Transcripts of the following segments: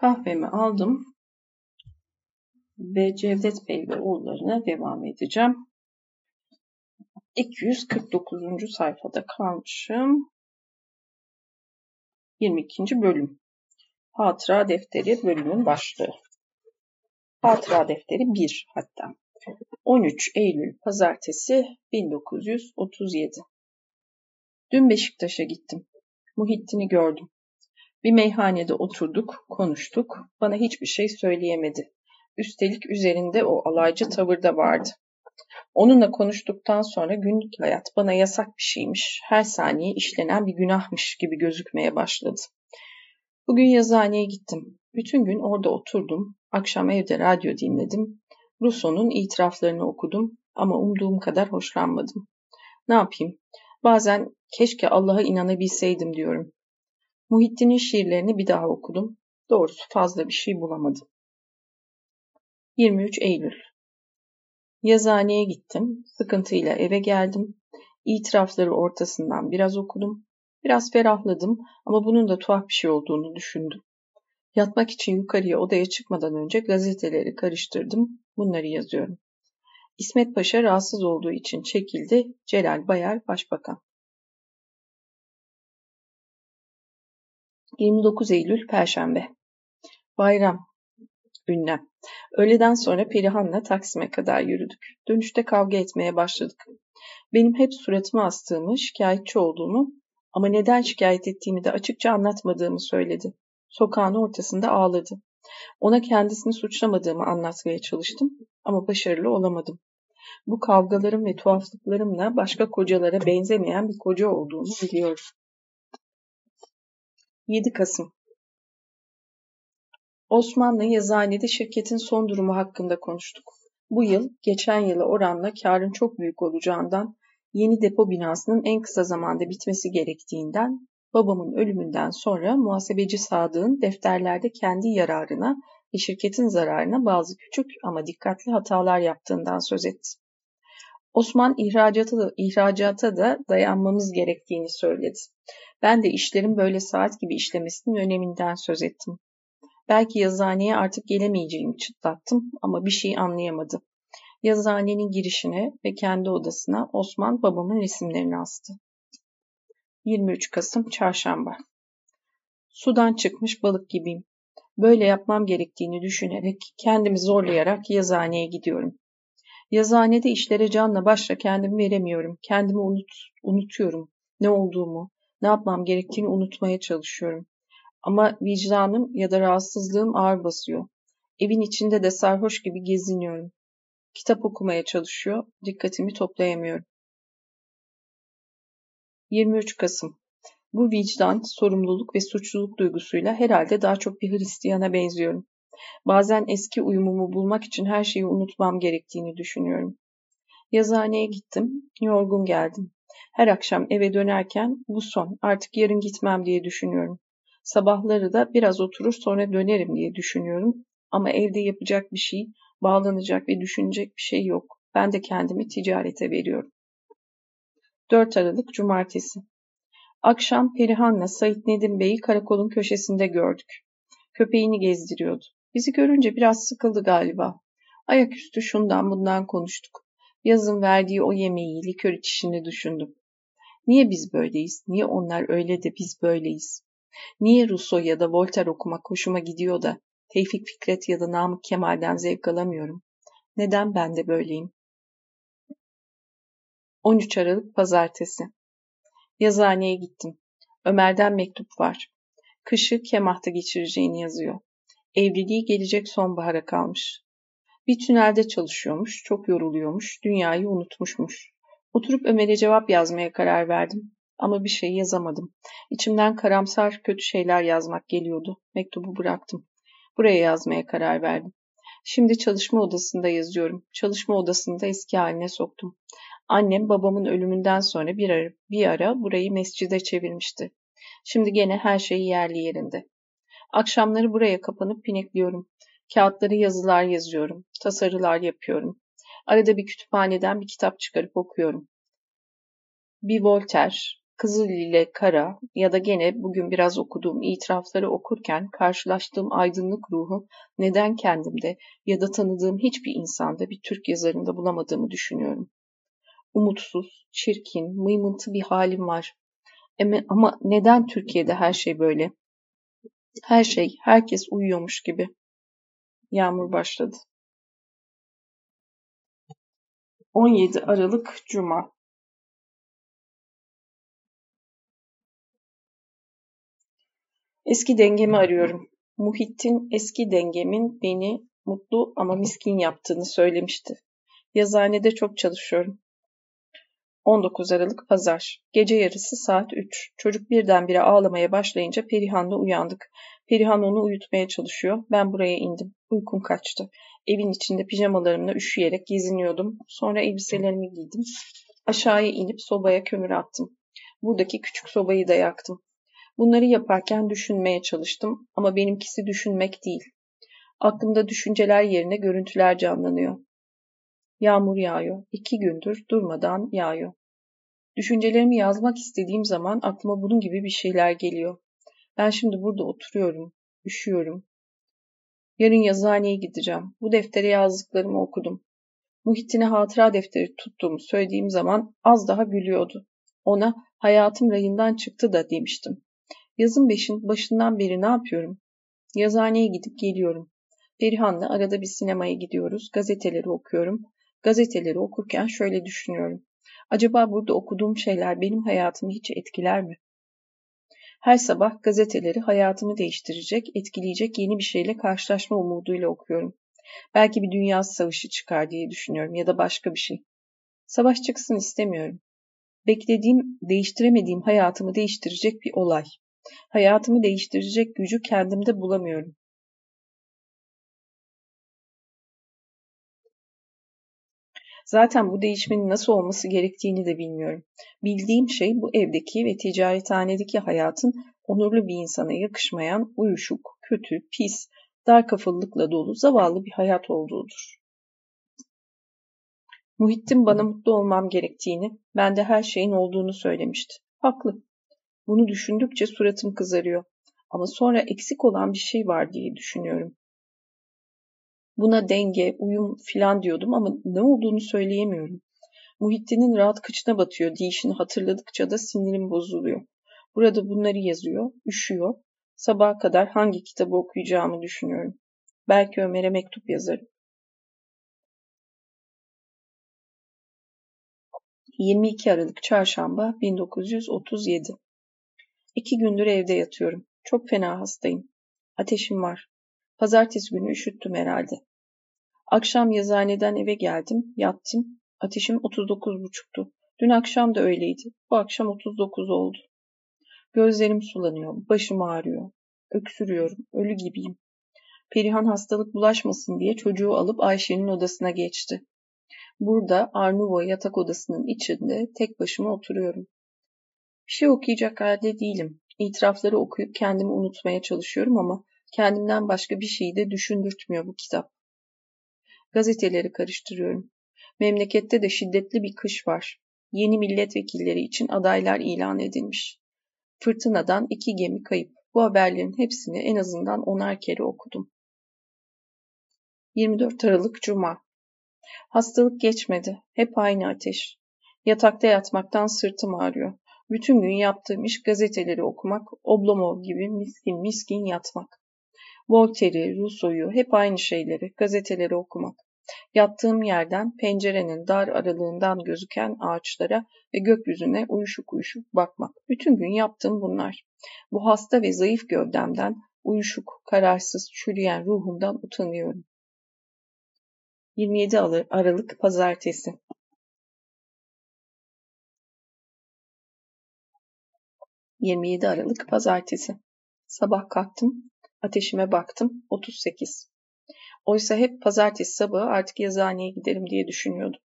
Kahvemi aldım ve Cevdet Bey ve oğullarına devam edeceğim. 249. sayfada kalmışım. 22. bölüm. Hatıra defteri bölümün başlığı. Hatıra defteri 1 hatta. 13 Eylül Pazartesi 1937. Dün Beşiktaş'a gittim. Muhittin'i gördüm. Bir meyhanede oturduk, konuştuk. Bana hiçbir şey söyleyemedi. Üstelik üzerinde o alaycı tavır da vardı. Onunla konuştuktan sonra günlük hayat bana yasak bir şeymiş, her saniye işlenen bir günahmış gibi gözükmeye başladı. Bugün yazıhaneye gittim. Bütün gün orada oturdum. Akşam evde radyo dinledim. Rousseau'nun itiraflarını okudum ama umduğum kadar hoşlanmadım. Ne yapayım? Bazen keşke Allah'a inanabilseydim diyorum. Muhittin'in şiirlerini bir daha okudum. Doğrusu fazla bir şey bulamadım. 23 Eylül Yazıhaneye gittim. Sıkıntıyla eve geldim. İtirafları ortasından biraz okudum. Biraz ferahladım ama bunun da tuhaf bir şey olduğunu düşündüm. Yatmak için yukarıya odaya çıkmadan önce gazeteleri karıştırdım. Bunları yazıyorum. İsmet Paşa rahatsız olduğu için çekildi. Celal Bayar Başbakan. 29 Eylül Perşembe. Bayram. Ünlem. Öğleden sonra Perihan'la Taksim'e kadar yürüdük. Dönüşte kavga etmeye başladık. Benim hep suratıma astığımı, şikayetçi olduğumu ama neden şikayet ettiğimi de açıkça anlatmadığımı söyledi. Sokağın ortasında ağladı. Ona kendisini suçlamadığımı anlatmaya çalıştım ama başarılı olamadım. Bu kavgalarım ve tuhaflıklarımla başka kocalara benzemeyen bir koca olduğunu biliyorum. 7 Kasım Osmanlı yazıhanede şirketin son durumu hakkında konuştuk. Bu yıl geçen yıla oranla karın çok büyük olacağından yeni depo binasının en kısa zamanda bitmesi gerektiğinden babamın ölümünden sonra muhasebeci Sadık'ın defterlerde kendi yararına ve şirketin zararına bazı küçük ama dikkatli hatalar yaptığından söz etti. Osman ihracata da, ihracata da dayanmamız gerektiğini söyledi. Ben de işlerin böyle saat gibi işlemesinin öneminden söz ettim. Belki yazıhaneye artık gelemeyeceğimi çıtlattım ama bir şey anlayamadı. Yazıhanenin girişine ve kendi odasına Osman babamın resimlerini astı. 23 Kasım Çarşamba Sudan çıkmış balık gibiyim. Böyle yapmam gerektiğini düşünerek kendimi zorlayarak yazıhaneye gidiyorum. Yazıhanede işlere canla başla kendimi veremiyorum. Kendimi unut, unutuyorum. Ne olduğumu, ne yapmam gerektiğini unutmaya çalışıyorum. Ama vicdanım ya da rahatsızlığım ağır basıyor. Evin içinde de sarhoş gibi geziniyorum. Kitap okumaya çalışıyor, dikkatimi toplayamıyorum. 23 Kasım Bu vicdan, sorumluluk ve suçluluk duygusuyla herhalde daha çok bir Hristiyana benziyorum. Bazen eski uyumumu bulmak için her şeyi unutmam gerektiğini düşünüyorum. Yazıhaneye gittim, yorgun geldim. Her akşam eve dönerken bu son, artık yarın gitmem diye düşünüyorum. Sabahları da biraz oturur sonra dönerim diye düşünüyorum. Ama evde yapacak bir şey, bağlanacak ve düşünecek bir şey yok. Ben de kendimi ticarete veriyorum. 4 Aralık Cumartesi Akşam Perihan'la Sait Nedim Bey'i karakolun köşesinde gördük. Köpeğini gezdiriyordu. Bizi görünce biraz sıkıldı galiba. Ayaküstü şundan bundan konuştuk. Yazın verdiği o yemeği, likör içişini düşündüm. Niye biz böyleyiz? Niye onlar öyle de biz böyleyiz? Niye Rousseau ya da Voltaire okumak hoşuma gidiyor da Tevfik Fikret ya da Namık Kemal'den zevk alamıyorum? Neden ben de böyleyim? 13 Aralık Pazartesi Yazıhaneye gittim. Ömer'den mektup var. Kışı Kemah'ta geçireceğini yazıyor. Evliliği gelecek sonbahara kalmış. Bir tünelde çalışıyormuş, çok yoruluyormuş, dünyayı unutmuşmuş. Oturup Ömer'e cevap yazmaya karar verdim. Ama bir şey yazamadım. İçimden karamsar kötü şeyler yazmak geliyordu. Mektubu bıraktım. Buraya yazmaya karar verdim. Şimdi çalışma odasında yazıyorum. Çalışma odasında eski haline soktum. Annem babamın ölümünden sonra bir ara, bir ara burayı mescide çevirmişti. Şimdi gene her şey yerli yerinde. Akşamları buraya kapanıp pinekliyorum. Kağıtları yazılar yazıyorum. Tasarılar yapıyorum. Arada bir kütüphaneden bir kitap çıkarıp okuyorum. Bir Voltaire, Kızıl ile Kara ya da gene bugün biraz okuduğum itirafları okurken karşılaştığım aydınlık ruhu neden kendimde ya da tanıdığım hiçbir insanda bir Türk yazarında bulamadığımı düşünüyorum. Umutsuz, çirkin, mıymıntı bir halim var. Ama neden Türkiye'de her şey böyle? Her şey, herkes uyuyormuş gibi. Yağmur başladı. 17 Aralık Cuma Eski dengemi arıyorum. Muhittin eski dengemin beni mutlu ama miskin yaptığını söylemişti. Yazıhanede çok çalışıyorum. 19 Aralık Pazar. Gece yarısı saat 3. Çocuk birdenbire ağlamaya başlayınca Perihan'la uyandık. Perihan onu uyutmaya çalışıyor. Ben buraya indim. Uykum kaçtı. Evin içinde pijamalarımla üşüyerek geziniyordum. Sonra elbiselerimi giydim. Aşağıya inip sobaya kömür attım. Buradaki küçük sobayı da yaktım. Bunları yaparken düşünmeye çalıştım ama benimkisi düşünmek değil. Aklımda düşünceler yerine görüntüler canlanıyor. Yağmur yağıyor. İki gündür durmadan yağıyor. Düşüncelerimi yazmak istediğim zaman aklıma bunun gibi bir şeyler geliyor. Ben şimdi burada oturuyorum, üşüyorum. Yarın yazıhaneye gideceğim. Bu deftere yazdıklarımı okudum. Muhittin'e hatıra defteri tuttuğumu söylediğim zaman az daha gülüyordu. Ona hayatım rayından çıktı da demiştim. Yazın beşin, başından beri ne yapıyorum? Yazıhaneye gidip geliyorum. Perihan'la arada bir sinemaya gidiyoruz. Gazeteleri okuyorum. Gazeteleri okurken şöyle düşünüyorum. Acaba burada okuduğum şeyler benim hayatımı hiç etkiler mi? Her sabah gazeteleri hayatımı değiştirecek, etkileyecek yeni bir şeyle karşılaşma umuduyla okuyorum. Belki bir dünya savaşı çıkar diye düşünüyorum ya da başka bir şey. Savaş çıksın istemiyorum. Beklediğim, değiştiremediğim hayatımı değiştirecek bir olay. Hayatımı değiştirecek gücü kendimde bulamıyorum. Zaten bu değişmenin nasıl olması gerektiğini de bilmiyorum. Bildiğim şey bu evdeki ve ticarethanedeki hayatın onurlu bir insana yakışmayan, uyuşuk, kötü, pis, dar kafalılıkla dolu zavallı bir hayat olduğudur. Muhittin bana mutlu olmam gerektiğini, bende her şeyin olduğunu söylemişti. Haklı. Bunu düşündükçe suratım kızarıyor. Ama sonra eksik olan bir şey var diye düşünüyorum. Buna denge, uyum filan diyordum ama ne olduğunu söyleyemiyorum. Muhittin'in rahat kıçına batıyor deyişini hatırladıkça da sinirim bozuluyor. Burada bunları yazıyor, üşüyor. Sabaha kadar hangi kitabı okuyacağımı düşünüyorum. Belki Ömer'e mektup yazarım. 22 Aralık Çarşamba 1937 İki gündür evde yatıyorum. Çok fena hastayım. Ateşim var. Pazartesi günü üşüttüm herhalde. Akşam yazıhaneden eve geldim, yattım. Ateşim 39,5'tu. Dün akşam da öyleydi. Bu akşam 39 oldu. Gözlerim sulanıyor, başım ağrıyor. Öksürüyorum, ölü gibiyim. Perihan hastalık bulaşmasın diye çocuğu alıp Ayşe'nin odasına geçti. Burada Arnuvo yatak odasının içinde tek başıma oturuyorum. Bir şey okuyacak halde değilim. İtirafları okuyup kendimi unutmaya çalışıyorum ama kendimden başka bir şeyi de düşündürtmüyor bu kitap. Gazeteleri karıştırıyorum. Memlekette de şiddetli bir kış var. Yeni milletvekilleri için adaylar ilan edilmiş. Fırtınadan iki gemi kayıp. Bu haberlerin hepsini en azından onar kere okudum. 24 Aralık Cuma Hastalık geçmedi. Hep aynı ateş. Yatakta yatmaktan sırtım ağrıyor. Bütün gün yaptığım iş gazeteleri okumak, Oblomov gibi miskin miskin yatmak. Voltaire'i, Rousseau'yu, hep aynı şeyleri, gazeteleri okumak. Yattığım yerden pencerenin dar aralığından gözüken ağaçlara ve gökyüzüne uyuşuk uyuşuk bakmak. Bütün gün yaptığım bunlar. Bu hasta ve zayıf gövdemden, uyuşuk, kararsız, çürüyen ruhumdan utanıyorum. 27 Aralık Pazartesi 27 Aralık Pazartesi. Sabah kalktım, ateşime baktım, 38. Oysa hep pazartesi sabahı artık yazıhaneye giderim diye düşünüyordum.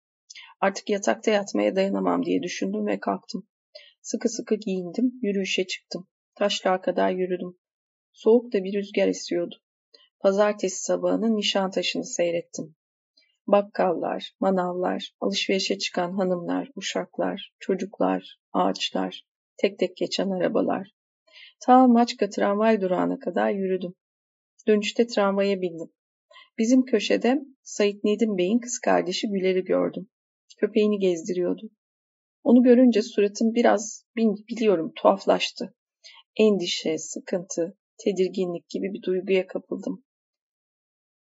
Artık yatakta yatmaya dayanamam diye düşündüm ve kalktım. Sıkı sıkı giyindim, yürüyüşe çıktım. Taşlığa kadar yürüdüm. Soğuk da bir rüzgar esiyordu. Pazartesi sabahının Nişantaşı'nı seyrettim. Bakkallar, manavlar, alışverişe çıkan hanımlar, uşaklar, çocuklar, ağaçlar, Tek tek geçen arabalar. Ta Maçka tramvay durağına kadar yürüdüm. Dönüşte tramvaya bindim. Bizim köşede Sayit Nedim Bey'in kız kardeşi Güler'i gördüm. Köpeğini gezdiriyordu. Onu görünce suratım biraz biliyorum tuhaflaştı. Endişe, sıkıntı, tedirginlik gibi bir duyguya kapıldım.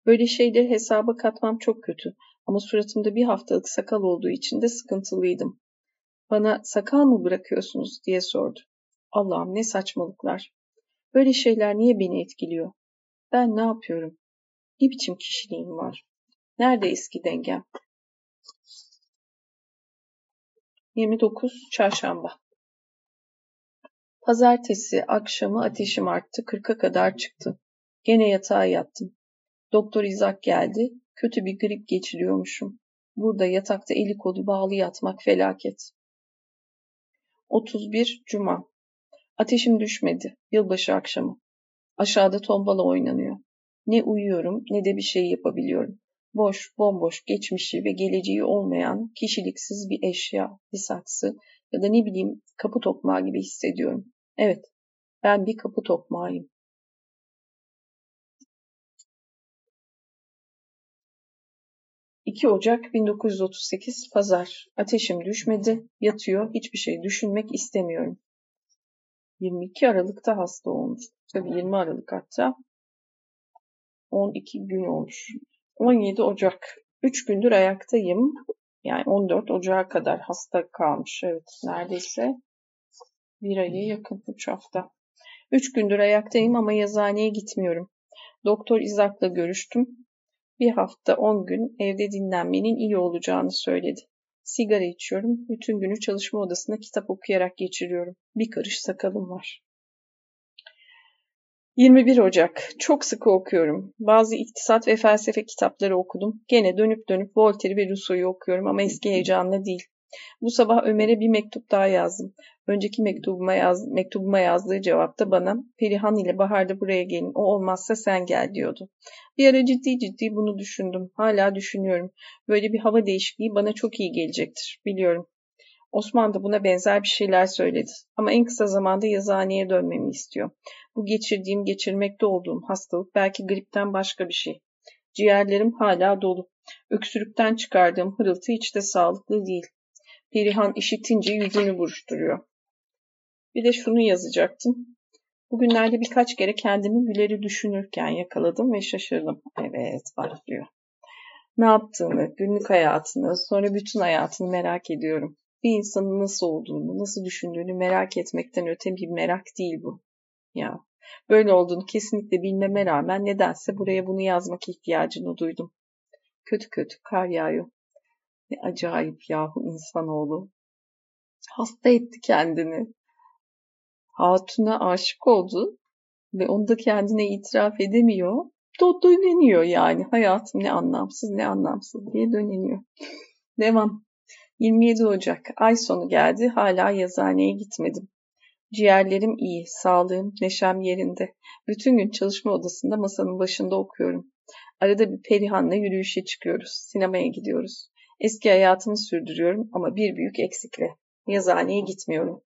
Böyle şeyleri hesaba katmam çok kötü ama suratımda bir haftalık sakal olduğu için de sıkıntılıydım. Bana sakal mı bırakıyorsunuz diye sordu. Allah'ım ne saçmalıklar. Böyle şeyler niye beni etkiliyor? Ben ne yapıyorum? Ne biçim kişiliğim var? Nerede eski dengem? 29 Çarşamba Pazartesi akşamı ateşim arttı, 40'a kadar çıktı. Gene yatağa yattım. Doktor İzak geldi, kötü bir grip geçiriyormuşum. Burada yatakta eli kolu bağlı yatmak felaket. 31 Cuma Ateşim düşmedi, yılbaşı akşamı. Aşağıda tombala oynanıyor. Ne uyuyorum ne de bir şey yapabiliyorum. Boş, bomboş, geçmişi ve geleceği olmayan, kişiliksiz bir eşya, bir saksı ya da ne bileyim kapı tokmağı gibi hissediyorum. Evet, ben bir kapı tokmağıyım. ...2 Ocak 1938 Pazar. Ateşim düşmedi, yatıyor, hiçbir şey düşünmek istemiyorum. 22 Aralık'ta hasta olmuş. Tabii 20 Aralık hatta. 12 gün olmuş. 17 Ocak. 3 gündür ayaktayım. Yani 14 Ocak'a kadar hasta kalmış. Evet neredeyse bir aya yakın 3 hafta. 3 gündür ayaktayım ama yazıhaneye gitmiyorum. Doktor İzak'la görüştüm. Bir hafta 10 gün evde dinlenmenin iyi olacağını söyledi. Sigara içiyorum. Bütün günü çalışma odasında kitap okuyarak geçiriyorum. Bir karış sakalım var. 21 Ocak. Çok sıkı okuyorum. Bazı iktisat ve felsefe kitapları okudum. Gene dönüp dönüp Voltaire'i ve Rousseau'yu okuyorum ama eski heyecanla değil. Bu sabah Ömer'e bir mektup daha yazdım. Önceki mektubuma, yaz, mektubuma yazdığı cevapta bana Perihan ile Bahar'da buraya gelin o olmazsa sen gel diyordu. Bir ara ciddi ciddi bunu düşündüm. Hala düşünüyorum. Böyle bir hava değişikliği bana çok iyi gelecektir. Biliyorum. Osman da buna benzer bir şeyler söyledi. Ama en kısa zamanda yazıhaneye dönmemi istiyor. Bu geçirdiğim, geçirmekte olduğum hastalık belki gripten başka bir şey. Ciğerlerim hala dolu. Öksürükten çıkardığım hırıltı hiç de sağlıklı değil. Perihan işitince yüzünü buruşturuyor. Bir de şunu yazacaktım. Bugünlerde birkaç kere kendimi Güler'i düşünürken yakaladım ve şaşırdım. Evet başlıyor. Ne yaptığını, günlük hayatını, sonra bütün hayatını merak ediyorum. Bir insanın nasıl olduğunu, nasıl düşündüğünü merak etmekten öte bir merak değil bu. Ya böyle olduğunu kesinlikle bilmeme rağmen nedense buraya bunu yazmak ihtiyacını duydum. Kötü kötü kar yağıyor. Ne acayip yahu insanoğlu. Hasta etti kendini. Hatuna aşık oldu ve onu da kendine itiraf edemiyor. Do döneniyor yani. Hayatım ne anlamsız ne anlamsız diye döneniyor. Devam. 27 Ocak. Ay sonu geldi. Hala yazıhaneye gitmedim. Ciğerlerim iyi, sağlığım, neşem yerinde. Bütün gün çalışma odasında masanın başında okuyorum. Arada bir Perihan'la yürüyüşe çıkıyoruz. Sinemaya gidiyoruz. Eski hayatımı sürdürüyorum ama bir büyük eksikle. Yazıhaneye gitmiyorum.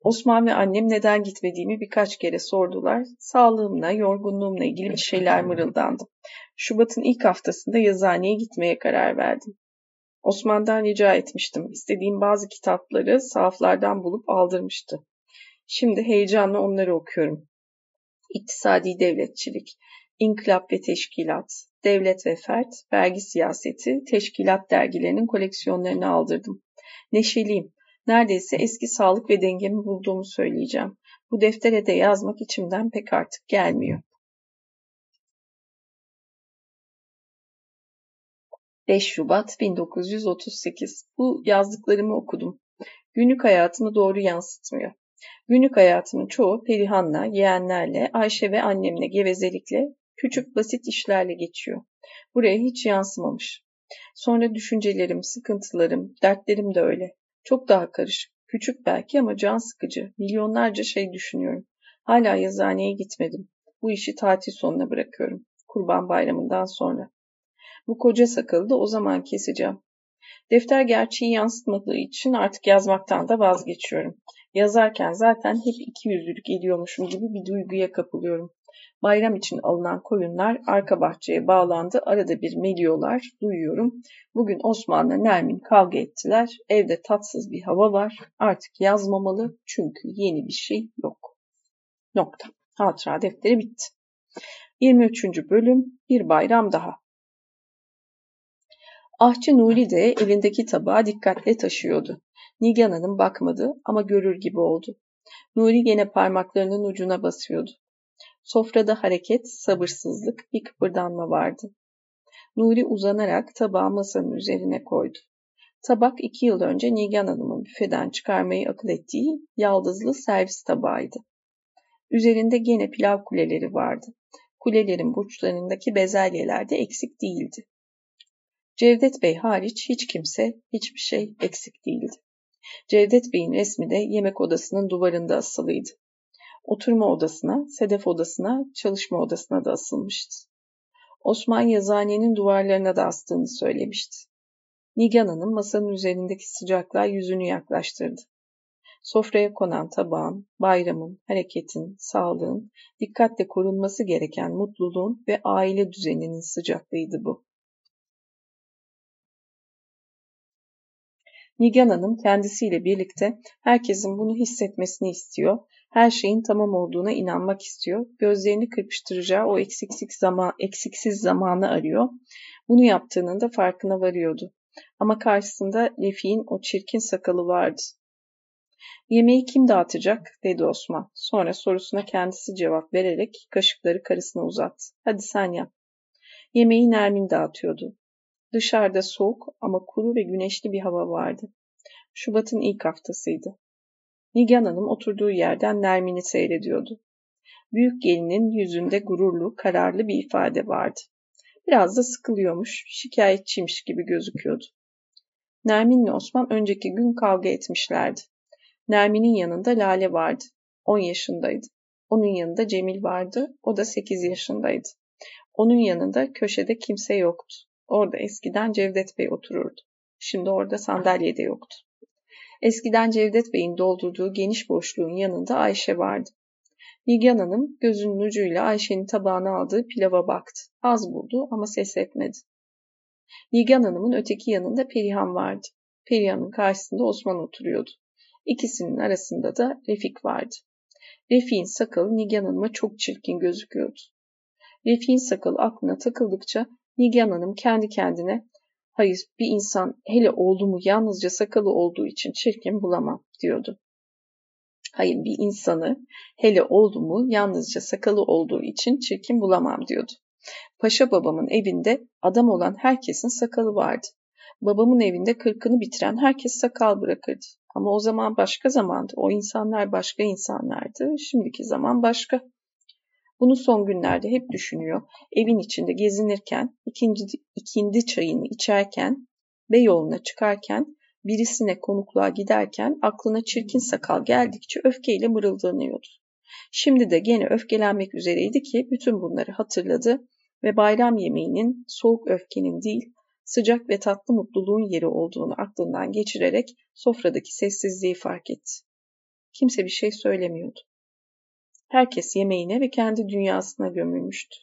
Osman ve annem neden gitmediğimi birkaç kere sordular. Sağlığımla, yorgunluğumla ilgili bir şeyler mırıldandım. Şubat'ın ilk haftasında yazıhaneye gitmeye karar verdim. Osman'dan rica etmiştim. İstediğim bazı kitapları sahaflardan bulup aldırmıştı. Şimdi heyecanla onları okuyorum. İktisadi devletçilik, İnkılap ve Teşkilat, Devlet ve Fert, Vergi Siyaseti, Teşkilat dergilerinin koleksiyonlarını aldırdım. Neşeliyim. Neredeyse eski sağlık ve dengemi bulduğumu söyleyeceğim. Bu deftere de yazmak içimden pek artık gelmiyor. 5 Şubat 1938. Bu yazdıklarımı okudum. Günlük hayatımı doğru yansıtmıyor. Günlük hayatımın çoğu Perihan'la, yeğenlerle, Ayşe ve annemle gevezelikle, küçük basit işlerle geçiyor. Buraya hiç yansımamış. Sonra düşüncelerim, sıkıntılarım, dertlerim de öyle. Çok daha karışık. Küçük belki ama can sıkıcı. Milyonlarca şey düşünüyorum. Hala yazıhaneye gitmedim. Bu işi tatil sonuna bırakıyorum. Kurban bayramından sonra. Bu koca sakalı da o zaman keseceğim. Defter gerçeği yansıtmadığı için artık yazmaktan da vazgeçiyorum. Yazarken zaten hep iki yüzlülük ediyormuşum gibi bir duyguya kapılıyorum. Bayram için alınan koyunlar arka bahçeye bağlandı. Arada bir meliyorlar, duyuyorum. Bugün Osman'la Nermin kavga ettiler. Evde tatsız bir hava var. Artık yazmamalı çünkü yeni bir şey yok. Nokta. Hatıra defteri bitti. 23. bölüm Bir bayram daha. Ahçı Nuri de elindeki tabağı dikkatle taşıyordu. Nigan Hanım bakmadı ama görür gibi oldu. Nuri gene parmaklarının ucuna basıyordu. Sofrada hareket, sabırsızlık, bir kıpırdanma vardı. Nuri uzanarak tabağı masanın üzerine koydu. Tabak iki yıl önce Nigan Hanım'ın büfeden çıkarmayı akıl ettiği yaldızlı servis tabağıydı. Üzerinde gene pilav kuleleri vardı. Kulelerin burçlarındaki bezelyeler de eksik değildi. Cevdet Bey hariç hiç kimse, hiçbir şey eksik değildi. Cevdet Bey'in resmi de yemek odasının duvarında asılıydı. Oturma odasına, sedef odasına, çalışma odasına da asılmıştı. Osman yazıhanenin duvarlarına da astığını söylemişti. Nigan Hanım masanın üzerindeki sıcaklığa yüzünü yaklaştırdı. Sofraya konan tabağın, bayramın, hareketin, sağlığın, dikkatle korunması gereken mutluluğun ve aile düzeninin sıcaklığıydı bu. Nigan Hanım kendisiyle birlikte herkesin bunu hissetmesini istiyor, her şeyin tamam olduğuna inanmak istiyor, gözlerini kırpıştıracağı o eksiksiz, zaman, eksiksiz zamanı arıyor. Bunu yaptığının da farkına varıyordu. Ama karşısında Lefi'nin o çirkin sakalı vardı. Yemeği kim dağıtacak dedi Osman. Sonra sorusuna kendisi cevap vererek kaşıkları karısına uzattı. Hadi sen yap. Yemeği Nermin dağıtıyordu. Dışarıda soğuk ama kuru ve güneşli bir hava vardı. Şubat'ın ilk haftasıydı. Nigan Hanım oturduğu yerden Nermin'i seyrediyordu. Büyük gelinin yüzünde gururlu, kararlı bir ifade vardı. Biraz da sıkılıyormuş, şikayetçiymiş gibi gözüküyordu. Nermin'le Osman önceki gün kavga etmişlerdi. Nermin'in yanında Lale vardı. 10 yaşındaydı. Onun yanında Cemil vardı. O da 8 yaşındaydı. Onun yanında köşede kimse yoktu. Orada eskiden Cevdet Bey otururdu. Şimdi orada sandalye de yoktu. Eskiden Cevdet Bey'in doldurduğu geniş boşluğun yanında Ayşe vardı. Nigan Hanım gözünün ucuyla Ayşe'nin tabağına aldığı pilava baktı. Az buldu ama ses etmedi. Nigan Hanım'ın öteki yanında Perihan vardı. Perihan'ın karşısında Osman oturuyordu. İkisinin arasında da Refik vardı. Refik'in sakalı Nigan Hanım'a çok çirkin gözüküyordu. Refik'in sakalı aklına takıldıkça Nigan Hanım kendi kendine hayır bir insan hele oğlumu yalnızca sakalı olduğu için çirkin bulamam diyordu. Hayır bir insanı hele oğlumu yalnızca sakalı olduğu için çirkin bulamam diyordu. Paşa babamın evinde adam olan herkesin sakalı vardı. Babamın evinde kırkını bitiren herkes sakal bırakırdı. Ama o zaman başka zamandı. O insanlar başka insanlardı. Şimdiki zaman başka. Bunu son günlerde hep düşünüyor. Evin içinde gezinirken, ikinci, ikindi çayını içerken, Beyoğlu'na çıkarken, birisine konukluğa giderken aklına çirkin sakal geldikçe öfkeyle mırıldanıyordu. Şimdi de gene öfkelenmek üzereydi ki bütün bunları hatırladı ve bayram yemeğinin soğuk öfkenin değil, sıcak ve tatlı mutluluğun yeri olduğunu aklından geçirerek sofradaki sessizliği fark etti. Kimse bir şey söylemiyordu. Herkes yemeğine ve kendi dünyasına gömülmüştü.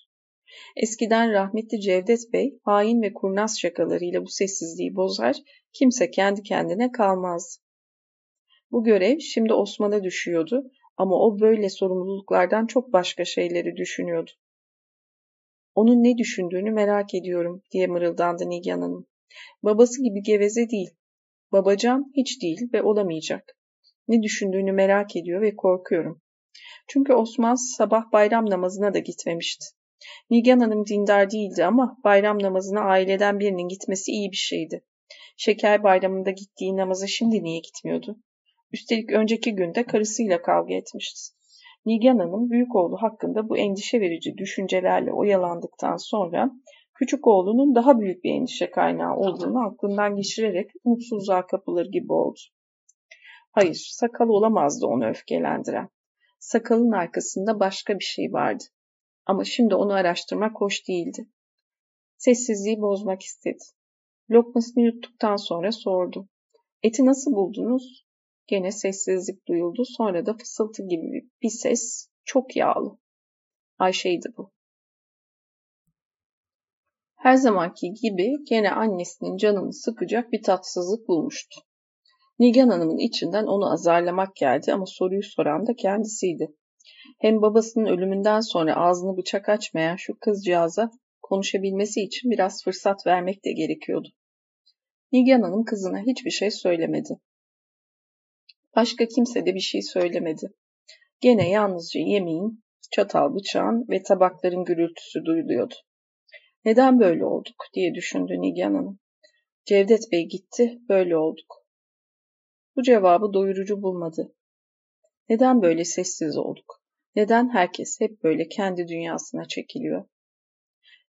Eskiden rahmetli Cevdet Bey hain ve kurnaz şakalarıyla bu sessizliği bozar, kimse kendi kendine kalmazdı. Bu görev şimdi Osman'a düşüyordu ama o böyle sorumluluklardan çok başka şeyleri düşünüyordu. Onun ne düşündüğünü merak ediyorum diye mırıldandı Nigan Hanım. Babası gibi geveze değil. Babacan hiç değil ve olamayacak. Ne düşündüğünü merak ediyor ve korkuyorum. Çünkü Osman sabah bayram namazına da gitmemişti. Nigan Hanım dindar değildi ama bayram namazına aileden birinin gitmesi iyi bir şeydi. Şeker bayramında gittiği namaza şimdi niye gitmiyordu? Üstelik önceki günde karısıyla kavga etmişti. Nigan Hanım büyük oğlu hakkında bu endişe verici düşüncelerle oyalandıktan sonra küçük oğlunun daha büyük bir endişe kaynağı olduğunu aklından geçirerek umutsuzluğa kapılır gibi oldu. Hayır, sakal olamazdı onu öfkelendiren. Sakalın arkasında başka bir şey vardı. Ama şimdi onu araştırmak hoş değildi. Sessizliği bozmak istedi. Lokmasını yuttuktan sonra sordu. Eti nasıl buldunuz? Gene sessizlik duyuldu. Sonra da fısıltı gibi bir ses. Çok yağlı. Ayşe'ydi bu. Her zamanki gibi gene annesinin canını sıkacak bir tatsızlık bulmuştu. Nigan Hanım'ın içinden onu azarlamak geldi ama soruyu soran da kendisiydi. Hem babasının ölümünden sonra ağzını bıçak açmayan şu kızcağıza konuşabilmesi için biraz fırsat vermek de gerekiyordu. Nigan Hanım kızına hiçbir şey söylemedi. Başka kimse de bir şey söylemedi. Gene yalnızca yemeğin, çatal bıçağın ve tabakların gürültüsü duyuluyordu. Neden böyle olduk diye düşündü Nigan Hanım. Cevdet Bey gitti, böyle olduk. Bu cevabı doyurucu bulmadı. Neden böyle sessiz olduk? Neden herkes hep böyle kendi dünyasına çekiliyor?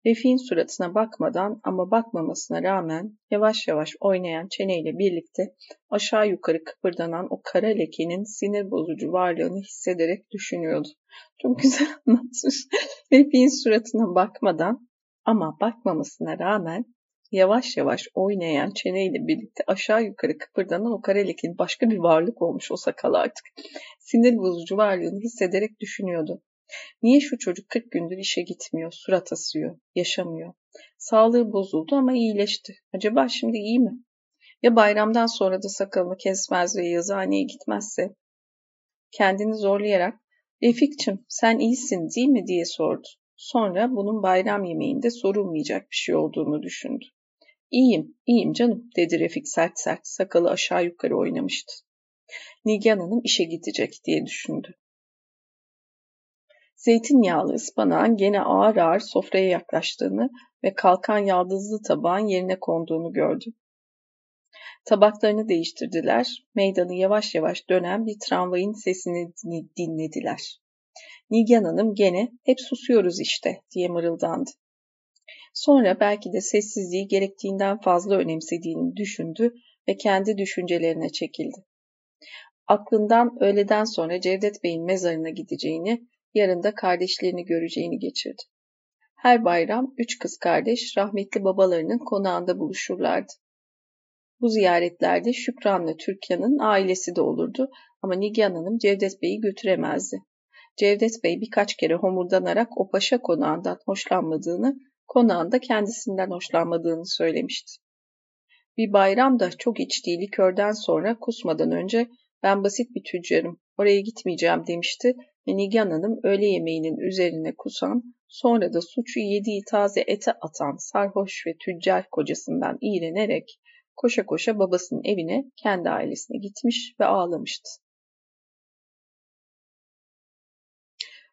Refik'in suratına bakmadan ama bakmamasına rağmen yavaş yavaş oynayan çeneyle birlikte aşağı yukarı kıpırdanan o kara lekenin sinir bozucu varlığını hissederek düşünüyordu. Çok güzel anlatmış. Refik'in suratına bakmadan ama bakmamasına rağmen yavaş yavaş oynayan çeneyle birlikte aşağı yukarı kıpırdanan o karelekin başka bir varlık olmuş o sakal artık. Sinir bozucu varlığını hissederek düşünüyordu. Niye şu çocuk 40 gündür işe gitmiyor, surat asıyor, yaşamıyor? Sağlığı bozuldu ama iyileşti. Acaba şimdi iyi mi? Ya bayramdan sonra da sakalını kesmez ve yazıhaneye gitmezse? Kendini zorlayarak, Refikçim sen iyisin değil mi diye sordu. Sonra bunun bayram yemeğinde sorulmayacak bir şey olduğunu düşündü. İyiyim, iyiyim canım dedi Refik sert sert sakalı aşağı yukarı oynamıştı. Nigan Hanım işe gidecek diye düşündü. Zeytinyağlı ıspanağın gene ağır ağır sofraya yaklaştığını ve kalkan yaldızlı tabağın yerine konduğunu gördü. Tabaklarını değiştirdiler, meydanı yavaş yavaş dönen bir tramvayın sesini dinlediler. Nigan Hanım gene hep susuyoruz işte diye mırıldandı. Sonra belki de sessizliği gerektiğinden fazla önemsediğini düşündü ve kendi düşüncelerine çekildi. Aklından öğleden sonra Cevdet Bey'in mezarına gideceğini, yarın da kardeşlerini göreceğini geçirdi. Her bayram üç kız kardeş rahmetli babalarının konağında buluşurlardı. Bu ziyaretlerde Şükran'la Türkan'ın ailesi de olurdu ama Nigan Hanım Cevdet Bey'i götüremezdi. Cevdet Bey birkaç kere homurdanarak o paşa konağından hoşlanmadığını, konağında kendisinden hoşlanmadığını söylemişti. Bir bayramda çok içtiği likörden sonra kusmadan önce ben basit bir tüccarım, oraya gitmeyeceğim demişti ve Nigan Hanım öğle yemeğinin üzerine kusan, sonra da suçu yediği taze ete atan sarhoş ve tüccar kocasından iğrenerek koşa koşa babasının evine, kendi ailesine gitmiş ve ağlamıştı.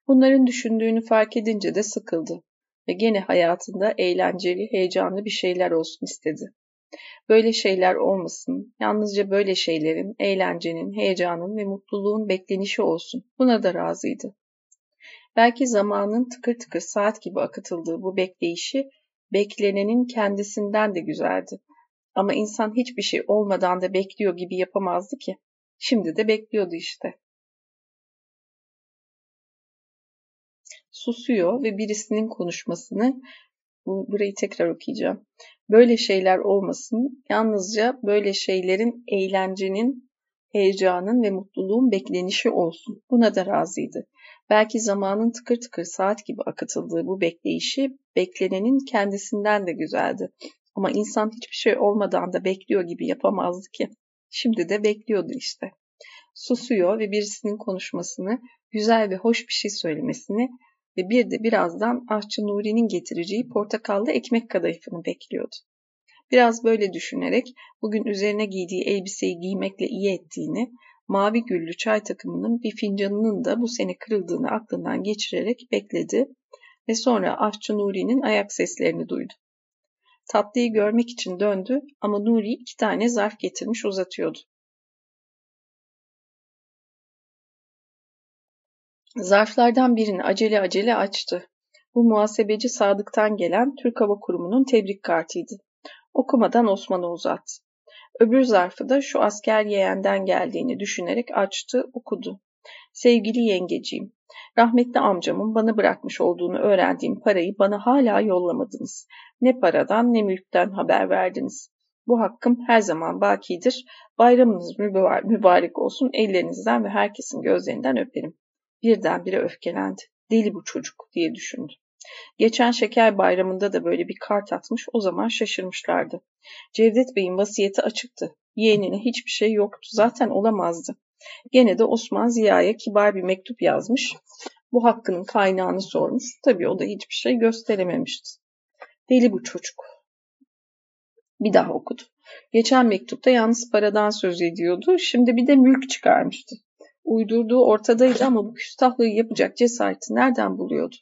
Bunların düşündüğünü fark edince de sıkıldı ve gene hayatında eğlenceli, heyecanlı bir şeyler olsun istedi. Böyle şeyler olmasın, yalnızca böyle şeylerin, eğlencenin, heyecanın ve mutluluğun beklenişi olsun. Buna da razıydı. Belki zamanın tıkır tıkır saat gibi akıtıldığı bu bekleyişi, beklenenin kendisinden de güzeldi. Ama insan hiçbir şey olmadan da bekliyor gibi yapamazdı ki. Şimdi de bekliyordu işte. Susuyor ve birisinin konuşmasını burayı tekrar okuyacağım. Böyle şeyler olmasın. Yalnızca böyle şeylerin eğlencenin, heyecanın ve mutluluğun beklenişi olsun. Buna da razıydı. Belki zamanın tıkır tıkır saat gibi akıtıldığı bu bekleyişi beklenenin kendisinden de güzeldi. Ama insan hiçbir şey olmadan da bekliyor gibi yapamazdı ki. Şimdi de bekliyordu işte. Susuyor ve birisinin konuşmasını, güzel ve hoş bir şey söylemesini ve bir de birazdan aşçı Nuri'nin getireceği portakallı ekmek kadayıfını bekliyordu. Biraz böyle düşünerek bugün üzerine giydiği elbiseyi giymekle iyi ettiğini, mavi güllü çay takımının bir fincanının da bu sene kırıldığını aklından geçirerek bekledi ve sonra aşçı Nuri'nin ayak seslerini duydu. Tatlıyı görmek için döndü ama Nuri iki tane zarf getirmiş uzatıyordu. Zarflardan birini acele acele açtı. Bu muhasebeci Sadık'tan gelen Türk Hava Kurumu'nun tebrik kartıydı. Okumadan Osman'a uzattı. Öbür zarfı da şu asker yeğenden geldiğini düşünerek açtı, okudu. Sevgili yengeciğim, rahmetli amcamın bana bırakmış olduğunu öğrendiğim parayı bana hala yollamadınız. Ne paradan ne mülkten haber verdiniz. Bu hakkım her zaman bakidir. Bayramınız mübarek olsun. Ellerinizden ve herkesin gözlerinden öperim. Birdenbire öfkelendi. Deli bu çocuk diye düşündü. Geçen şeker bayramında da böyle bir kart atmış, o zaman şaşırmışlardı. Cevdet Bey'in vasiyeti açıktı. Yeğenine hiçbir şey yoktu, zaten olamazdı. Gene de Osman Ziya'ya kibar bir mektup yazmış. Bu hakkının kaynağını sormuş. Tabii o da hiçbir şey gösterememişti. Deli bu çocuk. Bir daha okudu. Geçen mektupta yalnız paradan söz ediyordu. Şimdi bir de mülk çıkarmıştı. Uydurduğu ortadaydı ama bu küstahlığı yapacak cesareti nereden buluyordu?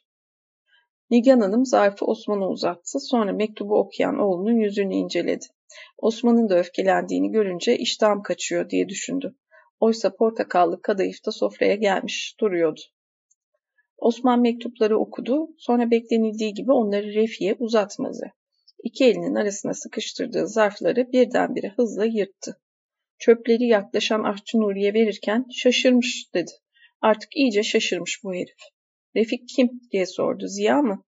Nigan Hanım zarfı Osman'a uzattı. Sonra mektubu okuyan oğlunun yüzünü inceledi. Osman'ın da öfkelendiğini görünce iştahım kaçıyor diye düşündü. Oysa portakallı kadayıf da sofraya gelmiş duruyordu. Osman mektupları okudu. Sonra beklenildiği gibi onları Refi'ye uzatmadı. İki elinin arasına sıkıştırdığı zarfları birdenbire hızla yırttı. Çöpleri yaklaşan Ahçı Nuri'ye verirken şaşırmış dedi. Artık iyice şaşırmış bu herif. Refik kim diye sordu. Ziya mı?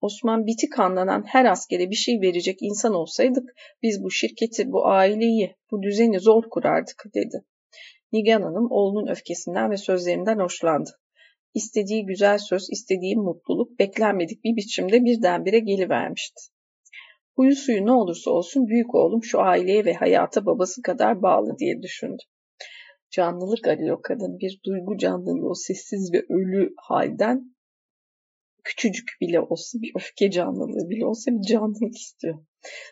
Osman biti kanlanan her askere bir şey verecek insan olsaydık biz bu şirketi, bu aileyi, bu düzeni zor kurardık dedi. Nigan Hanım oğlunun öfkesinden ve sözlerinden hoşlandı. İstediği güzel söz, istediği mutluluk beklenmedik bir biçimde birdenbire gelivermişti. Huyu suyu ne olursa olsun büyük oğlum şu aileye ve hayata babası kadar bağlı diye düşündü. Canlılık arıyor kadın. Bir duygu canlılığı o sessiz ve ölü halden küçücük bile olsa bir öfke canlılığı bile olsa bir canlılık istiyor.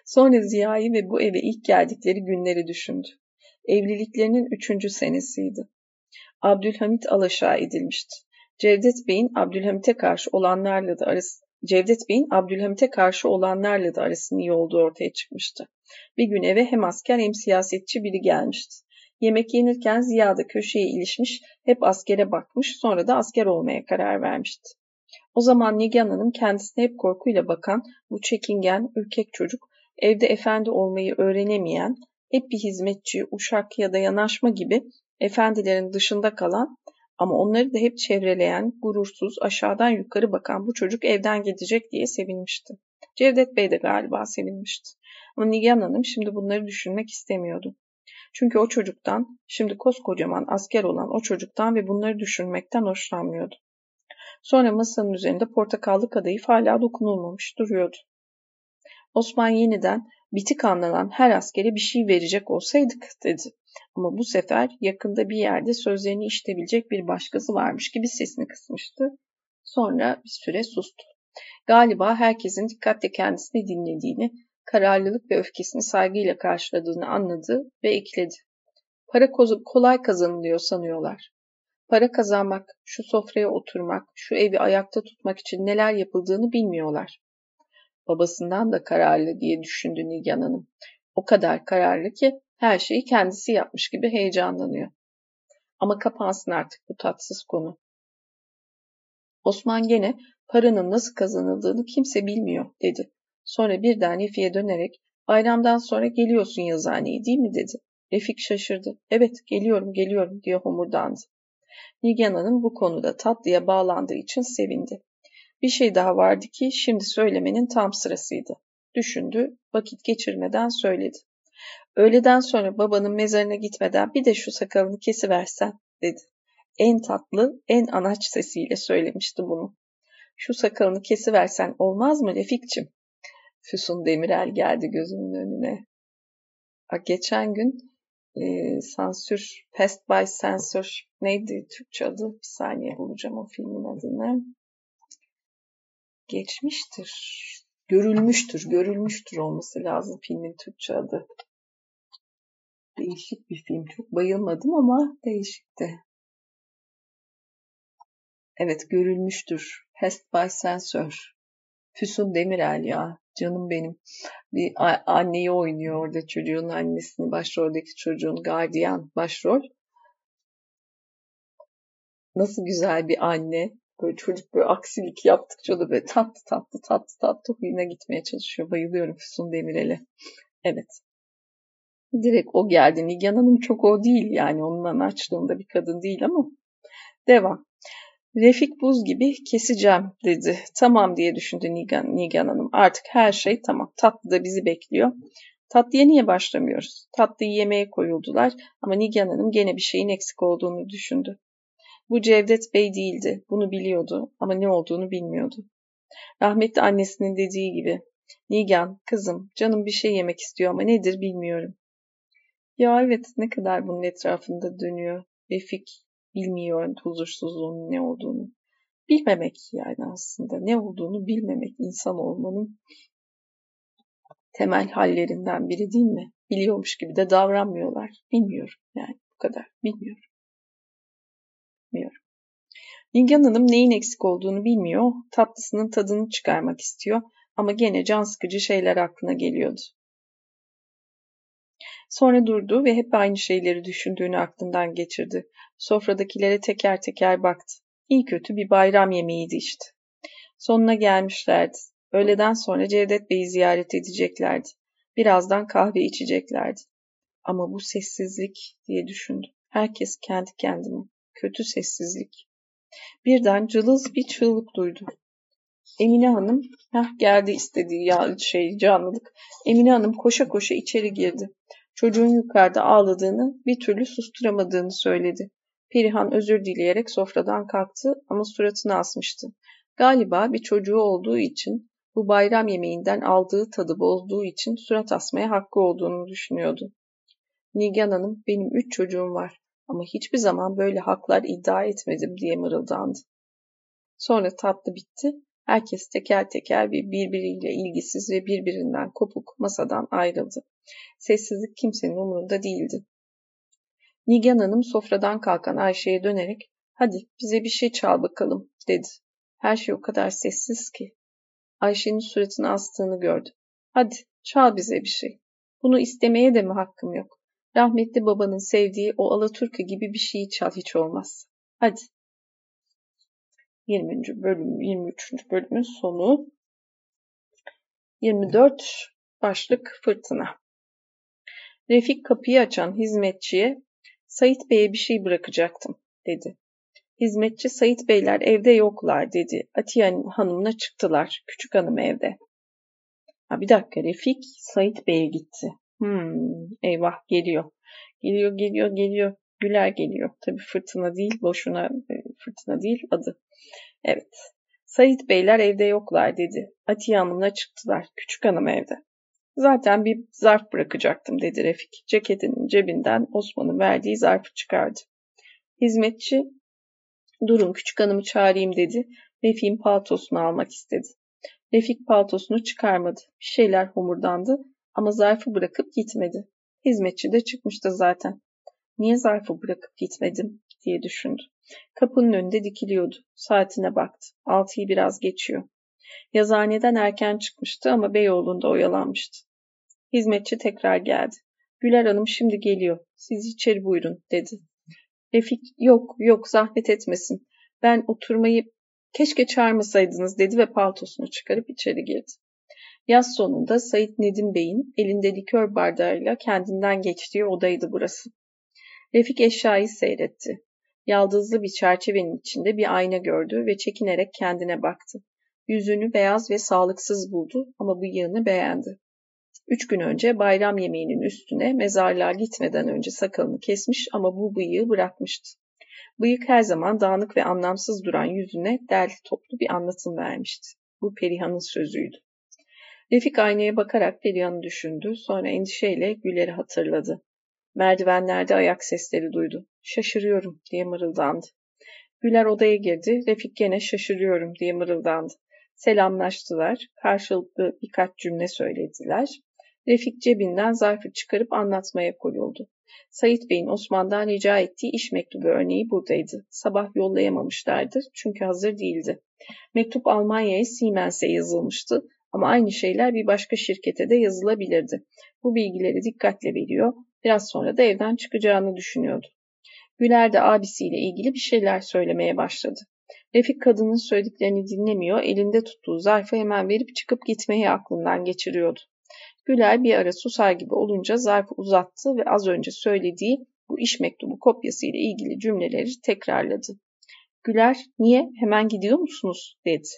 Sonra Ziya'yı ve bu eve ilk geldikleri günleri düşündü. Evliliklerinin üçüncü senesiydi. Abdülhamit alaşağı edilmişti. Cevdet Bey'in Abdülhamit'e karşı olanlarla da arası Cevdet Bey'in Abdülhamit'e karşı olanlarla da arasının iyi olduğu ortaya çıkmıştı. Bir gün eve hem asker hem siyasetçi biri gelmişti. Yemek yenirken Ziya da köşeye ilişmiş, hep askere bakmış, sonra da asker olmaya karar vermişti. O zaman Nigan Hanım kendisine hep korkuyla bakan, bu çekingen, ürkek çocuk, evde efendi olmayı öğrenemeyen, hep bir hizmetçi, uşak ya da yanaşma gibi efendilerin dışında kalan ama onları da hep çevreleyen, gurursuz, aşağıdan yukarı bakan bu çocuk evden gidecek diye sevinmişti. Cevdet Bey de galiba sevinmişti. Ama Nigan Hanım şimdi bunları düşünmek istemiyordu. Çünkü o çocuktan, şimdi koskocaman asker olan o çocuktan ve bunları düşünmekten hoşlanmıyordu. Sonra masanın üzerinde portakallı kadayıf hala dokunulmamış duruyordu. Osman yeniden bitik anlanan her askere bir şey verecek olsaydık dedi. Ama bu sefer yakında bir yerde sözlerini işitebilecek bir başkası varmış gibi sesini kısmıştı. Sonra bir süre sustu. Galiba herkesin dikkatle kendisini dinlediğini, kararlılık ve öfkesini saygıyla karşıladığını anladı ve ekledi. Para kolay kazanılıyor sanıyorlar. Para kazanmak, şu sofraya oturmak, şu evi ayakta tutmak için neler yapıldığını bilmiyorlar. Babasından da kararlı diye düşündü Nigan Hanım. O kadar kararlı ki her şeyi kendisi yapmış gibi heyecanlanıyor. Ama kapansın artık bu tatsız konu. Osman gene paranın nasıl kazanıldığını kimse bilmiyor dedi. Sonra birden Refik'e dönerek bayramdan sonra geliyorsun yazıhaneye değil mi dedi. Refik şaşırdı. Evet geliyorum geliyorum diye homurdandı. Nigan Hanım bu konuda tatlıya bağlandığı için sevindi. Bir şey daha vardı ki şimdi söylemenin tam sırasıydı. Düşündü, vakit geçirmeden söyledi. Öğleden sonra babanın mezarına gitmeden bir de şu sakalını kesiversen dedi. En tatlı, en anaç sesiyle söylemişti bunu. Şu sakalını kesiversen olmaz mı Refikçim? Füsun Demirel geldi gözümün önüne. Geçen gün e, sansür, Pest by Censor neydi Türkçe adı? Bir saniye bulacağım o filmin adını. Geçmiştir. Görülmüştür, görülmüştür olması lazım filmin Türkçe adı. Değişik bir film. Çok bayılmadım ama değişikti. Evet görülmüştür. Pest by Censor. Füsun Demirel ya. Canım benim. Bir anneyi oynuyor orada çocuğun annesini. Başroldeki çocuğun gardiyan başrol. Nasıl güzel bir anne. Böyle çocuk böyle aksilik yaptıkça da böyle tatlı tatlı tatlı tatlı huyuna gitmeye çalışıyor. Bayılıyorum Füsun Demirel'e. Evet. Direkt o geldi. Nigan Hanım çok o değil yani. Onun açlığında bir kadın değil ama. Devam. Refik buz gibi keseceğim dedi. Tamam diye düşündü Nigan, Nigan Hanım. Artık her şey tamam. Tatlı da bizi bekliyor. Tatlıya niye başlamıyoruz? Tatlıyı yemeye koyuldular ama Nigan Hanım gene bir şeyin eksik olduğunu düşündü. Bu Cevdet Bey değildi. Bunu biliyordu ama ne olduğunu bilmiyordu. Rahmetli annesinin dediği gibi. Nigan, kızım, canım bir şey yemek istiyor ama nedir bilmiyorum. Ya evet ne kadar bunun etrafında dönüyor. Refik bilmiyor huzursuzluğun ne olduğunu. Bilmemek yani aslında ne olduğunu bilmemek insan olmanın temel hallerinden biri değil mi? Biliyormuş gibi de davranmıyorlar. Bilmiyorum yani bu kadar. Bilmiyorum. Bilmiyorum. Nilgen Hanım neyin eksik olduğunu bilmiyor, tatlısının tadını çıkarmak istiyor ama gene can sıkıcı şeyler aklına geliyordu. Sonra durdu ve hep aynı şeyleri düşündüğünü aklından geçirdi. Sofradakilere teker teker baktı. İyi kötü bir bayram yemeğiydi işte. Sonuna gelmişlerdi. Öğleden sonra Cevdet Bey'i ziyaret edeceklerdi. Birazdan kahve içeceklerdi. Ama bu sessizlik diye düşündü. Herkes kendi kendine. Kötü sessizlik. Birden cılız bir çığlık duydu. Emine Hanım, heh geldi istediği ya şey canlılık. Emine Hanım koşa koşa içeri girdi. Çocuğun yukarıda ağladığını, bir türlü susturamadığını söyledi. Perihan özür dileyerek sofradan kalktı ama suratını asmıştı. Galiba bir çocuğu olduğu için, bu bayram yemeğinden aldığı tadı bozduğu için surat asmaya hakkı olduğunu düşünüyordu. Nigan Hanım, benim üç çocuğum var ama hiçbir zaman böyle haklar iddia etmedim diye mırıldandı. Sonra tatlı bitti. Herkes teker teker bir birbiriyle ilgisiz ve birbirinden kopuk masadan ayrıldı. Sessizlik kimsenin umurunda değildi. Nigan Hanım sofradan kalkan Ayşe'ye dönerek hadi bize bir şey çal bakalım dedi. Her şey o kadar sessiz ki. Ayşe'nin suratını astığını gördü. Hadi çal bize bir şey. Bunu istemeye de mi hakkım yok? Rahmetli babanın sevdiği o Alaturka gibi bir şeyi çal hiç olmaz. Hadi. 20. bölüm, 23. bölümün sonu. 24 başlık fırtına. Refik kapıyı açan hizmetçiye Sait Bey'e bir şey bırakacaktım dedi. Hizmetçi Sait Beyler evde yoklar dedi. Atiye Hanım'la çıktılar. Küçük hanım evde. Ha bir dakika Refik Sait Bey'e gitti. Hmm, eyvah geliyor. Geliyor geliyor geliyor. Güler geliyor. Tabi fırtına değil boşuna e, fırtına değil adı. Evet. Sait Beyler evde yoklar dedi. Atiye Hanım'la çıktılar. Küçük hanım evde. Zaten bir zarf bırakacaktım dedi Refik. Ceketinin cebinden Osman'ın verdiği zarfı çıkardı. Hizmetçi durun küçük hanımı çağırayım dedi. Refik'in paltosunu almak istedi. Refik paltosunu çıkarmadı. Bir şeyler homurdandı ama zarfı bırakıp gitmedi. Hizmetçi de çıkmıştı zaten. Niye zarfı bırakıp gitmedim diye düşündü. Kapının önünde dikiliyordu. Saatine baktı. Altıyı biraz geçiyor. Yazıhaneden erken çıkmıştı ama Beyoğlu'nda oyalanmıştı. Hizmetçi tekrar geldi. Güler Hanım şimdi geliyor. Siz içeri buyurun dedi. Refik yok yok zahmet etmesin. Ben oturmayı keşke çağırmasaydınız dedi ve paltosunu çıkarıp içeri girdi. Yaz sonunda Sayit Nedim Bey'in elinde likör bardağıyla kendinden geçtiği odaydı burası. Refik eşyayı seyretti. Yaldızlı bir çerçevenin içinde bir ayna gördü ve çekinerek kendine baktı. Yüzünü beyaz ve sağlıksız buldu ama bıyığını beğendi. Üç gün önce bayram yemeğinin üstüne mezarlığa gitmeden önce sakalını kesmiş ama bu bıyığı bırakmıştı. Bıyık her zaman dağınık ve anlamsız duran yüzüne derli toplu bir anlatım vermişti. Bu Perihan'ın sözüydü. Refik aynaya bakarak Perihan'ı düşündü, sonra endişeyle Güler'i hatırladı. Merdivenlerde ayak sesleri duydu. Şaşırıyorum diye mırıldandı. Güler odaya girdi, Refik gene şaşırıyorum diye mırıldandı. Selamlaştılar, karşılıklı birkaç cümle söylediler. Refik cebinden zarfı çıkarıp anlatmaya koyuldu. Sayit Bey'in Osman'dan rica ettiği iş mektubu örneği buradaydı. Sabah yollayamamışlardı çünkü hazır değildi. Mektup Almanya'ya Siemens'e yazılmıştı ama aynı şeyler bir başka şirkete de yazılabilirdi. Bu bilgileri dikkatle veriyor, biraz sonra da evden çıkacağını düşünüyordu. Güler de abisiyle ilgili bir şeyler söylemeye başladı. Refik kadının söylediklerini dinlemiyor, elinde tuttuğu zarfı hemen verip çıkıp gitmeyi aklından geçiriyordu. Güler bir ara susar gibi olunca zarfı uzattı ve az önce söylediği bu iş mektubu kopyası ile ilgili cümleleri tekrarladı. Güler, niye, hemen gidiyor musunuz, dedi.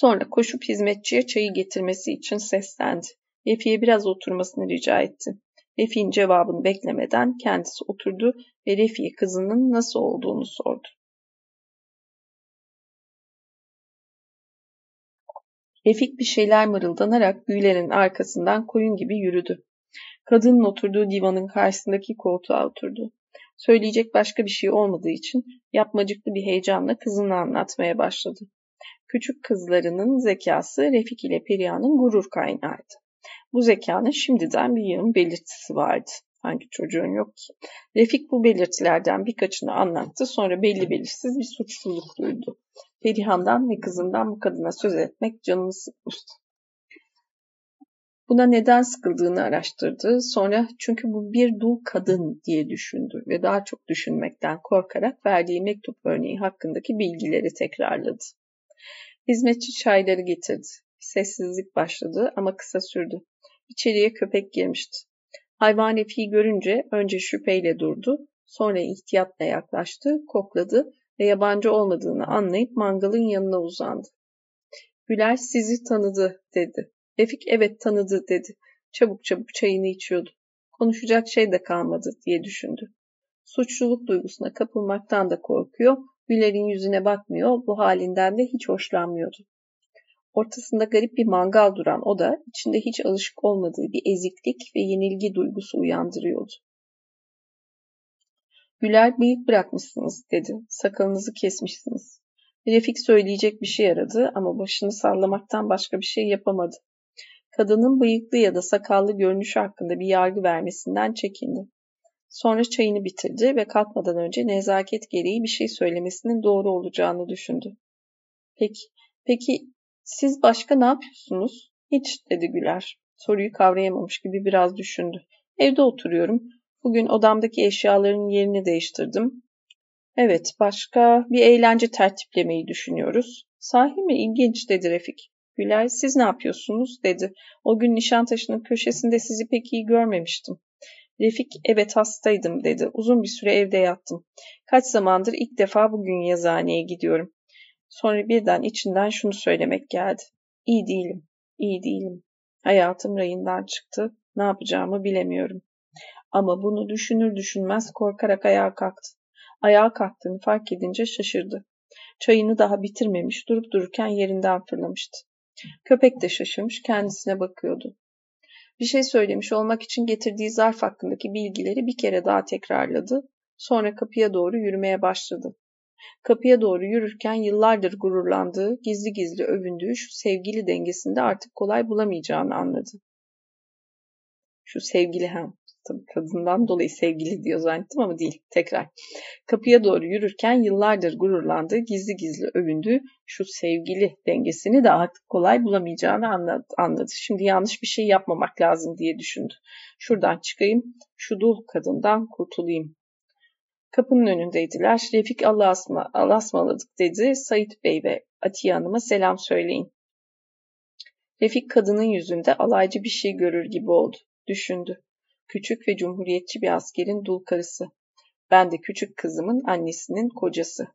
Sonra koşup hizmetçiye çayı getirmesi için seslendi. Refik'e biraz oturmasını rica etti. Refik'in cevabını beklemeden kendisi oturdu ve Refik'e kızının nasıl olduğunu sordu. Refik bir şeyler mırıldanarak Güler'in arkasından koyun gibi yürüdü. Kadının oturduğu divanın karşısındaki koltuğa oturdu. Söyleyecek başka bir şey olmadığı için yapmacıklı bir heyecanla kızını anlatmaya başladı. Küçük kızlarının zekası Refik ile Perihan'ın gurur kaynağıydı. Bu zekanın şimdiden bir yığın belirtisi vardı. Hangi çocuğun yok ki? Refik bu belirtilerden birkaçını anlattı. Sonra belli belirsiz bir suçluluk duydu. Perihan'dan ve kızından bu kadına söz etmek canını sıkmıştı. Buna neden sıkıldığını araştırdı. Sonra çünkü bu bir dul kadın diye düşündü ve daha çok düşünmekten korkarak verdiği mektup örneği hakkındaki bilgileri tekrarladı. Hizmetçi çayları getirdi. Sessizlik başladı ama kısa sürdü. İçeriye köpek girmişti. Hayvan Efi'yi görünce önce şüpheyle durdu, sonra ihtiyatla yaklaştı, kokladı ve yabancı olmadığını anlayıp mangalın yanına uzandı. Güler sizi tanıdı dedi. Refik evet tanıdı dedi. Çabuk çabuk çayını içiyordu. Konuşacak şey de kalmadı diye düşündü. Suçluluk duygusuna kapılmaktan da korkuyor, Güler'in yüzüne bakmıyor, bu halinden de hiç hoşlanmıyordu. Ortasında garip bir mangal duran oda, içinde hiç alışık olmadığı bir eziklik ve yenilgi duygusu uyandırıyordu. Güler bıyık bırakmışsınız dedi. Sakalınızı kesmişsiniz. Refik söyleyecek bir şey aradı ama başını sallamaktan başka bir şey yapamadı. Kadının bıyıklı ya da sakallı görünüşü hakkında bir yargı vermesinden çekindi. Sonra çayını bitirdi ve kalkmadan önce nezaket gereği bir şey söylemesinin doğru olacağını düşündü. Peki, peki siz başka ne yapıyorsunuz? Hiç dedi Güler. Soruyu kavrayamamış gibi biraz düşündü. Evde oturuyorum. Bugün odamdaki eşyaların yerini değiştirdim. Evet, başka bir eğlence tertiplemeyi düşünüyoruz. Sahi mi? İlginç dedi Refik. Güler, siz ne yapıyorsunuz? dedi. O gün Nişantaşı'nın köşesinde sizi pek iyi görmemiştim. Refik, evet hastaydım dedi. Uzun bir süre evde yattım. Kaç zamandır ilk defa bugün yazıhaneye gidiyorum. Sonra birden içinden şunu söylemek geldi. İyi değilim, iyi değilim. Hayatım rayından çıktı. Ne yapacağımı bilemiyorum. Ama bunu düşünür düşünmez korkarak ayağa kalktı. Ayağa kalktığını fark edince şaşırdı. Çayını daha bitirmemiş, durup dururken yerinden fırlamıştı. Köpek de şaşırmış, kendisine bakıyordu. Bir şey söylemiş olmak için getirdiği zarf hakkındaki bilgileri bir kere daha tekrarladı. Sonra kapıya doğru yürümeye başladı. Kapıya doğru yürürken yıllardır gururlandığı, gizli gizli övündüğü şu sevgili dengesinde artık kolay bulamayacağını anladı. Şu sevgili hem tabii kadından dolayı sevgili diyor zannettim ama değil. Tekrar. Kapıya doğru yürürken yıllardır gururlandığı, gizli gizli övündüğü şu sevgili dengesini de artık kolay bulamayacağını anladı. Şimdi yanlış bir şey yapmamak lazım diye düşündü. Şuradan çıkayım, şu dul kadından kurtulayım. Kapının önündeydiler. Refik Allah'a asma, Allah asmaladık dedi. Sait Bey ve Atiye Hanım'a selam söyleyin. Refik kadının yüzünde alaycı bir şey görür gibi oldu. Düşündü. Küçük ve cumhuriyetçi bir askerin dul karısı. Ben de küçük kızımın annesinin kocası.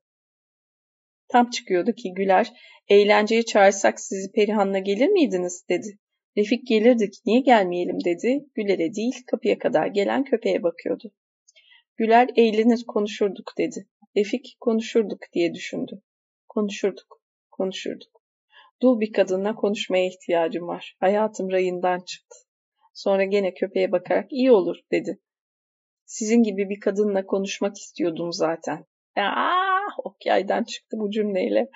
Tam çıkıyordu ki Güler, eğlenceye çağırsak sizi Perihan'la gelir miydiniz dedi. Refik gelirdik, niye gelmeyelim dedi. Güler'e değil, kapıya kadar gelen köpeğe bakıyordu. Güler eğlenir konuşurduk dedi. Refik konuşurduk diye düşündü. Konuşurduk, konuşurduk. Dul bir kadınla konuşmaya ihtiyacım var. Hayatım rayından çıktı. Sonra gene köpeğe bakarak iyi olur dedi. Sizin gibi bir kadınla konuşmak istiyordum zaten. Ah, ok yaydan çıktı bu cümleyle.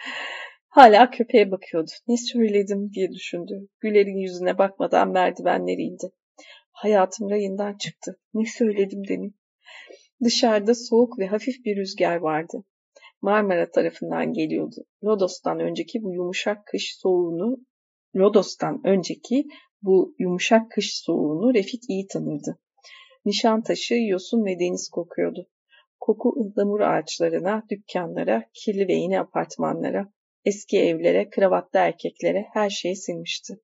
Hala köpeğe bakıyordu. Ne söyledim diye düşündü. Güler'in yüzüne bakmadan merdivenleri indi. Hayatım rayından çıktı. Ne söyledim demin. Dışarıda soğuk ve hafif bir rüzgar vardı. Marmara tarafından geliyordu. Rodos'tan önceki bu yumuşak kış soğuğunu Rodos'tan önceki bu yumuşak kış soğuğunu Refik iyi tanırdı. Nişantaşı yosun ve deniz kokuyordu. Koku ıhlamur ağaçlarına, dükkanlara, kirli ve yeni apartmanlara, eski evlere, kravatlı erkeklere her şeyi silmişti.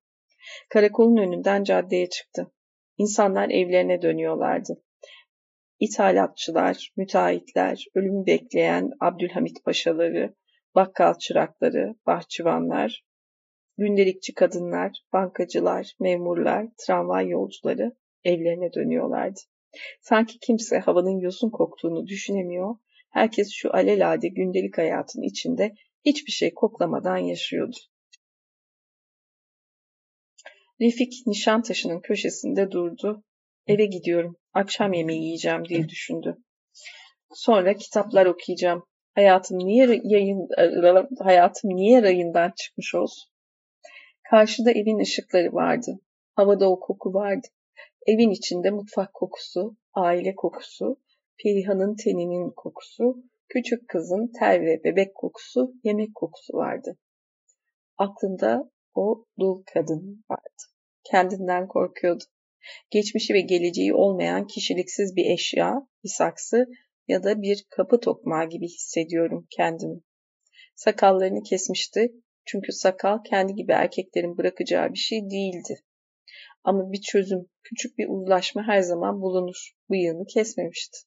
Karakolun önünden caddeye çıktı. İnsanlar evlerine dönüyorlardı. İthalatçılar, müteahhitler, ölümü bekleyen Abdülhamit paşaları, bakkal çırakları, bahçıvanlar, Gündelikçi kadınlar, bankacılar, memurlar, tramvay yolcuları evlerine dönüyorlardı. Sanki kimse havanın yosun koktuğunu düşünemiyor, herkes şu alelade gündelik hayatın içinde hiçbir şey koklamadan yaşıyordu. Refik Nişantaşı'nın köşesinde durdu. Eve gidiyorum, akşam yemeği yiyeceğim diye düşündü. Sonra kitaplar okuyacağım. Hayatım niye yayın hayatım niye rayından çıkmış olsun? Karşıda evin ışıkları vardı. Havada o koku vardı. Evin içinde mutfak kokusu, aile kokusu, Perihan'ın teninin kokusu, küçük kızın ter ve bebek kokusu, yemek kokusu vardı. Aklında o dul kadın vardı. Kendinden korkuyordu. Geçmişi ve geleceği olmayan kişiliksiz bir eşya, bir saksı ya da bir kapı tokmağı gibi hissediyorum kendimi. Sakallarını kesmişti çünkü sakal kendi gibi erkeklerin bırakacağı bir şey değildi. Ama bir çözüm, küçük bir uzlaşma her zaman bulunur. Bıyığını kesmemişti.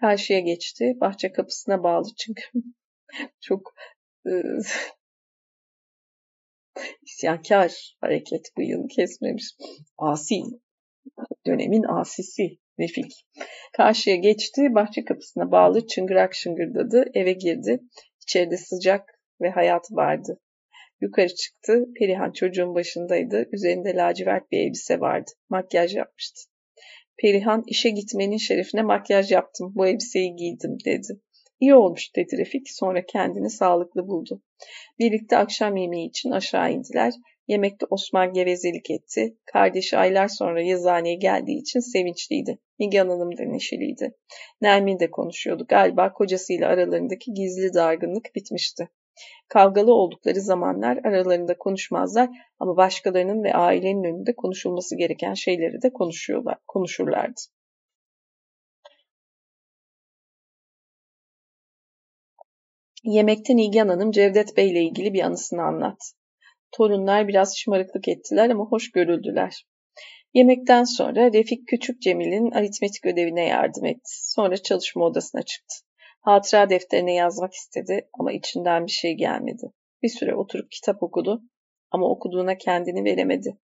Karşıya geçti. Bahçe kapısına bağlı çünkü çok e, isyankar hareket bıyığını kesmemiş. Asi. Dönemin asisi. Refik. Karşıya geçti. Bahçe kapısına bağlı çıngırak şıngırdadı. Eve girdi. İçeride sıcak ve hayat vardı. Yukarı çıktı. Perihan çocuğun başındaydı. Üzerinde lacivert bir elbise vardı. Makyaj yapmıştı. Perihan işe gitmenin şerefine makyaj yaptım. Bu elbiseyi giydim dedi. İyi olmuş dedi Refik. Sonra kendini sağlıklı buldu. Birlikte akşam yemeği için aşağı indiler. Yemekte Osman gevezelik etti. Kardeşi aylar sonra yazıhaneye geldiği için sevinçliydi. Nigan Hanım da neşeliydi. Nermin de konuşuyordu. Galiba kocasıyla aralarındaki gizli dargınlık bitmişti. Kavgalı oldukları zamanlar aralarında konuşmazlar ama başkalarının ve ailenin önünde konuşulması gereken şeyleri de konuşuyorlar, konuşurlardı. Yemekte Nigan Hanım Cevdet Bey ile ilgili bir anısını anlattı. Torunlar biraz şımarıklık ettiler ama hoş görüldüler. Yemekten sonra Refik Küçük Cemil'in aritmetik ödevine yardım etti. Sonra çalışma odasına çıktı. Hatıra defterine yazmak istedi ama içinden bir şey gelmedi. Bir süre oturup kitap okudu ama okuduğuna kendini veremedi.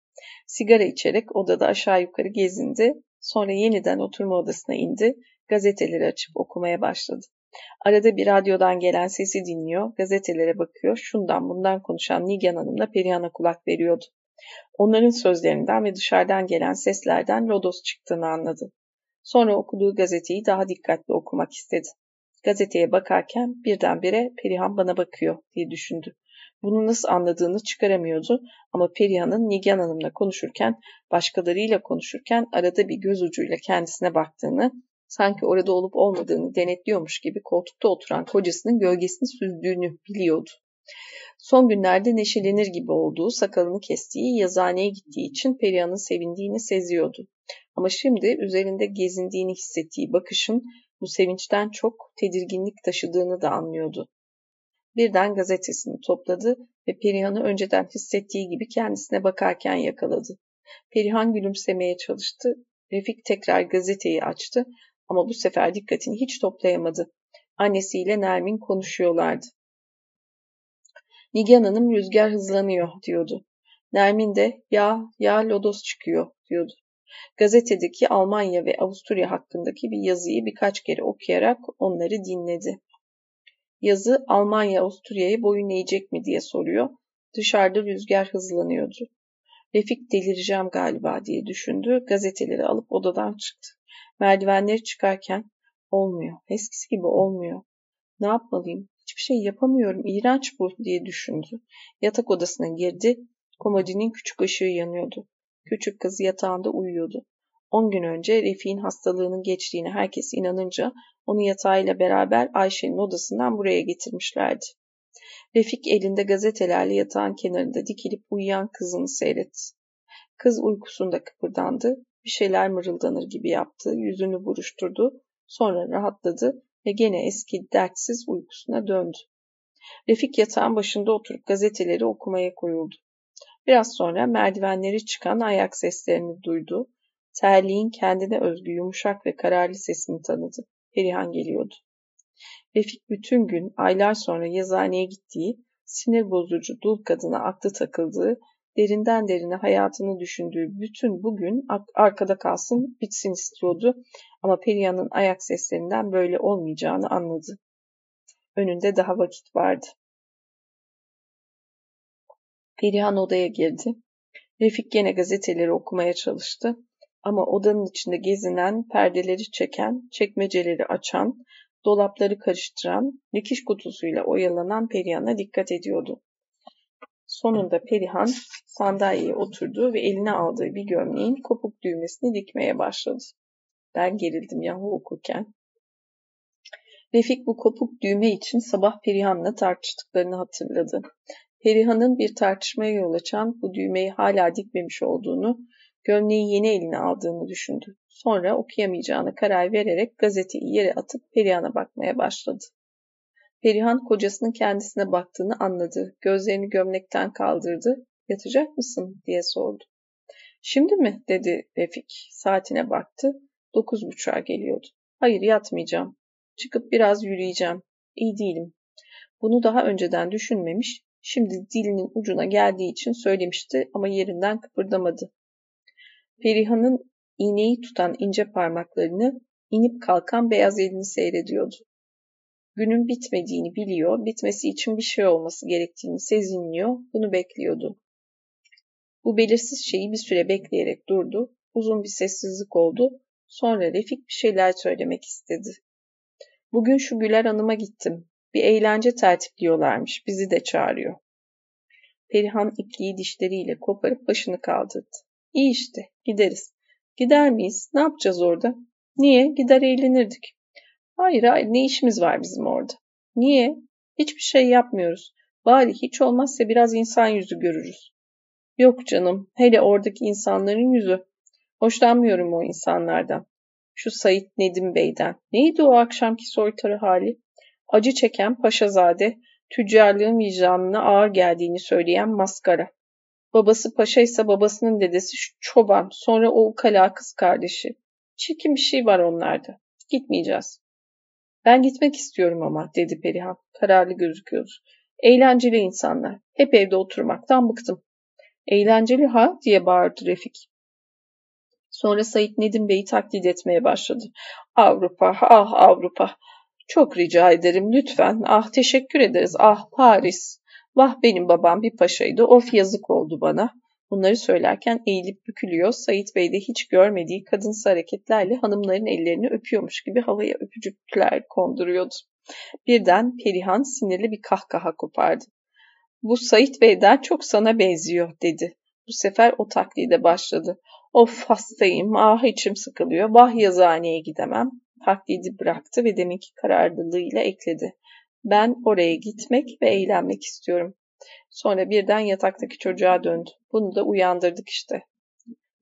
Sigara içerek odada aşağı yukarı gezindi. Sonra yeniden oturma odasına indi. Gazeteleri açıp okumaya başladı. Arada bir radyodan gelen sesi dinliyor, gazetelere bakıyor, şundan bundan konuşan Nigan Hanım'la Perihan'a kulak veriyordu. Onların sözlerinden ve dışarıdan gelen seslerden Lodos çıktığını anladı. Sonra okuduğu gazeteyi daha dikkatli okumak istedi. Gazeteye bakarken birdenbire Perihan bana bakıyor diye düşündü. Bunu nasıl anladığını çıkaramıyordu ama Perihan'ın Nigan Hanım'la konuşurken, başkalarıyla konuşurken arada bir göz ucuyla kendisine baktığını, sanki orada olup olmadığını denetliyormuş gibi koltukta oturan kocasının gölgesini süzdüğünü biliyordu. Son günlerde neşelenir gibi olduğu, sakalını kestiği, yazıhaneye gittiği için Perihan'ın sevindiğini seziyordu. Ama şimdi üzerinde gezindiğini hissettiği bakışın bu sevinçten çok tedirginlik taşıdığını da anlıyordu. Birden gazetesini topladı ve Perihan'ı önceden hissettiği gibi kendisine bakarken yakaladı. Perihan gülümsemeye çalıştı. Refik tekrar gazeteyi açtı ama bu sefer dikkatini hiç toplayamadı. Annesiyle Nermin konuşuyorlardı. Nigan Hanım rüzgar hızlanıyor diyordu. Nermin de ya ya lodos çıkıyor diyordu. Gazetedeki Almanya ve Avusturya hakkındaki bir yazıyı birkaç kere okuyarak onları dinledi. Yazı Almanya Avusturya'ya boyun eğecek mi diye soruyor. Dışarıda rüzgar hızlanıyordu. Refik delireceğim galiba diye düşündü. Gazeteleri alıp odadan çıktı. Merdivenleri çıkarken olmuyor. Eskisi gibi olmuyor. Ne yapmalıyım? Hiçbir şey yapamıyorum. İğrenç bu diye düşündü. Yatak odasına girdi. Komodinin küçük ışığı yanıyordu. Küçük kız yatağında uyuyordu. On gün önce Refik'in hastalığının geçtiğine herkes inanınca onu yatağıyla beraber Ayşe'nin odasından buraya getirmişlerdi. Refik elinde gazetelerle yatağın kenarında dikilip uyuyan kızını seyretti. Kız uykusunda kıpırdandı, bir şeyler mırıldanır gibi yaptı, yüzünü buruşturdu, sonra rahatladı ve gene eski dertsiz uykusuna döndü. Refik yatağın başında oturup gazeteleri okumaya koyuldu. Biraz sonra merdivenleri çıkan ayak seslerini duydu. Terliğin kendine özgü yumuşak ve kararlı sesini tanıdı. Perihan geliyordu. Refik bütün gün aylar sonra yazıhaneye gittiği, sinir bozucu dul kadına aklı takıldığı, derinden derine hayatını düşündüğü bütün bugün arkada kalsın, bitsin istiyordu. Ama Perihan'ın ayak seslerinden böyle olmayacağını anladı. Önünde daha vakit vardı. Perihan odaya girdi. Refik gene gazeteleri okumaya çalıştı. Ama odanın içinde gezinen, perdeleri çeken, çekmeceleri açan, dolapları karıştıran, dikiş kutusuyla oyalanan Perihan'a dikkat ediyordu. Sonunda Perihan sandalyeye oturdu ve eline aldığı bir gömleğin kopuk düğmesini dikmeye başladı. Ben gerildim yahu okurken. Refik bu kopuk düğme için sabah Perihan'la tartıştıklarını hatırladı. Perihan'ın bir tartışmaya yol açan bu düğmeyi hala dikmemiş olduğunu, gömleği yeni eline aldığını düşündü. Sonra okuyamayacağını karar vererek gazeteyi yere atıp Perihan'a bakmaya başladı. Perihan kocasının kendisine baktığını anladı. Gözlerini gömlekten kaldırdı. Yatacak mısın diye sordu. Şimdi mi dedi Refik. Saatine baktı. Dokuz buçuğa geliyordu. Hayır yatmayacağım. Çıkıp biraz yürüyeceğim. İyi değilim. Bunu daha önceden düşünmemiş, şimdi dilinin ucuna geldiği için söylemişti ama yerinden kıpırdamadı. Perihan'ın iğneyi tutan ince parmaklarını, inip kalkan beyaz elini seyrediyordu. Günün bitmediğini biliyor, bitmesi için bir şey olması gerektiğini sezinliyor, bunu bekliyordu. Bu belirsiz şeyi bir süre bekleyerek durdu, uzun bir sessizlik oldu, sonra Refik bir şeyler söylemek istedi. Bugün şu Güler Hanım'a gittim. Bir eğlence tertipliyorlarmış, bizi de çağırıyor. Perihan ipliği dişleriyle koparıp başını kaldırdı. İyi işte, gideriz. Gider miyiz? Ne yapacağız orada? Niye? Gider eğlenirdik. Hayır hayır ne işimiz var bizim orada? Niye? Hiçbir şey yapmıyoruz. Bari hiç olmazsa biraz insan yüzü görürüz. Yok canım, hele oradaki insanların yüzü. Hoşlanmıyorum o insanlardan. Şu Sayit Nedim Bey'den. Neydi o akşamki soytarı hali? Acı çeken paşazade, tüccarlığın vicdanına ağır geldiğini söyleyen maskara. Babası paşa ise babasının dedesi çoban, sonra o ukala kız kardeşi. Çirkin bir şey var onlarda. Gitmeyeceğiz. Ben gitmek istiyorum ama, dedi Perihan. Kararlı gözüküyordu. Eğlenceli insanlar. Hep evde oturmaktan bıktım. Eğlenceli ha, diye bağırdı Refik. Sonra Sayit Nedim Bey'i taklit etmeye başladı. Avrupa, ah Avrupa. Çok rica ederim lütfen. Ah teşekkür ederiz. Ah Paris. Vah benim babam bir paşaydı. Of yazık oldu bana. Bunları söylerken eğilip bükülüyor. Sait Bey de hiç görmediği kadınsı hareketlerle hanımların ellerini öpüyormuş gibi havaya öpücükler konduruyordu. Birden Perihan sinirli bir kahkaha kopardı. Bu Sait Bey'den çok sana benziyor dedi. Bu sefer o taklide başladı. Of hastayım, ah içim sıkılıyor, vah yazıhaneye gidemem. Taklidi bıraktı ve deminki kararlılığıyla ekledi. Ben oraya gitmek ve eğlenmek istiyorum. Sonra birden yataktaki çocuğa döndü. Bunu da uyandırdık işte.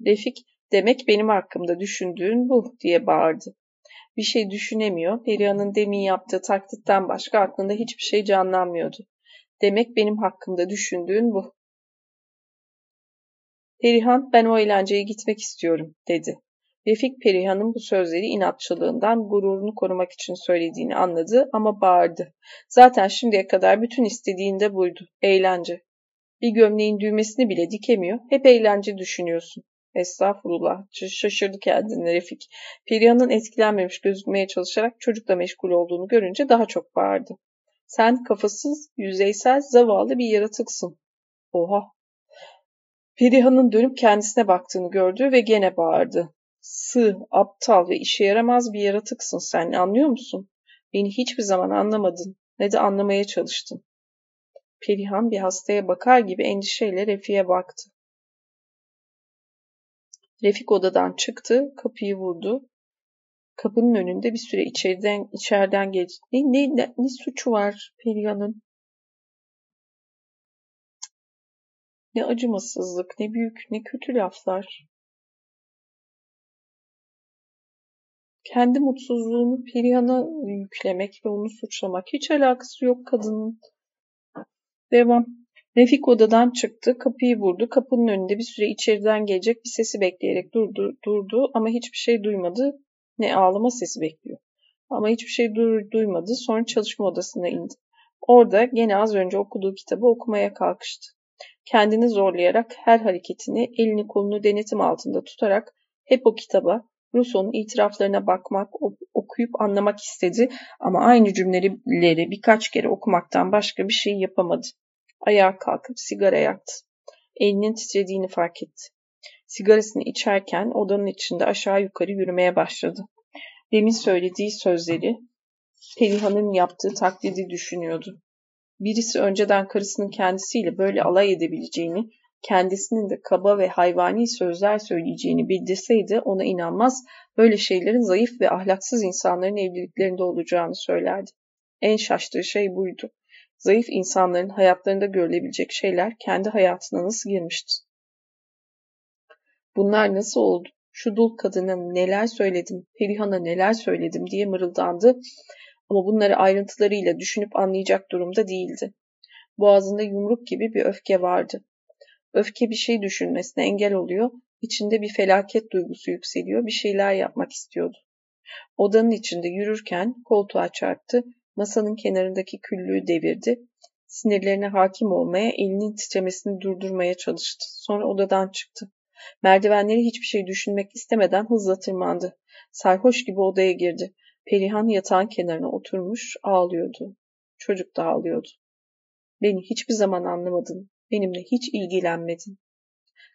Refik, demek benim hakkımda düşündüğün bu diye bağırdı. Bir şey düşünemiyor, Perihan'ın demin yaptığı taklitten başka aklında hiçbir şey canlanmıyordu. Demek benim hakkımda düşündüğün bu. Perihan, ben o eğlenceye gitmek istiyorum, dedi. Refik Perihan'ın bu sözleri inatçılığından gururunu korumak için söylediğini anladı ama bağırdı. Zaten şimdiye kadar bütün istediğinde buydu. Eğlence. Bir gömleğin düğmesini bile dikemiyor. Hep eğlence düşünüyorsun. Estağfurullah. Şaşırdı kendini Refik. Perihan'ın etkilenmemiş gözükmeye çalışarak çocukla meşgul olduğunu görünce daha çok bağırdı. Sen kafasız, yüzeysel, zavallı bir yaratıksın. Oha. Perihan'ın dönüp kendisine baktığını gördü ve gene bağırdı. Sığ, aptal ve işe yaramaz bir yaratıksın sen, anlıyor musun? Beni hiçbir zaman anlamadın, ne de anlamaya çalıştın. Perihan bir hastaya bakar gibi endişeyle Refik'e baktı. Refik odadan çıktı, kapıyı vurdu. Kapının önünde bir süre içeriden içeriden geçti. Ne, ne, ne, suçu var Perihan'ın? Ne acımasızlık, ne büyük, ne kötü laflar. Kendi mutsuzluğunu Perihan'a yüklemek ve onu suçlamak. Hiç alakası yok kadının. Devam. Refik odadan çıktı, kapıyı vurdu. Kapının önünde bir süre içeriden gelecek bir sesi bekleyerek durdu, durdu ama hiçbir şey duymadı. Ne ağlama sesi bekliyor. Ama hiçbir şey du duymadı. Sonra çalışma odasına indi. Orada gene az önce okuduğu kitabı okumaya kalkıştı. Kendini zorlayarak her hareketini elini kolunu denetim altında tutarak hep o kitaba, Rousseau'nun itiraflarına bakmak, okuyup anlamak istedi ama aynı cümleleri birkaç kere okumaktan başka bir şey yapamadı. Ayağa kalkıp sigara yaktı. Elinin titrediğini fark etti. Sigarasını içerken odanın içinde aşağı yukarı yürümeye başladı. Demin söylediği sözleri, Perihan'ın yaptığı taklidi düşünüyordu. Birisi önceden karısının kendisiyle böyle alay edebileceğini, kendisinin de kaba ve hayvani sözler söyleyeceğini bildirseydi ona inanmaz, böyle şeylerin zayıf ve ahlaksız insanların evliliklerinde olacağını söylerdi. En şaştığı şey buydu. Zayıf insanların hayatlarında görülebilecek şeyler kendi hayatına nasıl girmişti? Bunlar nasıl oldu? Şu dul kadına neler söyledim, Perihan'a neler söyledim diye mırıldandı ama bunları ayrıntılarıyla düşünüp anlayacak durumda değildi. Boğazında yumruk gibi bir öfke vardı. Öfke bir şey düşünmesine engel oluyor, içinde bir felaket duygusu yükseliyor, bir şeyler yapmak istiyordu. Odanın içinde yürürken koltuğa çarptı, masanın kenarındaki küllüğü devirdi. Sinirlerine hakim olmaya, elinin titremesini durdurmaya çalıştı. Sonra odadan çıktı. Merdivenleri hiçbir şey düşünmek istemeden hızla tırmandı. Sarhoş gibi odaya girdi. Perihan yatağın kenarına oturmuş ağlıyordu. Çocuk da ağlıyordu. Beni hiçbir zaman anlamadın. Benimle hiç ilgilenmedin.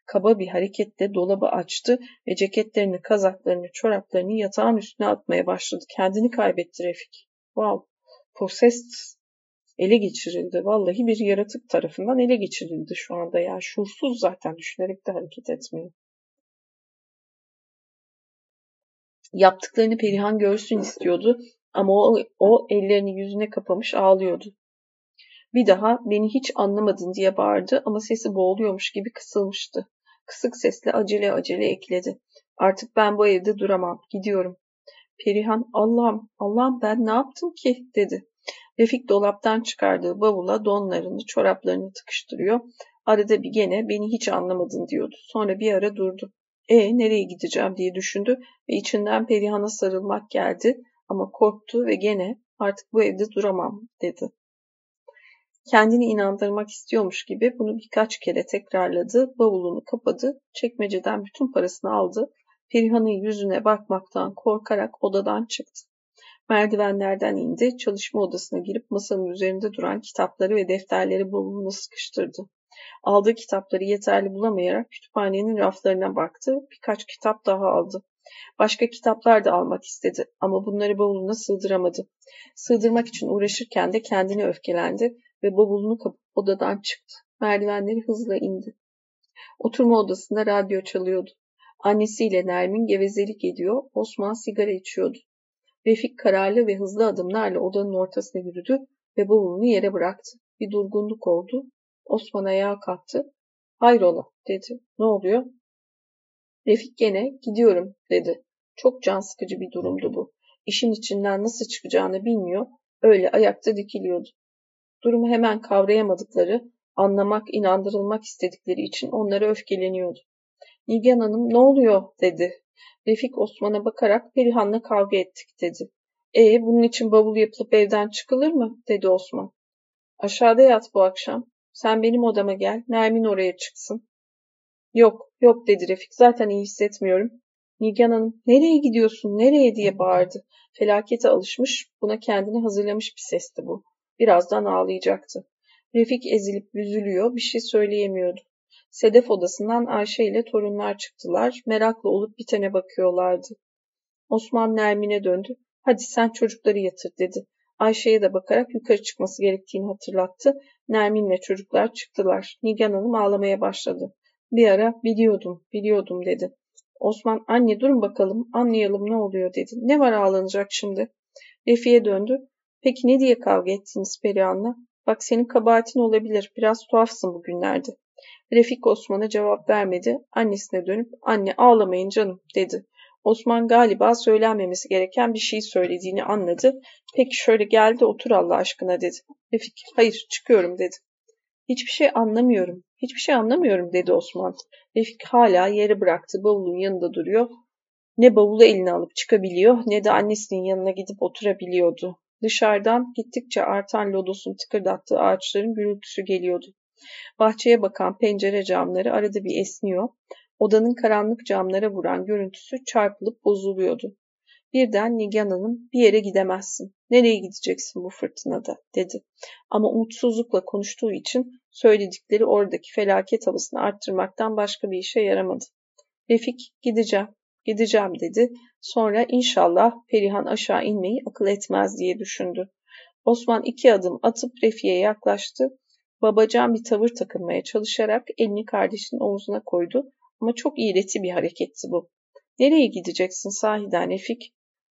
Kaba bir hareketle dolabı açtı ve ceketlerini, kazaklarını, çoraplarını yatağın üstüne atmaya başladı. Kendini kaybetti Refik. Wow, possessed ele geçirildi. Vallahi bir yaratık tarafından ele geçirildi şu anda. Yani şuursuz zaten düşünerek de hareket etmiyor. Yaptıklarını Perihan görsün istiyordu ama o, o ellerini yüzüne kapamış ağlıyordu. Bir daha beni hiç anlamadın diye bağırdı ama sesi boğuluyormuş gibi kısılmıştı. Kısık sesle acele acele ekledi. Artık ben bu evde duramam. Gidiyorum. Perihan Allah'ım Allah'ım ben ne yaptım ki dedi. Refik dolaptan çıkardığı bavula donlarını, çoraplarını tıkıştırıyor. Arada bir gene beni hiç anlamadın diyordu. Sonra bir ara durdu. E nereye gideceğim diye düşündü ve içinden Perihan'a sarılmak geldi ama korktu ve gene artık bu evde duramam dedi. Kendini inandırmak istiyormuş gibi bunu birkaç kere tekrarladı, bavulunu kapadı, çekmeceden bütün parasını aldı, Perihan'ın yüzüne bakmaktan korkarak odadan çıktı. Merdivenlerden indi, çalışma odasına girip masanın üzerinde duran kitapları ve defterleri bavuluna sıkıştırdı. Aldığı kitapları yeterli bulamayarak kütüphanenin raflarına baktı, birkaç kitap daha aldı. Başka kitaplar da almak istedi ama bunları bavuluna sığdıramadı. Sığdırmak için uğraşırken de kendini öfkelendi ve bavulunu kapıp odadan çıktı. Merdivenleri hızla indi. Oturma odasında radyo çalıyordu. Annesiyle Nermin gevezelik ediyor, Osman sigara içiyordu. Refik kararlı ve hızlı adımlarla odanın ortasına yürüdü ve bavulunu yere bıraktı. Bir durgunluk oldu. Osman ayağa kalktı. Hayrola dedi. Ne oluyor? Refik gene gidiyorum dedi. Çok can sıkıcı bir durumdu bu. İşin içinden nasıl çıkacağını bilmiyor, öyle ayakta dikiliyordu. Durumu hemen kavrayamadıkları, anlamak, inandırılmak istedikleri için onlara öfkeleniyordu. Nigen Hanım ne oluyor dedi. Refik Osman'a bakarak Perihan'la kavga ettik dedi. E bunun için bavul yapılıp evden çıkılır mı? dedi Osman. Aşağıda yat bu akşam. Sen benim odama gel. Nermin oraya çıksın. Yok, yok dedi Refik. Zaten iyi hissetmiyorum. Nigan Hanım, nereye gidiyorsun, nereye diye bağırdı. Felakete alışmış, buna kendini hazırlamış bir sesti bu. Birazdan ağlayacaktı. Refik ezilip büzülüyor, bir şey söyleyemiyordu. Sedef odasından Ayşe ile torunlar çıktılar. Merakla olup bitene bakıyorlardı. Osman Nermin'e döndü. Hadi sen çocukları yatır dedi. Ayşe'ye de bakarak yukarı çıkması gerektiğini hatırlattı. Nermin'le çocuklar çıktılar. Nigan Hanım ağlamaya başladı. Bir ara biliyordum, biliyordum dedi. Osman anne durun bakalım anlayalım ne oluyor dedi. Ne var ağlanacak şimdi? Refi'ye döndü. Peki ne diye kavga ettiniz Perihan'la? Bak senin kabahatin olabilir. Biraz tuhafsın bugünlerde. Refik Osman'a cevap vermedi. Annesine dönüp anne ağlamayın canım dedi. Osman galiba söylenmemesi gereken bir şey söylediğini anladı. Peki şöyle geldi otur Allah aşkına dedi. Refik hayır çıkıyorum dedi. Hiçbir şey anlamıyorum. Hiçbir şey anlamıyorum dedi Osman. Refik hala yere bıraktı bavulun yanında duruyor. Ne bavulu eline alıp çıkabiliyor ne de annesinin yanına gidip oturabiliyordu. Dışarıdan gittikçe artan lodosun tıkırdattığı ağaçların gürültüsü geliyordu. Bahçeye bakan pencere camları arada bir esniyor. Odanın karanlık camlara vuran görüntüsü çarpılıp bozuluyordu. Birden Nigan Hanım bir yere gidemezsin. Nereye gideceksin bu fırtınada dedi. Ama umutsuzlukla konuştuğu için söyledikleri oradaki felaket havasını arttırmaktan başka bir işe yaramadı. Refik gideceğim, gideceğim dedi. Sonra inşallah Perihan aşağı inmeyi akıl etmez diye düşündü. Osman iki adım atıp Refik'e yaklaştı. Babacan bir tavır takılmaya çalışarak elini kardeşinin omzuna koydu ama çok iğreti bir hareketti bu. Nereye gideceksin sahiden Refik?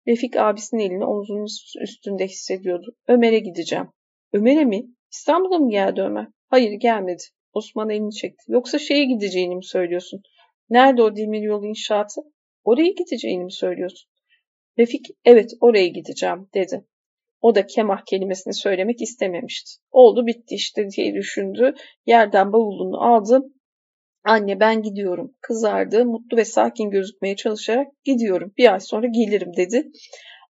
Refik abisinin elini omzunun üstünde hissediyordu. Ömer'e gideceğim. Ömer'e mi? İstanbul'a mı geldi Ömer? Hayır gelmedi. Osman elini çekti. Yoksa şeye gideceğini mi söylüyorsun? Nerede o demir yolu inşaatı? Oraya gideceğini mi söylüyorsun? Refik evet oraya gideceğim dedi. O da kemah kelimesini söylemek istememişti. Oldu bitti işte diye düşündü. Yerden bavulunu aldı. Anne ben gidiyorum. Kızardı, mutlu ve sakin gözükmeye çalışarak gidiyorum. Bir ay sonra gelirim dedi.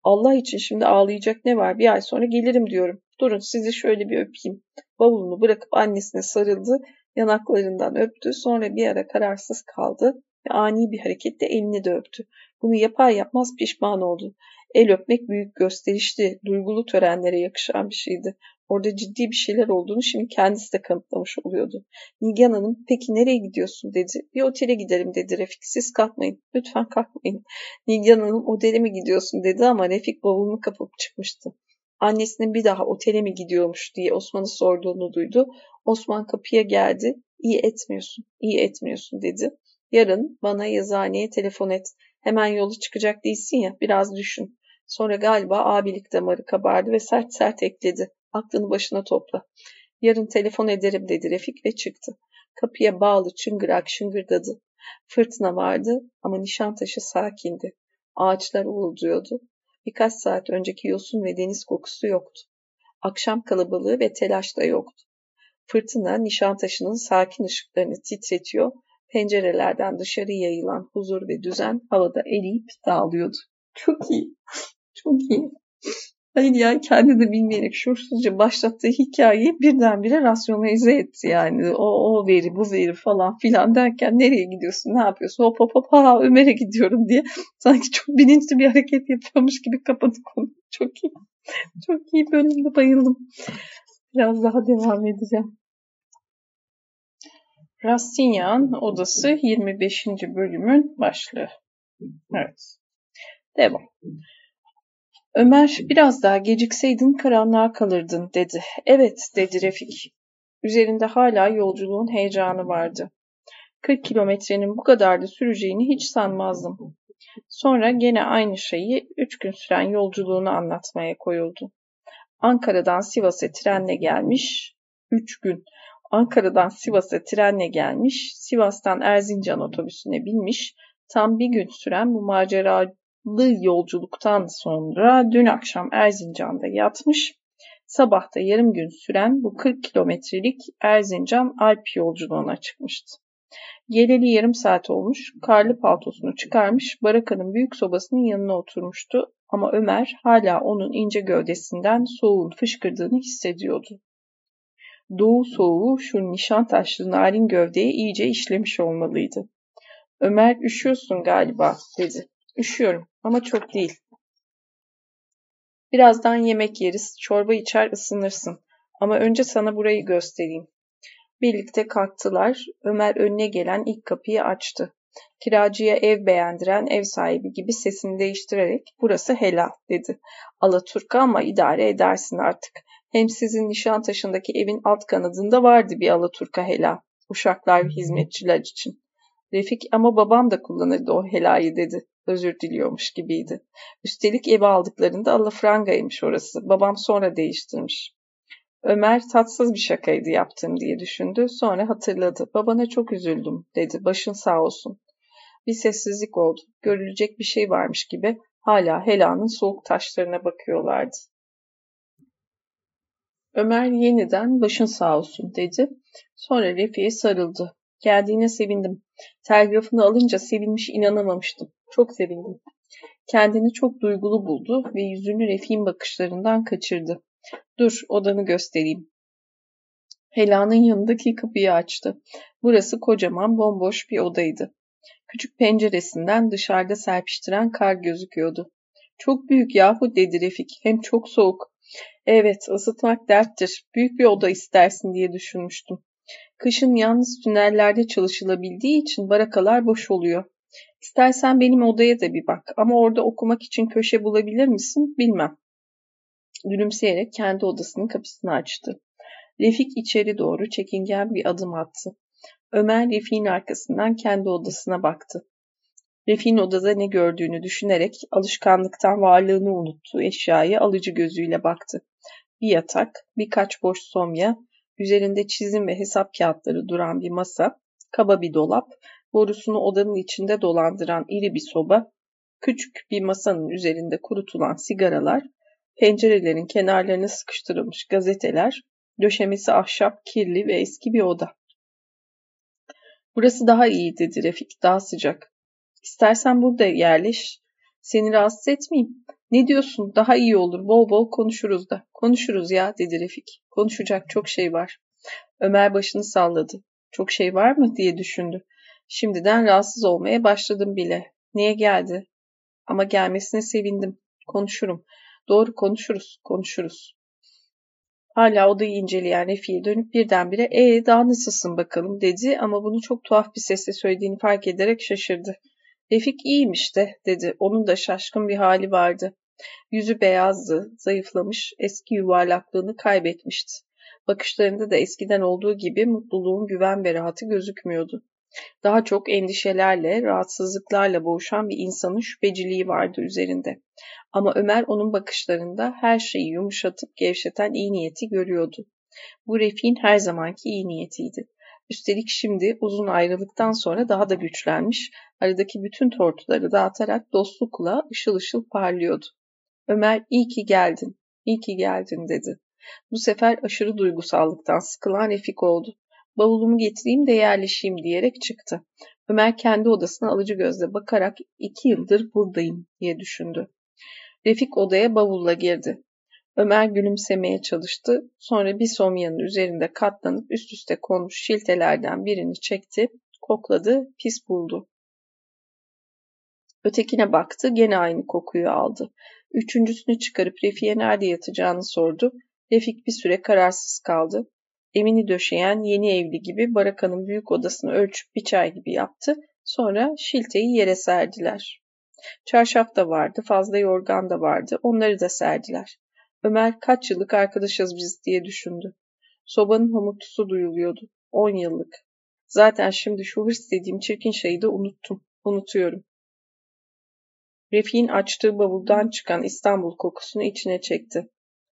Allah için şimdi ağlayacak ne var? Bir ay sonra gelirim diyorum. Durun sizi şöyle bir öpeyim. Bavulunu bırakıp annesine sarıldı. Yanaklarından öptü. Sonra bir ara kararsız kaldı ve ani bir hareketle elini de öptü. Bunu yapar yapmaz pişman oldu. El öpmek büyük gösterişli, duygulu törenlere yakışan bir şeydi. Orada ciddi bir şeyler olduğunu şimdi kendisi de kanıtlamış oluyordu. Nigan Hanım peki nereye gidiyorsun dedi. Bir otele giderim dedi Refik. Siz kalkmayın. Lütfen kalkmayın. Nigan Hanım otele mi gidiyorsun dedi ama Refik bavulunu kapıp çıkmıştı. Annesinin bir daha otele mi gidiyormuş diye Osman'ı sorduğunu duydu. Osman kapıya geldi. İyi etmiyorsun, iyi etmiyorsun dedi. Yarın bana yazıhaneye telefon et. Hemen yolu çıkacak değilsin ya biraz düşün. Sonra galiba abilik damarı kabardı ve sert sert ekledi. Aklını başına topla. Yarın telefon ederim dedi Refik ve çıktı. Kapıya bağlı çıngırak şıngırdadı. Fırtına vardı ama Nişantaşı sakindi. Ağaçlar uğulduyordu. Birkaç saat önceki yosun ve deniz kokusu yoktu. Akşam kalabalığı ve telaş da yoktu. Fırtına Nişantaşı'nın sakin ışıklarını titretiyor, pencerelerden dışarı yayılan huzur ve düzen havada eriyip dağılıyordu. Çok iyi, çok iyi. Hayır ya kendi de bilmeyerek şuursuzca başlattığı hikayeyi birdenbire rasyonalize etti yani. O, o veri bu veri falan filan derken nereye gidiyorsun ne yapıyorsun hop hop hop ha Ömer'e gidiyorum diye sanki çok bilinçli bir hareket yapıyormuş gibi kapadı konu. Çok iyi. Çok iyi bölümde bayıldım. Biraz daha devam edeceğim. Rastinyan Odası 25. bölümün başlığı. Evet. Devam. Ömer biraz daha gecikseydin karanlığa kalırdın dedi. Evet dedi Refik. Üzerinde hala yolculuğun heyecanı vardı. 40 kilometrenin bu kadar da süreceğini hiç sanmazdım. Sonra gene aynı şeyi üç gün süren yolculuğunu anlatmaya koyuldu. Ankara'dan Sivas'a trenle gelmiş, üç gün. Ankara'dan Sivas'a trenle gelmiş, Sivas'tan Erzincan otobüsüne binmiş, tam bir gün süren bu macera yolculuktan sonra dün akşam Erzincan'da yatmış, sabahta yarım gün süren bu 40 kilometrelik Erzincan Alp yolculuğuna çıkmıştı. Geleli yarım saat olmuş, karlı paltosunu çıkarmış, barakanın büyük sobasının yanına oturmuştu ama Ömer hala onun ince gövdesinden soğuğun fışkırdığını hissediyordu. Doğu soğuğu şu nişan taşlı narin gövdeye iyice işlemiş olmalıydı. Ömer üşüyorsun galiba dedi. Üşüyorum ama çok değil. Birazdan yemek yeriz, çorba içer ısınırsın. Ama önce sana burayı göstereyim. Birlikte kalktılar. Ömer önüne gelen ilk kapıyı açtı. Kiracıya ev beğendiren ev sahibi gibi sesini değiştirerek burası helal dedi. Alaturka ama idare edersin artık. Hem sizin Nişantaşı'ndaki evin alt kanadında vardı bir Alaturka helal. Uşaklar ve hizmetçiler için. Refik ama babam da kullanırdı o helayı dedi özür diliyormuş gibiydi. Üstelik evi aldıklarında alafrangaymış orası. Babam sonra değiştirmiş. Ömer tatsız bir şakaydı yaptığım diye düşündü. Sonra hatırladı. Babana çok üzüldüm dedi. Başın sağ olsun. Bir sessizlik oldu. Görülecek bir şey varmış gibi hala Hela'nın soğuk taşlarına bakıyorlardı. Ömer yeniden başın sağ olsun dedi. Sonra Refik'e sarıldı. Geldiğine sevindim. Telgrafını alınca sevinmiş inanamamıştım. Çok sevindim. Kendini çok duygulu buldu ve yüzünü Refik'in bakışlarından kaçırdı. Dur, odanı göstereyim. Hela'nın yanındaki kapıyı açtı. Burası kocaman, bomboş bir odaydı. Küçük penceresinden dışarıda serpiştiren kar gözüküyordu. Çok büyük yahu dedi Refik. Hem çok soğuk. Evet, ısıtmak derttir. Büyük bir oda istersin diye düşünmüştüm. Kışın yalnız tünellerde çalışılabildiği için barakalar boş oluyor. İstersen benim odaya da bir bak ama orada okumak için köşe bulabilir misin bilmem. Gülümseyerek kendi odasının kapısını açtı. Refik içeri doğru çekingen bir adım attı. Ömer Refik'in arkasından kendi odasına baktı. Refik'in odada ne gördüğünü düşünerek alışkanlıktan varlığını unuttuğu eşyaya alıcı gözüyle baktı. Bir yatak, birkaç boş somya, üzerinde çizim ve hesap kağıtları duran bir masa, kaba bir dolap, borusunu odanın içinde dolandıran iri bir soba, küçük bir masanın üzerinde kurutulan sigaralar, pencerelerin kenarlarına sıkıştırılmış gazeteler, döşemesi ahşap, kirli ve eski bir oda. Burası daha iyi dedi Refik, daha sıcak. İstersen burada yerleş. Seni rahatsız etmeyeyim. Ne diyorsun? Daha iyi olur. Bol bol konuşuruz da. Konuşuruz ya dedi Refik. Konuşacak çok şey var. Ömer başını salladı. Çok şey var mı diye düşündü. Şimdiden rahatsız olmaya başladım bile. Niye geldi? Ama gelmesine sevindim. Konuşurum. Doğru konuşuruz, konuşuruz. Hala odayı inceleyen Refik'e dönüp birdenbire ee daha nasılsın bakalım dedi ama bunu çok tuhaf bir sesle söylediğini fark ederek şaşırdı. Refik iyiymiş de dedi. Onun da şaşkın bir hali vardı. Yüzü beyazdı, zayıflamış, eski yuvarlaklığını kaybetmişti. Bakışlarında da eskiden olduğu gibi mutluluğun güven ve rahatı gözükmüyordu. Daha çok endişelerle, rahatsızlıklarla boğuşan bir insanın şüpheciliği vardı üzerinde. Ama Ömer onun bakışlarında her şeyi yumuşatıp gevşeten iyi niyeti görüyordu. Bu Refik'in her zamanki iyi niyetiydi. Üstelik şimdi uzun ayrılıktan sonra daha da güçlenmiş, aradaki bütün tortuları dağıtarak dostlukla ışıl ışıl parlıyordu. Ömer iyi ki geldin, iyi ki geldin dedi. Bu sefer aşırı duygusallıktan sıkılan Refik oldu. Bavulumu getireyim de yerleşeyim diyerek çıktı. Ömer kendi odasına alıcı gözle bakarak iki yıldır buradayım diye düşündü. Refik odaya bavulla girdi. Ömer gülümsemeye çalıştı. Sonra bir somyanın üzerinde katlanıp üst üste konmuş şiltelerden birini çekti, kokladı, pis buldu. Ötekine baktı, gene aynı kokuyu aldı. Üçüncüsünü çıkarıp Refik'e nerede yatacağını sordu. Refik bir süre kararsız kaldı. Emini döşeyen yeni evli gibi barakanın büyük odasını ölçüp bir çay gibi yaptı. Sonra şilteyi yere serdiler. Çarşaf da vardı, fazla yorgan da vardı. Onları da serdiler. Ömer kaç yıllık arkadaşız biz diye düşündü. Sobanın homurtusu duyuluyordu. On yıllık. Zaten şimdi şu hırs dediğim çirkin şeyi de unuttum. Unutuyorum. Refik'in açtığı bavuldan çıkan İstanbul kokusunu içine çekti.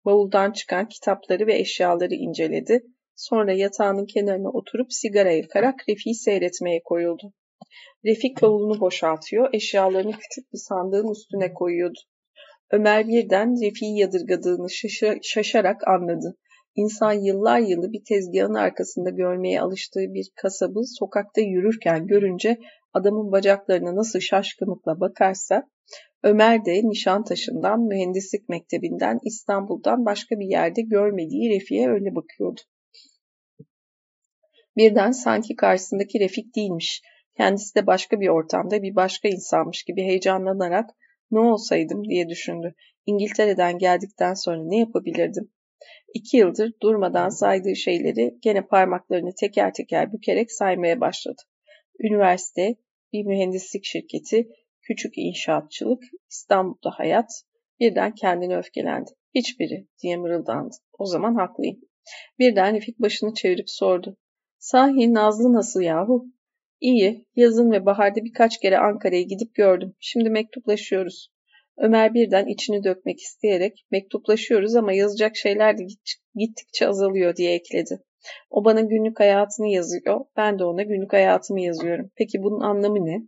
Bavuldan çıkan kitapları ve eşyaları inceledi. Sonra yatağının kenarına oturup sigara yakarak Refik'i seyretmeye koyuldu. Refik bavulunu boşaltıyor, eşyalarını küçük bir sandığın üstüne koyuyordu. Ömer birden Refik'i yadırgadığını şaşarak anladı. İnsan yıllar yılı bir tezgahın arkasında görmeye alıştığı bir kasabı sokakta yürürken görünce adamın bacaklarına nasıl şaşkınlıkla bakarsa, Ömer de Nişantaşı'ndan, mühendislik mektebinden, İstanbul'dan başka bir yerde görmediği Refik'e öyle bakıyordu. Birden sanki karşısındaki Refik değilmiş, kendisi de başka bir ortamda bir başka insanmış gibi heyecanlanarak ne olsaydım diye düşündü. İngiltere'den geldikten sonra ne yapabilirdim? İki yıldır durmadan saydığı şeyleri gene parmaklarını teker teker bükerek saymaya başladı. Üniversite, bir mühendislik şirketi, küçük inşaatçılık, İstanbul'da hayat, birden kendini öfkelendi. Hiçbiri diye mırıldandı. O zaman haklıyım. Birden Refik başını çevirip sordu. Sahi Nazlı nasıl yahu? İyi, yazın ve baharda birkaç kere Ankara'ya gidip gördüm. Şimdi mektuplaşıyoruz. Ömer birden içini dökmek isteyerek mektuplaşıyoruz ama yazacak şeyler de gittikçe azalıyor diye ekledi. O bana günlük hayatını yazıyor, ben de ona günlük hayatımı yazıyorum. Peki bunun anlamı ne?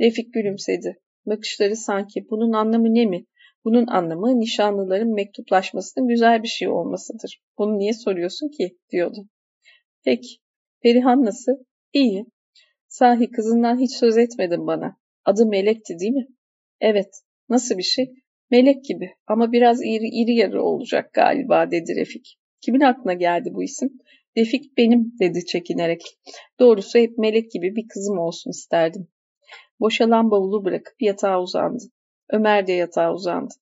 Refik gülümsedi. Bakışları sanki bunun anlamı ne mi? Bunun anlamı nişanlıların mektuplaşmasının güzel bir şey olmasıdır. Bunu niye soruyorsun ki? diyordu. Peki, Perihan nasıl? İyi. Sahi kızından hiç söz etmedin bana. Adı Melek'ti değil mi? Evet. Nasıl bir şey? Melek gibi ama biraz iri, iri yarı olacak galiba dedi Refik. Kimin aklına geldi bu isim? Refik benim dedi çekinerek. Doğrusu hep melek gibi bir kızım olsun isterdim. Boşalan bavulu bırakıp yatağa uzandı. Ömer de yatağa uzandı.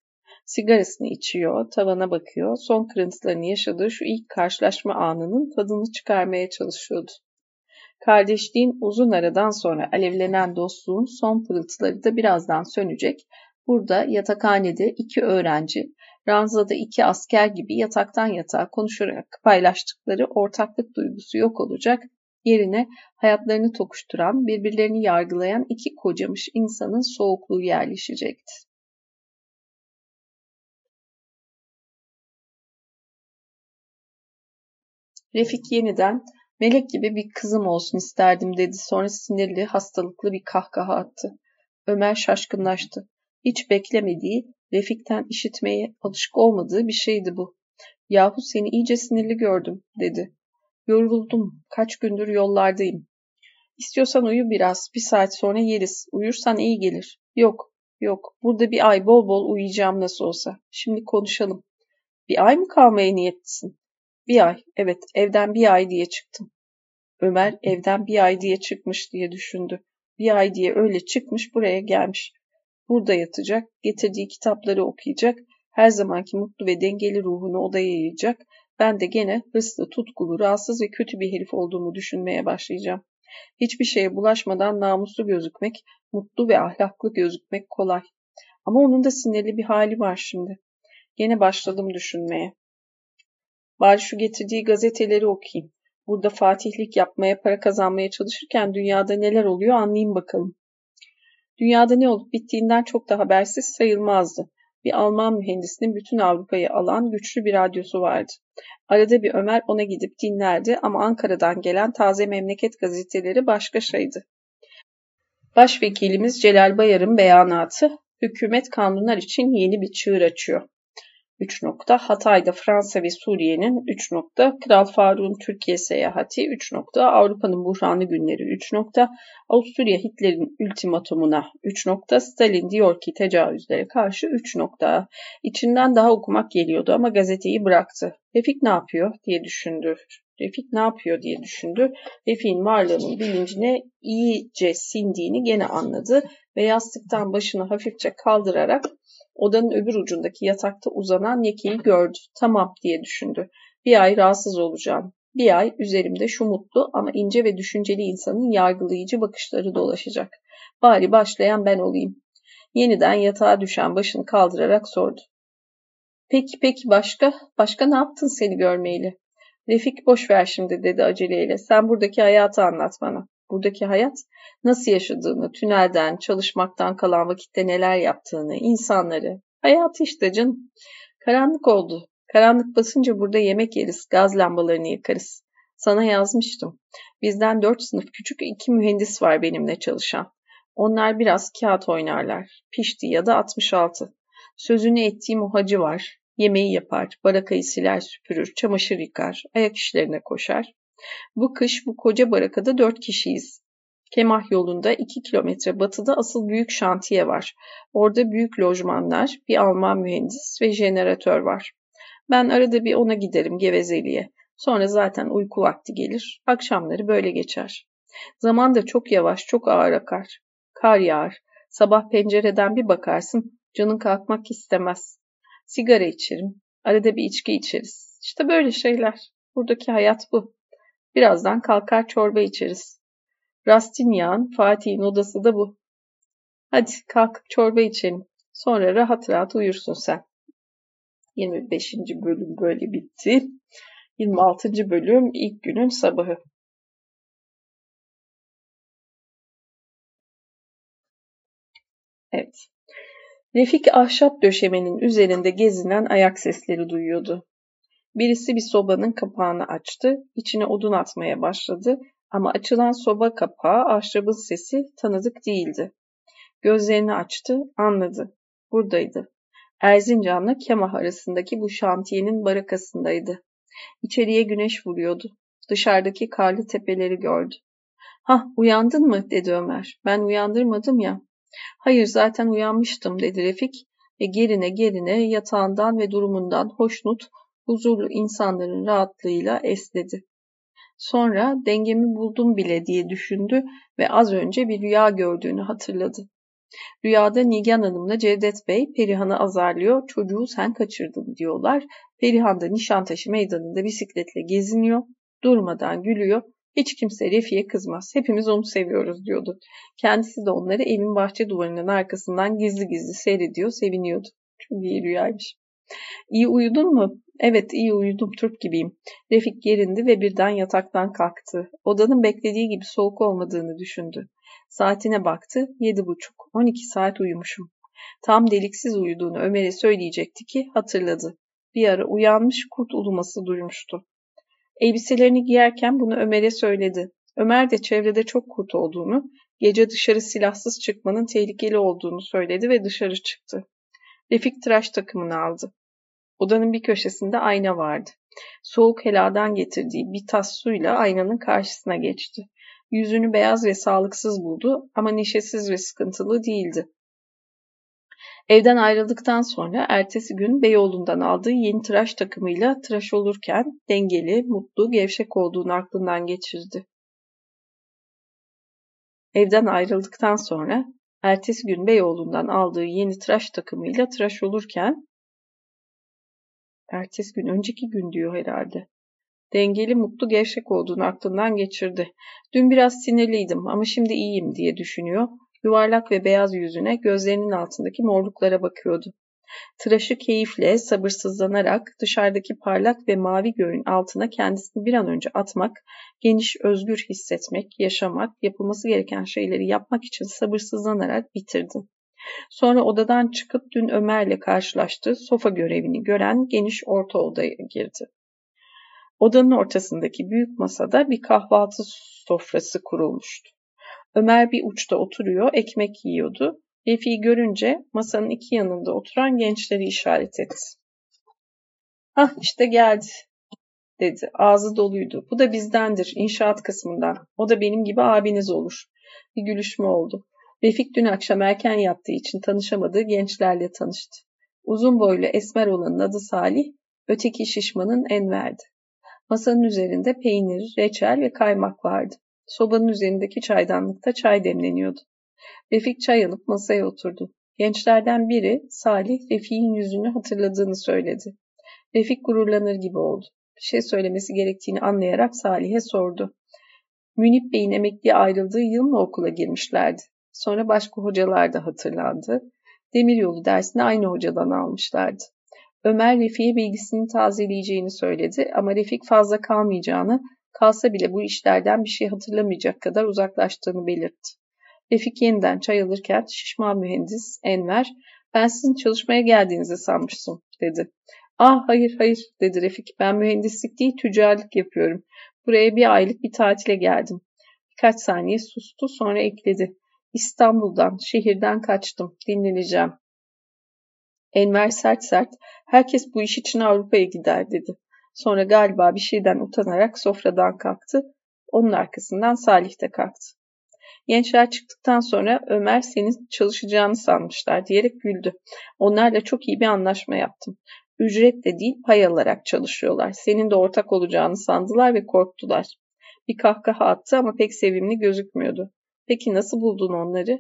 Sigarasını içiyor, tavana bakıyor, son kırıntılarını yaşadığı şu ilk karşılaşma anının tadını çıkarmaya çalışıyordu. Kardeşliğin uzun aradan sonra alevlenen dostluğun son pırıltıları da birazdan sönecek. Burada yatakhanede iki öğrenci, ranzada iki asker gibi yataktan yatağa konuşarak paylaştıkları ortaklık duygusu yok olacak. Yerine hayatlarını tokuşturan, birbirlerini yargılayan iki kocamış insanın soğukluğu yerleşecekti. Refik yeniden melek gibi bir kızım olsun isterdim dedi. Sonra sinirli, hastalıklı bir kahkaha attı. Ömer şaşkınlaştı. Hiç beklemediği, Refik'ten işitmeye alışık olmadığı bir şeydi bu. Yahu seni iyice sinirli gördüm dedi. Yoruldum. Kaç gündür yollardayım. İstiyorsan uyu biraz. Bir saat sonra yeriz. Uyursan iyi gelir. Yok, yok. Burada bir ay bol bol uyuyacağım nasıl olsa. Şimdi konuşalım. Bir ay mı kalmaya niyetlisin? Bir ay, evet evden bir ay diye çıktım. Ömer evden bir ay diye çıkmış diye düşündü. Bir ay diye öyle çıkmış buraya gelmiş. Burada yatacak, getirdiği kitapları okuyacak, her zamanki mutlu ve dengeli ruhunu odaya yayacak. Ben de gene hırslı, tutkulu, rahatsız ve kötü bir herif olduğumu düşünmeye başlayacağım. Hiçbir şeye bulaşmadan namuslu gözükmek, mutlu ve ahlaklı gözükmek kolay. Ama onun da sinirli bir hali var şimdi. Gene başladım düşünmeye. Bari şu getirdiği gazeteleri okuyayım. Burada fatihlik yapmaya, para kazanmaya çalışırken dünyada neler oluyor anlayayım bakalım. Dünyada ne olup bittiğinden çok da habersiz sayılmazdı. Bir Alman mühendisinin bütün Avrupa'yı alan güçlü bir radyosu vardı. Arada bir Ömer ona gidip dinlerdi ama Ankara'dan gelen taze memleket gazeteleri başka şeydi. Başvekilimiz Celal Bayar'ın beyanatı, hükümet kanunlar için yeni bir çığır açıyor. 3 nokta Hatay'da Fransa ve Suriye'nin 3 nokta Kral Faruk'un Türkiye seyahati 3 nokta Avrupa'nın buhranlı günleri 3 nokta Avusturya Hitler'in ultimatumuna 3 nokta Stalin diyor ki tecavüzlere karşı 3 nokta içinden daha okumak geliyordu ama gazeteyi bıraktı. Refik ne yapıyor diye düşündü. Refik ne yapıyor diye düşündü. Refik'in varlığının bilincine iyice sindiğini gene anladı ve yastıktan başını hafifçe kaldırarak Odanın öbür ucundaki yatakta uzanan Yeki'yi gördü. Tamam diye düşündü. Bir ay rahatsız olacağım. Bir ay üzerimde şu mutlu ama ince ve düşünceli insanın yargılayıcı bakışları dolaşacak. Bari başlayan ben olayım. Yeniden yatağa düşen başını kaldırarak sordu. Peki peki başka? Başka ne yaptın seni görmeyeli? Refik boş ver şimdi dedi aceleyle. Sen buradaki hayatı anlat bana. Buradaki hayat nasıl yaşadığını, tünelden, çalışmaktan kalan vakitte neler yaptığını, insanları. Hayat işte canım. Karanlık oldu. Karanlık basınca burada yemek yeriz, gaz lambalarını yakarız. Sana yazmıştım. Bizden dört sınıf küçük iki mühendis var benimle çalışan. Onlar biraz kağıt oynarlar. Pişti ya da 66. Sözünü ettiğim o hacı var. Yemeği yapar, barakayı siler süpürür, çamaşır yıkar, ayak işlerine koşar. Bu kış bu koca barakada dört kişiyiz. Kemah yolunda iki kilometre batıda asıl büyük şantiye var. Orada büyük lojmanlar, bir Alman mühendis ve jeneratör var. Ben arada bir ona giderim gevezeliğe. Sonra zaten uyku vakti gelir. Akşamları böyle geçer. Zaman da çok yavaş, çok ağır akar. Kar yağar. Sabah pencereden bir bakarsın, canın kalkmak istemez. Sigara içerim. Arada bir içki içeriz. İşte böyle şeyler. Buradaki hayat bu. Birazdan kalkar çorba içeriz. Rastinyan, Fatih'in odası da bu. Hadi kalk çorba içelim. Sonra rahat rahat uyursun sen. 25. bölüm böyle bitti. 26. bölüm ilk günün sabahı. Evet. Refik ahşap döşemenin üzerinde gezinen ayak sesleri duyuyordu. Birisi bir sobanın kapağını açtı, içine odun atmaya başladı ama açılan soba kapağı ahşabın sesi tanıdık değildi. Gözlerini açtı, anladı. Buradaydı. Erzincan'la Kemah arasındaki bu şantiyenin barakasındaydı. İçeriye güneş vuruyordu. Dışarıdaki karlı tepeleri gördü. Hah uyandın mı dedi Ömer. Ben uyandırmadım ya. Hayır zaten uyanmıştım dedi Refik ve gerine gerine yatağından ve durumundan hoşnut, huzurlu insanların rahatlığıyla esnedi. Sonra dengemi buldum bile diye düşündü ve az önce bir rüya gördüğünü hatırladı. Rüyada Nigan Hanım'la Cevdet Bey Perihan'ı azarlıyor, çocuğu sen kaçırdın diyorlar. Perihan da Nişantaşı meydanında bisikletle geziniyor, durmadan gülüyor. Hiç kimse Refi'ye kızmaz, hepimiz onu seviyoruz diyordu. Kendisi de onları evin bahçe duvarının arkasından gizli gizli seyrediyor, seviniyordu. Çok iyi rüyaymış. İyi uyudun mu? Evet iyi uyudum turp gibiyim. Refik gerindi ve birden yataktan kalktı. Odanın beklediği gibi soğuk olmadığını düşündü. Saatine baktı. Yedi buçuk. On iki saat uyumuşum. Tam deliksiz uyuduğunu Ömer'e söyleyecekti ki hatırladı. Bir ara uyanmış kurt uluması duymuştu. Elbiselerini giyerken bunu Ömer'e söyledi. Ömer de çevrede çok kurt olduğunu, gece dışarı silahsız çıkmanın tehlikeli olduğunu söyledi ve dışarı çıktı. Refik tıraş takımını aldı. Odanın bir köşesinde ayna vardı. Soğuk heladan getirdiği bir tas suyla aynanın karşısına geçti. Yüzünü beyaz ve sağlıksız buldu ama neşesiz ve sıkıntılı değildi. Evden ayrıldıktan sonra ertesi gün Beyoğlu'ndan aldığı yeni tıraş takımıyla tıraş olurken dengeli, mutlu, gevşek olduğunu aklından geçirdi. Evden ayrıldıktan sonra ertesi gün Beyoğlu'ndan aldığı yeni tıraş takımıyla tıraş olurken ertesi gün, önceki gün diyor herhalde. Dengeli, mutlu, gevşek olduğunu aklından geçirdi. Dün biraz sinirliydim ama şimdi iyiyim diye düşünüyor. Yuvarlak ve beyaz yüzüne gözlerinin altındaki morluklara bakıyordu. Tıraşı keyifle, sabırsızlanarak dışarıdaki parlak ve mavi göğün altına kendisini bir an önce atmak, geniş, özgür hissetmek, yaşamak, yapılması gereken şeyleri yapmak için sabırsızlanarak bitirdi. Sonra odadan çıkıp dün Ömer'le karşılaştığı sofa görevini gören geniş orta odaya girdi. Odanın ortasındaki büyük masada bir kahvaltı sofrası kurulmuştu. Ömer bir uçta oturuyor, ekmek yiyordu. Refi'yi görünce masanın iki yanında oturan gençleri işaret etti. Hah işte geldi dedi. Ağzı doluydu. Bu da bizdendir, inşaat kısmından. O da benim gibi abiniz olur. Bir gülüşme oldu. Refik dün akşam erken yattığı için tanışamadığı gençlerle tanıştı. Uzun boylu esmer olanın adı Salih, öteki şişmanın Enver'di. Masanın üzerinde peynir, reçel ve kaymak vardı. Sobanın üzerindeki çaydanlıkta çay demleniyordu. Refik çay alıp masaya oturdu. Gençlerden biri Salih Refik'in yüzünü hatırladığını söyledi. Refik gururlanır gibi oldu. Bir şey söylemesi gerektiğini anlayarak Salih'e sordu. Münip Bey'in emekliye ayrıldığı yıl mı okula girmişlerdi? Sonra başka hocalar da hatırlandı. Demiryolu dersini aynı hocadan almışlardı. Ömer Refik'e bilgisini tazeleyeceğini söyledi ama Refik fazla kalmayacağını, kalsa bile bu işlerden bir şey hatırlamayacak kadar uzaklaştığını belirtti. Refik yeniden çay alırken şişman mühendis Enver, ben sizin çalışmaya geldiğinizi sanmıştım dedi. Ah hayır hayır dedi Refik ben mühendislik değil tüccarlık yapıyorum. Buraya bir aylık bir tatile geldim. Birkaç saniye sustu sonra ekledi. İstanbul'dan, şehirden kaçtım, dinleneceğim. Enver sert sert, herkes bu iş için Avrupa'ya gider dedi. Sonra galiba bir şeyden utanarak sofradan kalktı. Onun arkasından Salih de kalktı. Gençler çıktıktan sonra Ömer senin çalışacağını sanmışlar diyerek güldü. Onlarla çok iyi bir anlaşma yaptım. Ücret de değil pay alarak çalışıyorlar. Senin de ortak olacağını sandılar ve korktular. Bir kahkaha attı ama pek sevimli gözükmüyordu. Peki nasıl buldun onları?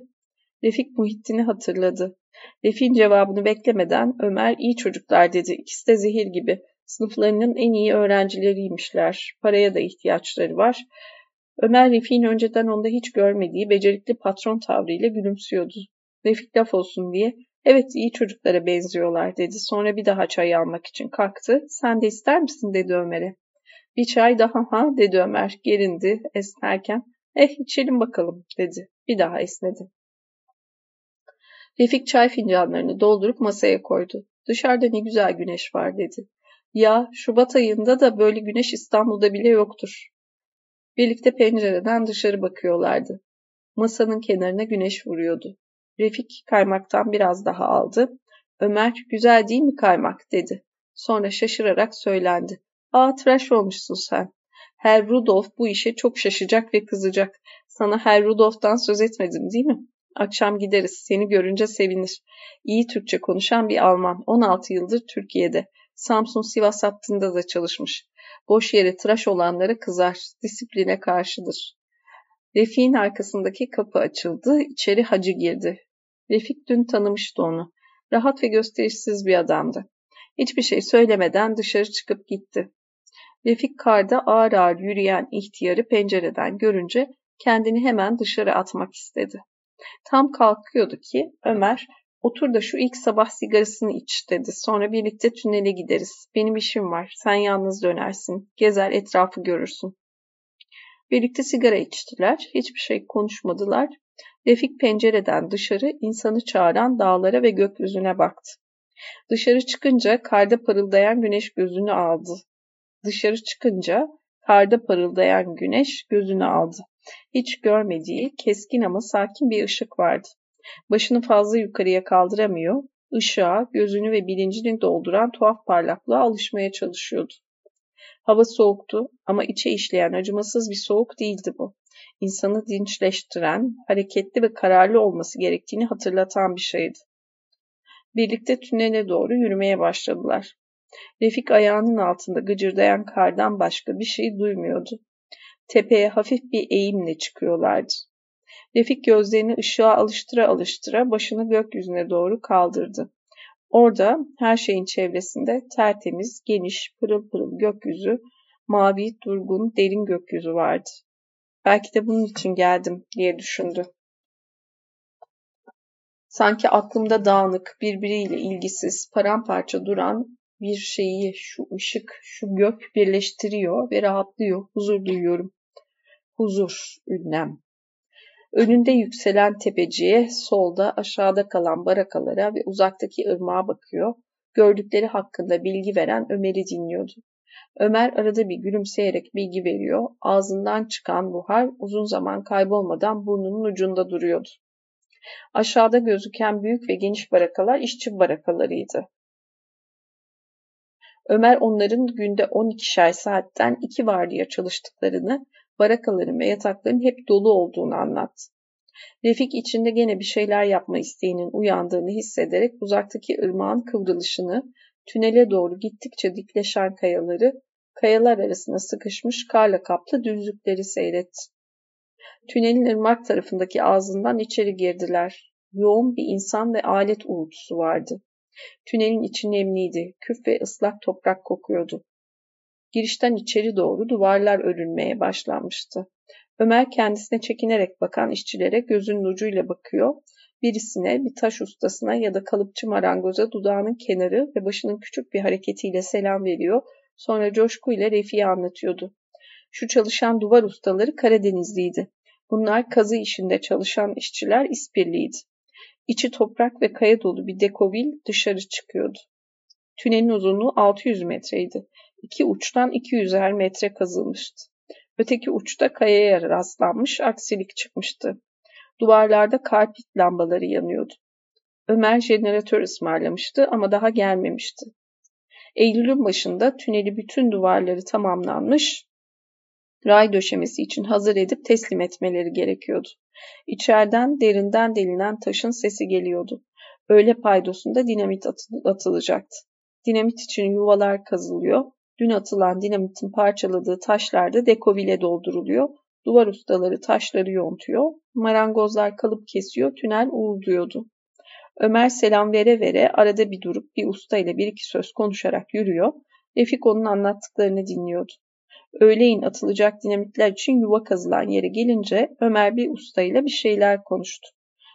Refik Muhittin'i hatırladı. Refik'in cevabını beklemeden Ömer iyi çocuklar dedi. İkisi de zehir gibi. Sınıflarının en iyi öğrencileriymişler. Paraya da ihtiyaçları var. Ömer Refik'in önceden onda hiç görmediği becerikli patron tavrıyla gülümsüyordu. Refik laf olsun diye evet iyi çocuklara benziyorlar dedi. Sonra bir daha çay almak için kalktı. Sen de ister misin dedi Ömer'e. Bir çay daha ha dedi Ömer gerindi esnerken. Eh içelim bakalım dedi. Bir daha esnedi. Refik çay fincanlarını doldurup masaya koydu. Dışarıda ne güzel güneş var dedi. Ya Şubat ayında da böyle güneş İstanbul'da bile yoktur. Birlikte pencereden dışarı bakıyorlardı. Masanın kenarına güneş vuruyordu. Refik kaymaktan biraz daha aldı. Ömer güzel değil mi kaymak dedi. Sonra şaşırarak söylendi. Aa tıraş olmuşsun sen. Herr Rudolf bu işe çok şaşacak ve kızacak. Sana Herr Rudolf'tan söz etmedim değil mi? Akşam gideriz. Seni görünce sevinir. İyi Türkçe konuşan bir Alman. 16 yıldır Türkiye'de. Samsun Sivas hattında da çalışmış. Boş yere tıraş olanlara kızar. Disipline karşıdır. Refik'in arkasındaki kapı açıldı. İçeri hacı girdi. Refik dün tanımıştı onu. Rahat ve gösterişsiz bir adamdı. Hiçbir şey söylemeden dışarı çıkıp gitti. Refik karda ağır ağır yürüyen ihtiyarı pencereden görünce kendini hemen dışarı atmak istedi. Tam kalkıyordu ki Ömer otur da şu ilk sabah sigarasını iç dedi. Sonra birlikte tünele gideriz. Benim işim var. Sen yalnız dönersin. Gezer etrafı görürsün. Birlikte sigara içtiler. Hiçbir şey konuşmadılar. Refik pencereden dışarı insanı çağıran dağlara ve gökyüzüne baktı. Dışarı çıkınca karda parıldayan güneş gözünü aldı. Dışarı çıkınca karda parıldayan güneş gözünü aldı. Hiç görmediği keskin ama sakin bir ışık vardı. Başını fazla yukarıya kaldıramıyor, ışığa, gözünü ve bilincini dolduran tuhaf parlaklığa alışmaya çalışıyordu. Hava soğuktu ama içe işleyen acımasız bir soğuk değildi bu. İnsanı dinçleştiren, hareketli ve kararlı olması gerektiğini hatırlatan bir şeydi. Birlikte tünele doğru yürümeye başladılar. Refik ayağının altında gıcırdayan kardan başka bir şey duymuyordu. Tepeye hafif bir eğimle çıkıyorlardı. Refik gözlerini ışığa alıştıra alıştıra başını gökyüzüne doğru kaldırdı. Orada her şeyin çevresinde tertemiz, geniş, pırıl pırıl gökyüzü, mavi, durgun, derin gökyüzü vardı. Belki de bunun için geldim diye düşündü. Sanki aklımda dağınık, birbiriyle ilgisiz, paramparça duran bir şeyi şu ışık, şu gök birleştiriyor ve rahatlıyor, huzur duyuyorum. Huzur, ünlem. Önünde yükselen tepeciye, solda aşağıda kalan barakalara ve uzaktaki ırmağa bakıyor. Gördükleri hakkında bilgi veren Ömer'i dinliyordu. Ömer arada bir gülümseyerek bilgi veriyor. Ağzından çıkan buhar uzun zaman kaybolmadan burnunun ucunda duruyordu. Aşağıda gözüken büyük ve geniş barakalar işçi barakalarıydı. Ömer onların günde 12'şer saatten iki vardiya çalıştıklarını, barakaların ve yatakların hep dolu olduğunu anlattı. Refik içinde gene bir şeyler yapma isteğinin uyandığını hissederek uzaktaki ırmağın kıvrılışını, tünele doğru gittikçe dikleşen kayaları, kayalar arasına sıkışmış karla kaplı düzlükleri seyretti. Tünelin ırmak tarafındaki ağzından içeri girdiler. Yoğun bir insan ve alet uğultusu vardı. Tünelin içi nemliydi, küf ve ıslak toprak kokuyordu. Girişten içeri doğru duvarlar örülmeye başlanmıştı. Ömer kendisine çekinerek bakan işçilere gözünün ucuyla bakıyor. Birisine, bir taş ustasına ya da kalıpçı marangoza dudağının kenarı ve başının küçük bir hareketiyle selam veriyor. Sonra coşkuyla Refik'e anlatıyordu. Şu çalışan duvar ustaları Karadenizliydi. Bunlar kazı işinde çalışan işçiler İspirliydi. İçi toprak ve kaya dolu bir dekovil dışarı çıkıyordu. Tünelin uzunluğu 600 metreydi. İki uçtan 200'er metre kazılmıştı. Öteki uçta kayaya rastlanmış aksilik çıkmıştı. Duvarlarda karpit lambaları yanıyordu. Ömer jeneratör ısmarlamıştı ama daha gelmemişti. Eylül'ün başında tüneli bütün duvarları tamamlanmış, ray döşemesi için hazır edip teslim etmeleri gerekiyordu. İçeriden derinden delinen taşın sesi geliyordu. Öğle paydosunda dinamit atılacaktı. Dinamit için yuvalar kazılıyor. Dün atılan dinamitin parçaladığı taşlar da dekovile dolduruluyor. Duvar ustaları taşları yontuyor. Marangozlar kalıp kesiyor. Tünel uğulduyordu. Ömer selam vere vere arada bir durup bir usta ile bir iki söz konuşarak yürüyor. Refik onun anlattıklarını dinliyordu. Öğleyin atılacak dinamitler için yuva kazılan yere gelince Ömer bir ustayla bir şeyler konuştu.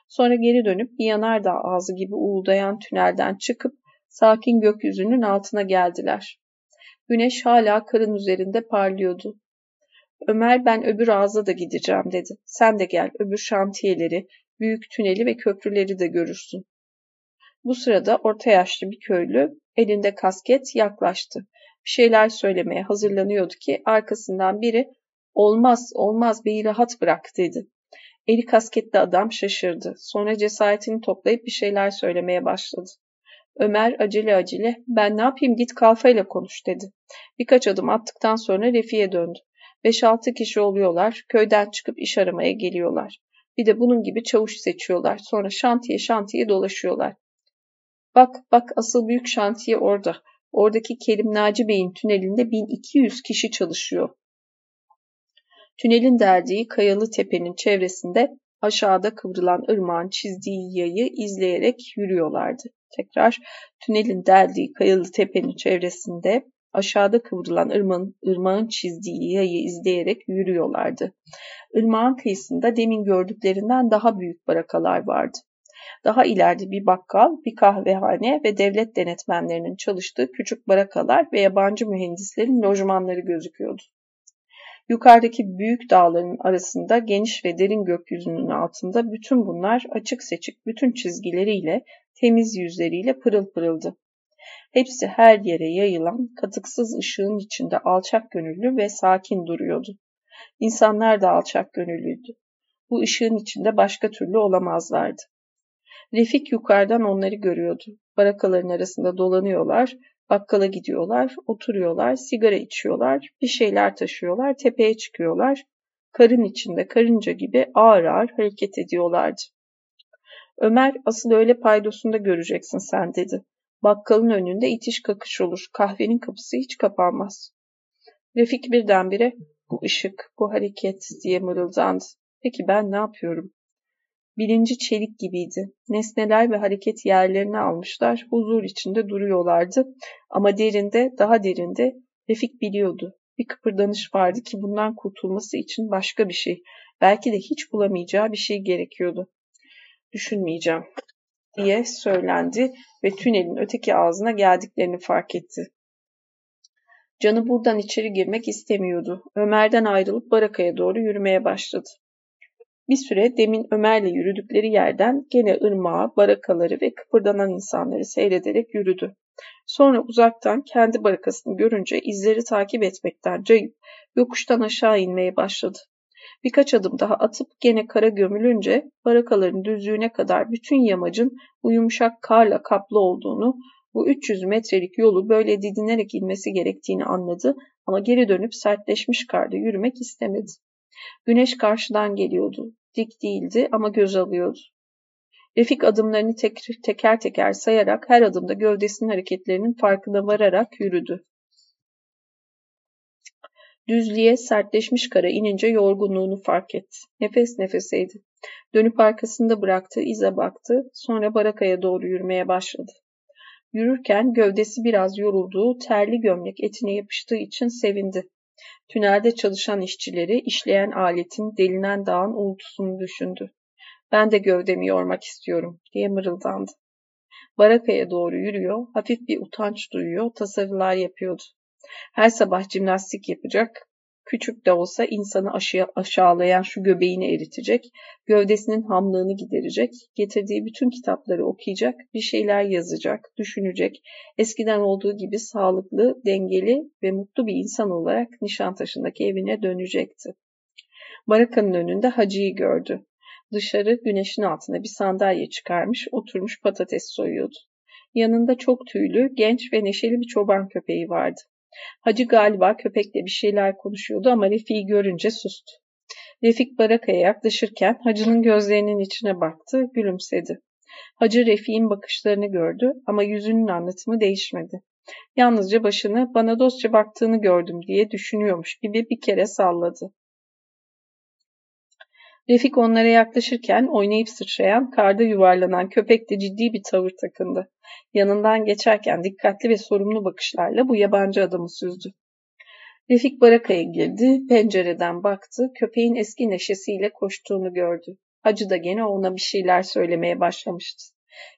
Sonra geri dönüp bir yanardağ ağzı gibi uğuldayan tünelden çıkıp sakin gökyüzünün altına geldiler. Güneş hala karın üzerinde parlıyordu. Ömer ben öbür ağza da gideceğim dedi. Sen de gel öbür şantiyeleri, büyük tüneli ve köprüleri de görürsün. Bu sırada orta yaşlı bir köylü elinde kasket yaklaştı. Bir şeyler söylemeye hazırlanıyordu ki arkasından biri olmaz olmaz beyi rahat bırak dedi. Eli kasketli adam şaşırdı. Sonra cesaretini toplayıp bir şeyler söylemeye başladı. Ömer acele acele ben ne yapayım git kalfayla konuş dedi. Birkaç adım attıktan sonra Refi'ye döndü. Beş altı kişi oluyorlar, köyden çıkıp iş aramaya geliyorlar. Bir de bunun gibi çavuş seçiyorlar. Sonra şantiye şantiye dolaşıyorlar. Bak bak asıl büyük şantiye orada. Oradaki Kerim Naci Bey'in tünelinde 1200 kişi çalışıyor. Tünelin deldiği kayalı tepenin çevresinde aşağıda kıvrılan ırmağın çizdiği yayı izleyerek yürüyorlardı. Tekrar tünelin deldiği kayalı tepenin çevresinde aşağıda kıvrılan ırmağın, ırmağın çizdiği yayı izleyerek yürüyorlardı. Irmağın kıyısında demin gördüklerinden daha büyük barakalar vardı. Daha ileride bir bakkal, bir kahvehane ve devlet denetmenlerinin çalıştığı küçük barakalar ve yabancı mühendislerin lojmanları gözüküyordu. Yukarıdaki büyük dağların arasında geniş ve derin gökyüzünün altında bütün bunlar açık seçik bütün çizgileriyle, temiz yüzleriyle pırıl pırıldı. Hepsi her yere yayılan katıksız ışığın içinde alçak gönüllü ve sakin duruyordu. İnsanlar da alçak gönüllüydü. Bu ışığın içinde başka türlü olamazlardı. Refik yukarıdan onları görüyordu. Barakaların arasında dolanıyorlar, bakkala gidiyorlar, oturuyorlar, sigara içiyorlar, bir şeyler taşıyorlar, tepeye çıkıyorlar. Karın içinde karınca gibi ağır ağır hareket ediyorlardı. Ömer asıl öyle paydosunda göreceksin sen dedi. Bakkalın önünde itiş kakış olur. Kahvenin kapısı hiç kapanmaz. Refik birdenbire bu ışık, bu hareket diye mırıldandı. Peki ben ne yapıyorum? Bilinci çelik gibiydi. Nesneler ve hareket yerlerini almışlar, huzur içinde duruyorlardı. Ama derinde, daha derinde Refik biliyordu. Bir kıpırdanış vardı ki bundan kurtulması için başka bir şey, belki de hiç bulamayacağı bir şey gerekiyordu. Düşünmeyeceğim diye söylendi ve tünelin öteki ağzına geldiklerini fark etti. Canı buradan içeri girmek istemiyordu. Ömer'den ayrılıp barakaya doğru yürümeye başladı. Bir süre demin Ömer'le yürüdükleri yerden gene ırmağı, barakaları ve kıpırdanan insanları seyrederek yürüdü. Sonra uzaktan kendi barakasını görünce izleri takip etmekten cayıp yokuştan aşağı inmeye başladı. Birkaç adım daha atıp gene kara gömülünce barakaların düzlüğüne kadar bütün yamacın bu yumuşak karla kaplı olduğunu, bu 300 metrelik yolu böyle didinerek inmesi gerektiğini anladı ama geri dönüp sertleşmiş karda yürümek istemedi. Güneş karşıdan geliyordu. Dik değildi ama göz alıyordu. Refik adımlarını tek, teker teker sayarak her adımda gövdesinin hareketlerinin farkına vararak yürüdü. Düzlüğe sertleşmiş kara inince yorgunluğunu fark etti. Nefes nefeseydi. Dönüp arkasında bıraktığı ize baktı, sonra barakaya doğru yürümeye başladı. Yürürken gövdesi biraz yorulduğu, terli gömlek etine yapıştığı için sevindi. Tünelde çalışan işçileri, işleyen aletin, delinen dağın uğultusunu düşündü. Ben de gövdemi yormak istiyorum, diye mırıldandı. Barakaya doğru yürüyor, hafif bir utanç duyuyor, tasarılar yapıyordu. Her sabah jimnastik yapacak, küçük de olsa insanı aşağılayan şu göbeğini eritecek, gövdesinin hamlığını giderecek, getirdiği bütün kitapları okuyacak, bir şeyler yazacak, düşünecek, eskiden olduğu gibi sağlıklı, dengeli ve mutlu bir insan olarak Nişantaşı'ndaki evine dönecekti. Barakanın önünde hacıyı gördü. Dışarı güneşin altına bir sandalye çıkarmış, oturmuş patates soyuyordu. Yanında çok tüylü, genç ve neşeli bir çoban köpeği vardı. Hacı galiba köpekle bir şeyler konuşuyordu ama Refik'i görünce sustu. Refik Baraka'ya yaklaşırken hacının gözlerinin içine baktı, gülümsedi. Hacı Refik'in bakışlarını gördü ama yüzünün anlatımı değişmedi. Yalnızca başını bana dostça baktığını gördüm diye düşünüyormuş gibi bir kere salladı. Refik onlara yaklaşırken oynayıp sıçrayan, karda yuvarlanan köpek de ciddi bir tavır takındı. Yanından geçerken dikkatli ve sorumlu bakışlarla bu yabancı adamı süzdü. Refik barakaya girdi, pencereden baktı, köpeğin eski neşesiyle koştuğunu gördü. Hacı da gene ona bir şeyler söylemeye başlamıştı.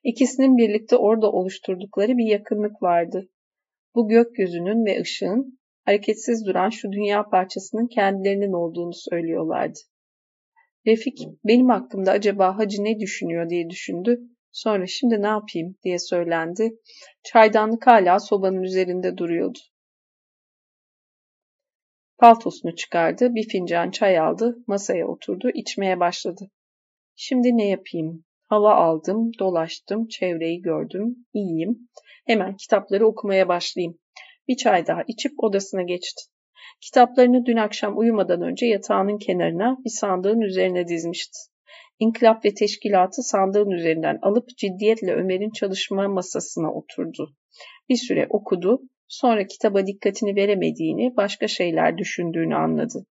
İkisinin birlikte orada oluşturdukları bir yakınlık vardı. Bu gökyüzünün ve ışığın hareketsiz duran şu dünya parçasının kendilerinin olduğunu söylüyorlardı. Refik benim hakkımda acaba hacı ne düşünüyor diye düşündü. Sonra şimdi ne yapayım diye söylendi. Çaydanlık hala sobanın üzerinde duruyordu. Paltosunu çıkardı, bir fincan çay aldı, masaya oturdu, içmeye başladı. Şimdi ne yapayım? Hava aldım, dolaştım, çevreyi gördüm, iyiyim. Hemen kitapları okumaya başlayayım. Bir çay daha içip odasına geçti. Kitaplarını dün akşam uyumadan önce yatağının kenarına bir sandığın üzerine dizmişti. İnkılap ve teşkilatı sandığın üzerinden alıp ciddiyetle Ömer'in çalışma masasına oturdu. Bir süre okudu, sonra kitaba dikkatini veremediğini, başka şeyler düşündüğünü anladı.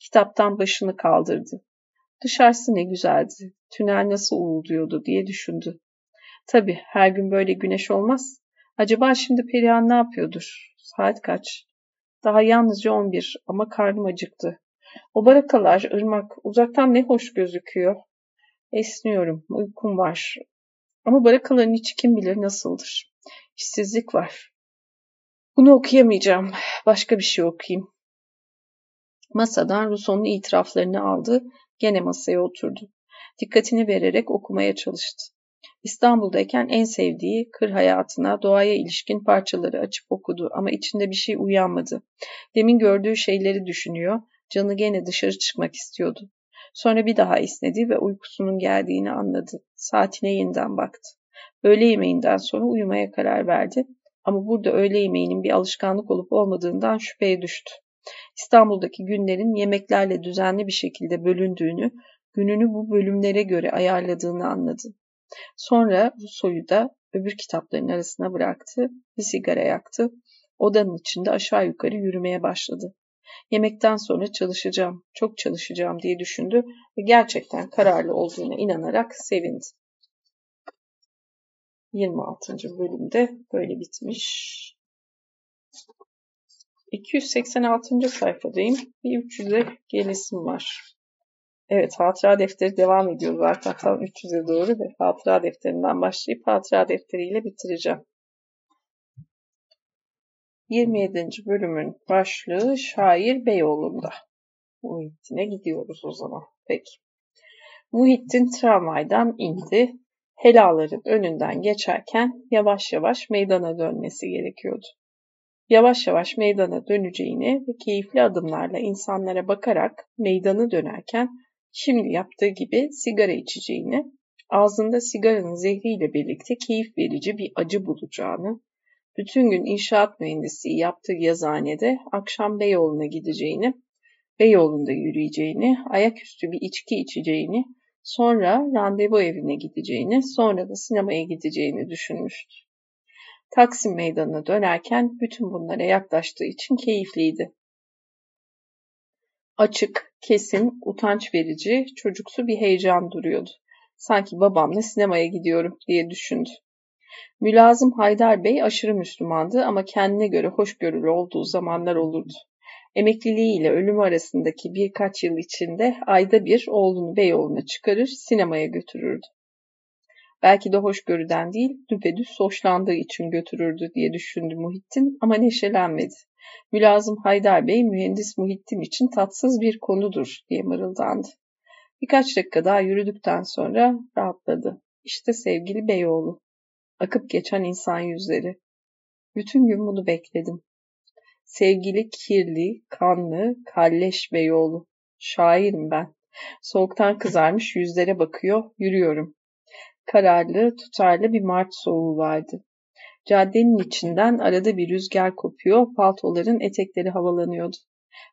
Kitaptan başını kaldırdı. Dışarısı ne güzeldi, tünel nasıl uğulduyordu diye düşündü. Tabii her gün böyle güneş olmaz. Acaba şimdi Perihan ne yapıyordur? Saat kaç? Daha yalnızca on bir ama karnım acıktı. O barakalar, ırmak, uzaktan ne hoş gözüküyor. Esniyorum, uykum var. Ama barakaların içi kim bilir nasıldır. İşsizlik var. Bunu okuyamayacağım. Başka bir şey okuyayım. Masadan Rousseau'nun itiraflarını aldı, gene masaya oturdu. Dikkatini vererek okumaya çalıştı. İstanbul'dayken en sevdiği kır hayatına, doğaya ilişkin parçaları açıp okudu ama içinde bir şey uyanmadı. Demin gördüğü şeyleri düşünüyor, canı gene dışarı çıkmak istiyordu. Sonra bir daha esnedi ve uykusunun geldiğini anladı. Saatine yeniden baktı. Öğle yemeğinden sonra uyumaya karar verdi ama burada öğle yemeğinin bir alışkanlık olup olmadığından şüpheye düştü. İstanbul'daki günlerin yemeklerle düzenli bir şekilde bölündüğünü, gününü bu bölümlere göre ayarladığını anladı. Sonra bu da öbür kitapların arasına bıraktı, bir sigara yaktı, odanın içinde aşağı yukarı yürümeye başladı. Yemekten sonra çalışacağım, çok çalışacağım diye düşündü ve gerçekten kararlı olduğuna inanarak sevindi. 26. bölümde böyle bitmiş. 286. sayfadayım. Bir 300'e gelesim var. Evet hatıra defteri devam ediyor zaten tam 300'e doğru ve hatıra defterinden başlayıp hatıra defteriyle bitireceğim. 27. bölümün başlığı Şair Beyoğlu'nda. Muhittin'e gidiyoruz o zaman. Peki. Muhittin tramvaydan indi. Helaların önünden geçerken yavaş yavaş meydana dönmesi gerekiyordu. Yavaş yavaş meydana döneceğini ve keyifli adımlarla insanlara bakarak meydanı dönerken şimdi yaptığı gibi sigara içeceğini, ağzında sigaranın zehriyle birlikte keyif verici bir acı bulacağını, bütün gün inşaat mühendisliği yaptığı yazanede akşam Beyoğlu'na gideceğini, Beyoğlu'nda yürüyeceğini, ayaküstü bir içki içeceğini, sonra randevu evine gideceğini, sonra da sinemaya gideceğini düşünmüştü. Taksim meydanına dönerken bütün bunlara yaklaştığı için keyifliydi. Açık, kesin, utanç verici, çocuksu bir heyecan duruyordu. Sanki babamla sinemaya gidiyorum diye düşündü. Mülazım Haydar Bey aşırı Müslümandı ama kendine göre hoşgörülü olduğu zamanlar olurdu. Emekliliği ile ölümü arasındaki birkaç yıl içinde ayda bir oğlunu Beyoğlu'na çıkarır, sinemaya götürürdü. Belki de hoşgörüden değil, düpedüz hoşlandığı için götürürdü diye düşündü Muhittin ama neşelenmedi. Mülazım Haydar Bey mühendis Muhittin için tatsız bir konudur diye mırıldandı. Birkaç dakika daha yürüdükten sonra rahatladı. İşte sevgili Beyoğlu. Akıp geçen insan yüzleri. Bütün gün bunu bekledim. Sevgili kirli, kanlı, kalleş Beyoğlu. Şairim ben. Soğuktan kızarmış yüzlere bakıyor, yürüyorum. Kararlı, tutarlı bir mart soğuğu vardı. Caddenin içinden arada bir rüzgar kopuyor, paltoların etekleri havalanıyordu.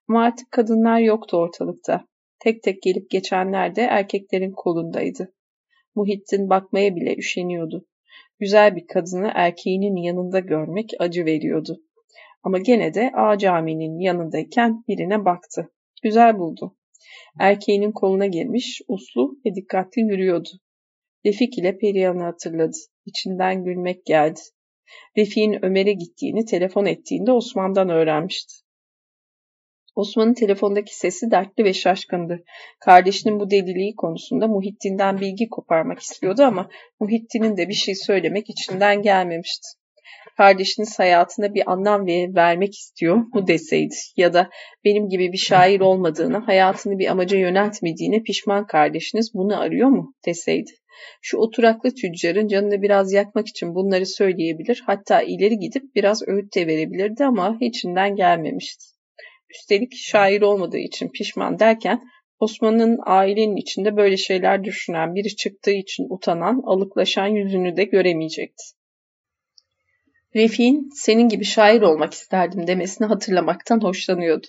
Ama artık kadınlar yoktu ortalıkta. Tek tek gelip geçenler de erkeklerin kolundaydı. Muhittin bakmaya bile üşeniyordu. Güzel bir kadını erkeğinin yanında görmek acı veriyordu. Ama gene de A caminin yanındayken birine baktı. Güzel buldu. Erkeğinin koluna girmiş, uslu ve dikkatli yürüyordu. Refik ile Perihan'ı hatırladı. İçinden gülmek geldi. Refik'in Ömer'e gittiğini telefon ettiğinde Osman'dan öğrenmişti. Osman'ın telefondaki sesi dertli ve şaşkındı. Kardeşinin bu deliliği konusunda Muhittin'den bilgi koparmak istiyordu ama Muhittin'in de bir şey söylemek içinden gelmemişti. Kardeşiniz hayatına bir anlam vermek istiyor mu deseydi ya da benim gibi bir şair olmadığını, hayatını bir amaca yöneltmediğine pişman kardeşiniz bunu arıyor mu deseydi. Şu oturaklı tüccarın canını biraz yakmak için bunları söyleyebilir, hatta ileri gidip biraz öğüt de verebilirdi ama içinden gelmemişti. Üstelik şair olmadığı için pişman derken Osman'ın ailenin içinde böyle şeyler düşünen biri çıktığı için utanan, alıklaşan yüzünü de göremeyecekti. Refik'in senin gibi şair olmak isterdim demesini hatırlamaktan hoşlanıyordu.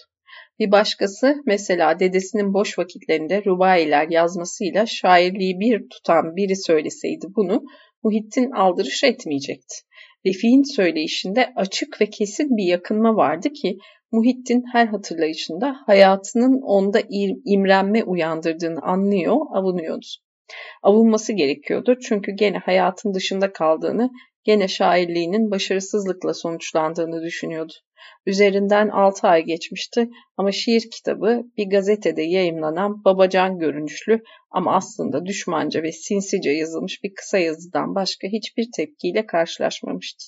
Bir başkası mesela dedesinin boş vakitlerinde rubayiler yazmasıyla şairliği bir tutan biri söyleseydi bunu Muhittin aldırış etmeyecekti. Refik'in söyleyişinde açık ve kesin bir yakınma vardı ki Muhittin her hatırlayışında hayatının onda imrenme uyandırdığını anlıyor, avunuyordu. Avunması gerekiyordu çünkü gene hayatın dışında kaldığını, gene şairliğinin başarısızlıkla sonuçlandığını düşünüyordu. Üzerinden 6 ay geçmişti ama şiir kitabı bir gazetede yayımlanan babacan görünüşlü ama aslında düşmanca ve sinsice yazılmış bir kısa yazıdan başka hiçbir tepkiyle karşılaşmamıştı.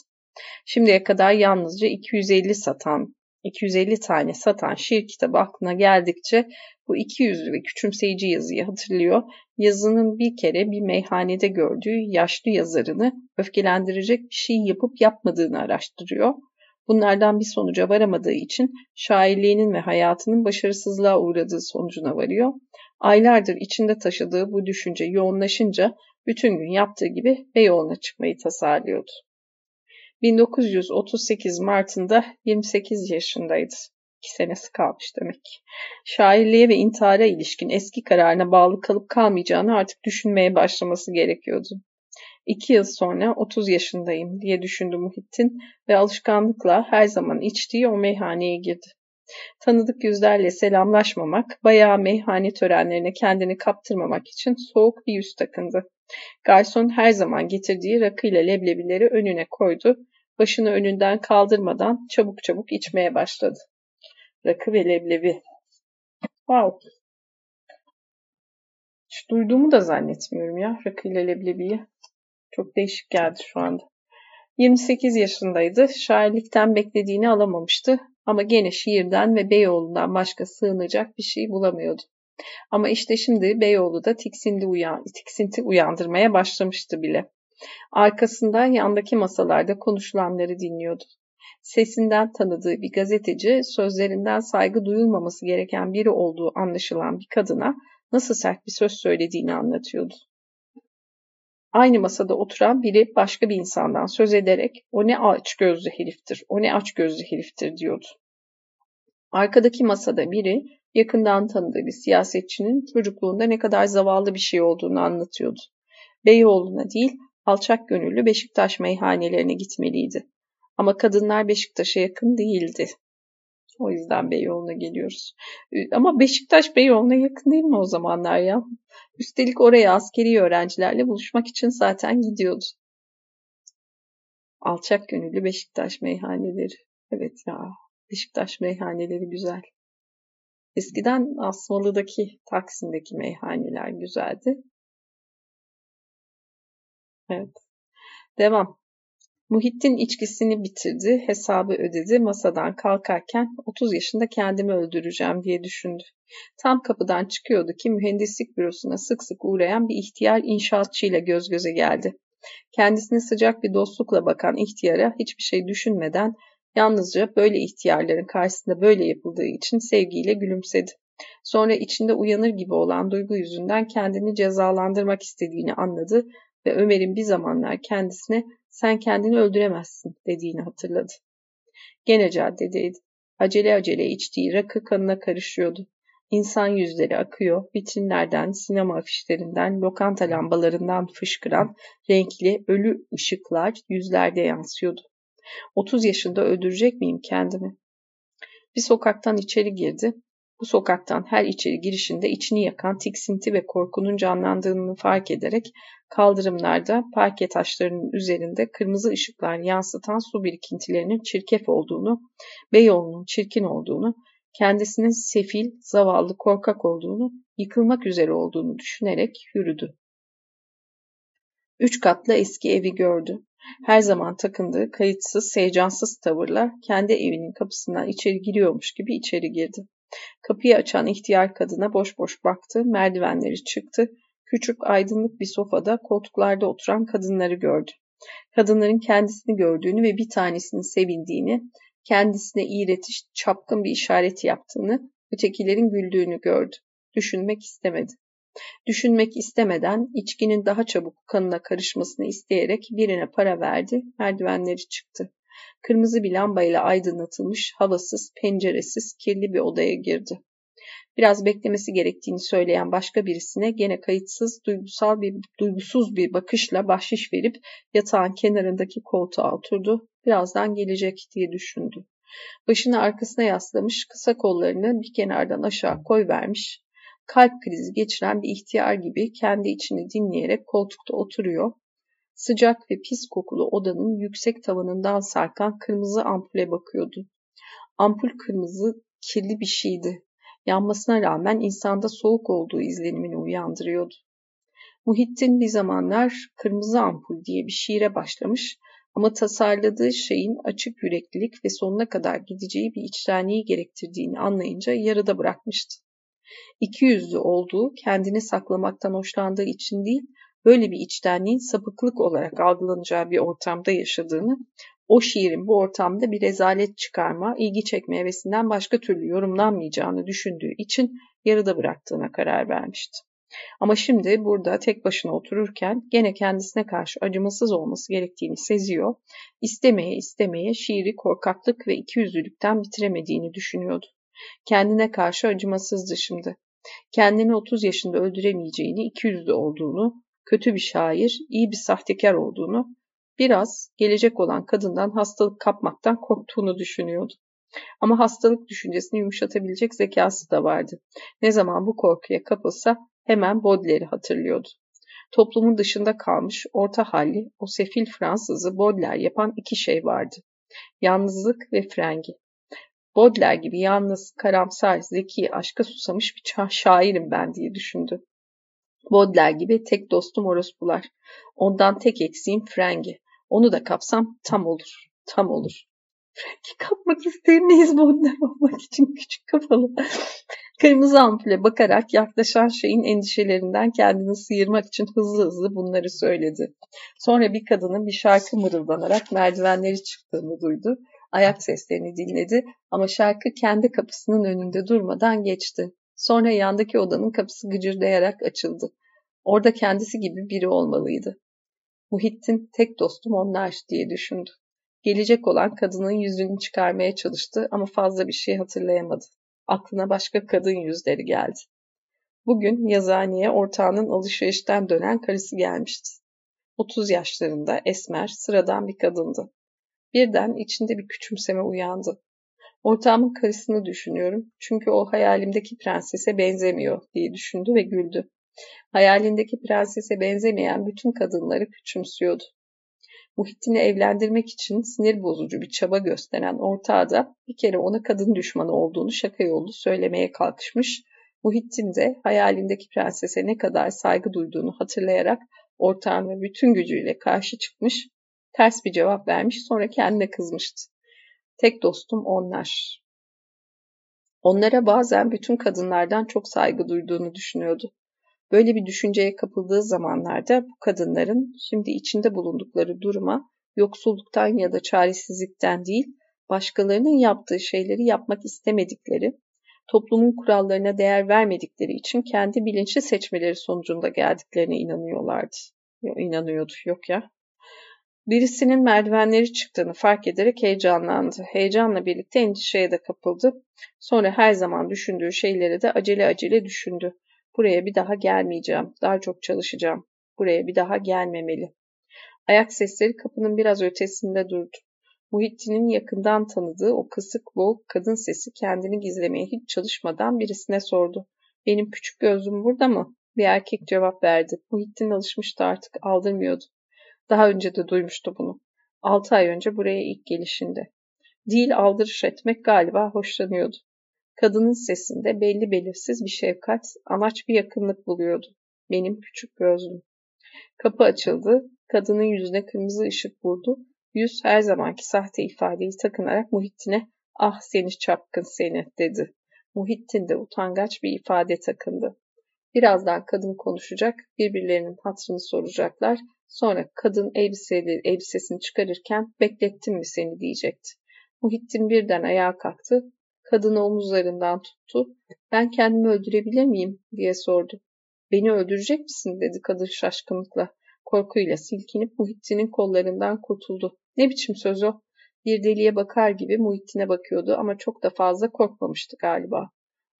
Şimdiye kadar yalnızca 250 satan 250 tane satan şiir kitabı aklına geldikçe bu iki yüzlü ve küçümseyici yazıyı hatırlıyor. Yazının bir kere bir meyhanede gördüğü yaşlı yazarını öfkelendirecek bir şey yapıp yapmadığını araştırıyor. Bunlardan bir sonuca varamadığı için şairliğinin ve hayatının başarısızlığa uğradığı sonucuna varıyor. Aylardır içinde taşıdığı bu düşünce yoğunlaşınca bütün gün yaptığı gibi Beyoğlu'na çıkmayı tasarlıyordu. 1938 Mart'ında 28 yaşındaydı. İki senesi kalmış demek. Şairliğe ve intihara ilişkin eski kararına bağlı kalıp kalmayacağını artık düşünmeye başlaması gerekiyordu. İki yıl sonra 30 yaşındayım diye düşündü Muhittin ve alışkanlıkla her zaman içtiği o meyhaneye girdi. Tanıdık yüzlerle selamlaşmamak, bayağı meyhane törenlerine kendini kaptırmamak için soğuk bir yüz takındı. Garson her zaman getirdiği rakıyla leblebileri önüne koydu. Başını önünden kaldırmadan çabuk çabuk içmeye başladı. Rakı ve leblebi. Wow. Hiç duyduğumu da zannetmiyorum ya rakı ile leblebiyi. Çok değişik geldi şu anda. 28 yaşındaydı. Şairlikten beklediğini alamamıştı. Ama gene şiirden ve Beyoğlu'ndan başka sığınacak bir şey bulamıyordu. Ama işte şimdi Beyoğlu da tiksinti, uyan, tiksinti uyandırmaya başlamıştı bile. Arkasında yandaki masalarda konuşulanları dinliyordu. Sesinden tanıdığı bir gazeteci sözlerinden saygı duyulmaması gereken biri olduğu anlaşılan bir kadına nasıl sert bir söz söylediğini anlatıyordu. Aynı masada oturan biri başka bir insandan söz ederek o ne aç gözlü heriftir, o ne aç gözlü heriftir diyordu. Arkadaki masada biri yakından tanıdığı bir siyasetçinin çocukluğunda ne kadar zavallı bir şey olduğunu anlatıyordu. Beyoğlu'na değil, alçak gönüllü Beşiktaş meyhanelerine gitmeliydi. Ama kadınlar Beşiktaş'a yakın değildi. O yüzden Beyoğlu'na geliyoruz. Ama Beşiktaş Beyoğlu'na yakın değil mi o zamanlar ya? Üstelik oraya askeri öğrencilerle buluşmak için zaten gidiyordu. Alçak gönüllü Beşiktaş meyhaneleri. Evet ya, Beşiktaş meyhaneleri güzel. Eskiden Asmalı'daki, Taksim'deki meyhaneler güzeldi. Evet. Devam. Muhittin içkisini bitirdi, hesabı ödedi, masadan kalkarken 30 yaşında kendimi öldüreceğim diye düşündü. Tam kapıdan çıkıyordu ki mühendislik bürosuna sık sık uğrayan bir ihtiyar inşaatçıyla göz göze geldi. Kendisine sıcak bir dostlukla bakan ihtiyara hiçbir şey düşünmeden yalnızca böyle ihtiyarların karşısında böyle yapıldığı için sevgiyle gülümsedi. Sonra içinde uyanır gibi olan duygu yüzünden kendini cezalandırmak istediğini anladı ve Ömer'in bir zamanlar kendisine sen kendini öldüremezsin dediğini hatırladı. Gene caddedeydi. Acele acele içtiği rakı kanına karışıyordu. İnsan yüzleri akıyor, vitrinlerden, sinema afişlerinden, lokanta lambalarından fışkıran renkli ölü ışıklar yüzlerde yansıyordu. 30 yaşında öldürecek miyim kendimi? Bir sokaktan içeri girdi. Bu sokaktan her içeri girişinde içini yakan tiksinti ve korkunun canlandığını fark ederek kaldırımlarda parke taşlarının üzerinde kırmızı ışıklar yansıtan su birikintilerinin çirkef olduğunu, Beyoğlu'nun çirkin olduğunu, kendisinin sefil, zavallı, korkak olduğunu, yıkılmak üzere olduğunu düşünerek yürüdü. Üç katlı eski evi gördü. Her zaman takındığı kayıtsız, heyecansız tavırla kendi evinin kapısından içeri giriyormuş gibi içeri girdi. Kapıyı açan ihtiyar kadına boş boş baktı, merdivenleri çıktı, küçük aydınlık bir sofada koltuklarda oturan kadınları gördü. Kadınların kendisini gördüğünü ve bir tanesinin sevindiğini, kendisine iğretiş, çapkın bir işaret yaptığını, ötekilerin güldüğünü gördü. Düşünmek istemedi. Düşünmek istemeden içkinin daha çabuk kanına karışmasını isteyerek birine para verdi, merdivenleri çıktı. Kırmızı bir lambayla aydınlatılmış, havasız, penceresiz, kirli bir odaya girdi. Biraz beklemesi gerektiğini söyleyen başka birisine gene kayıtsız, duygusal bir duygusuz bir bakışla bahşiş verip yatağın kenarındaki koltuğa oturdu. Birazdan gelecek diye düşündü. Başını arkasına yaslamış, kısa kollarını bir kenardan aşağı koy vermiş. Kalp krizi geçiren bir ihtiyar gibi kendi içini dinleyerek koltukta oturuyor. Sıcak ve pis kokulu odanın yüksek tavanından sarkan kırmızı ampule bakıyordu. Ampul kırmızı, kirli bir şeydi. Yanmasına rağmen insanda soğuk olduğu izlenimini uyandırıyordu. Muhittin bir zamanlar Kırmızı Ampul diye bir şiire başlamış ama tasarladığı şeyin açık yüreklilik ve sonuna kadar gideceği bir içtenliği gerektirdiğini anlayınca yarıda bırakmıştı. İki yüzlü olduğu, kendini saklamaktan hoşlandığı için değil, böyle bir içtenliğin sapıklık olarak algılanacağı bir ortamda yaşadığını, o şiirin bu ortamda bir rezalet çıkarma, ilgi çekme hevesinden başka türlü yorumlanmayacağını düşündüğü için yarıda bıraktığına karar vermişti. Ama şimdi burada tek başına otururken gene kendisine karşı acımasız olması gerektiğini seziyor, istemeye istemeye şiiri korkaklık ve ikiyüzlülükten bitiremediğini düşünüyordu. Kendine karşı acımasızdı şimdi. Kendini 30 yaşında öldüremeyeceğini, ikiyüzlü olduğunu, kötü bir şair, iyi bir sahtekar olduğunu, biraz gelecek olan kadından hastalık kapmaktan korktuğunu düşünüyordu. Ama hastalık düşüncesini yumuşatabilecek zekası da vardı. Ne zaman bu korkuya kapılsa hemen Baudelaire'i hatırlıyordu. Toplumun dışında kalmış, orta halli, o sefil Fransızı Baudelaire yapan iki şey vardı. Yalnızlık ve frengi. Baudelaire gibi yalnız, karamsar, zeki, aşka susamış bir şairim ben diye düşündü. Baudelaire gibi tek dostum orospular. Ondan tek eksiğim frengi. Onu da kapsam tam olur, tam olur. Frengi kapmak istemeyiz Baudelaire olmak için küçük kafalı. Kırmızı ampule bakarak yaklaşan şeyin endişelerinden kendini sıyırmak için hızlı hızlı bunları söyledi. Sonra bir kadının bir şarkı mırıldanarak merdivenleri çıktığını duydu. Ayak seslerini dinledi ama şarkı kendi kapısının önünde durmadan geçti. Sonra yandaki odanın kapısı gıcırdayarak açıldı. Orada kendisi gibi biri olmalıydı. Muhittin tek dostum onlar diye düşündü. Gelecek olan kadının yüzünü çıkarmaya çalıştı ama fazla bir şey hatırlayamadı. Aklına başka kadın yüzleri geldi. Bugün yazıhaneye ortağının alışverişten dönen karısı gelmişti. 30 yaşlarında, esmer, sıradan bir kadındı. Birden içinde bir küçümseme uyandı. Ortağımın karısını düşünüyorum çünkü o hayalimdeki prensese benzemiyor diye düşündü ve güldü. Hayalindeki prensese benzemeyen bütün kadınları küçümsüyordu. Muhittin'i evlendirmek için sinir bozucu bir çaba gösteren ortağı da bir kere ona kadın düşmanı olduğunu şaka yolu söylemeye kalkışmış. Muhittin de hayalindeki prensese ne kadar saygı duyduğunu hatırlayarak ortağına bütün gücüyle karşı çıkmış, ters bir cevap vermiş sonra kendine kızmıştı. Tek dostum onlar. Onlara bazen bütün kadınlardan çok saygı duyduğunu düşünüyordu. Böyle bir düşünceye kapıldığı zamanlarda bu kadınların şimdi içinde bulundukları duruma yoksulluktan ya da çaresizlikten değil, başkalarının yaptığı şeyleri yapmak istemedikleri, toplumun kurallarına değer vermedikleri için kendi bilinçli seçmeleri sonucunda geldiklerine inanıyorlardı. İnanıyordu, yok ya. Birisinin merdivenleri çıktığını fark ederek heyecanlandı. Heyecanla birlikte endişeye de kapıldı. Sonra her zaman düşündüğü şeyleri de acele acele düşündü. Buraya bir daha gelmeyeceğim. Daha çok çalışacağım. Buraya bir daha gelmemeli. Ayak sesleri kapının biraz ötesinde durdu. Muhittin'in yakından tanıdığı o kısık boğuk kadın sesi kendini gizlemeye hiç çalışmadan birisine sordu. Benim küçük gözlüm burada mı? Bir erkek cevap verdi. Muhittin alışmıştı artık, aldırmıyordu. Daha önce de duymuştu bunu. Altı ay önce buraya ilk gelişinde. Değil aldırış etmek galiba hoşlanıyordu. Kadının sesinde belli belirsiz bir şefkat, amaç bir yakınlık buluyordu. Benim küçük gözlüm. Kapı açıldı. Kadının yüzüne kırmızı ışık vurdu. Yüz her zamanki sahte ifadeyi takınarak Muhittin'e ah seni çapkın seni dedi. Muhittin de utangaç bir ifade takındı. Birazdan kadın konuşacak, birbirlerinin hatırını soracaklar. Sonra kadın elbiseleri, elbisesini çıkarırken beklettim mi seni diyecekti. Muhittin birden ayağa kalktı. Kadını omuzlarından tuttu. Ben kendimi öldürebilir miyim diye sordu. Beni öldürecek misin dedi kadın şaşkınlıkla. Korkuyla silkinip Muhittin'in kollarından kurtuldu. Ne biçim söz o? Bir deliye bakar gibi Muhittin'e bakıyordu ama çok da fazla korkmamıştı galiba.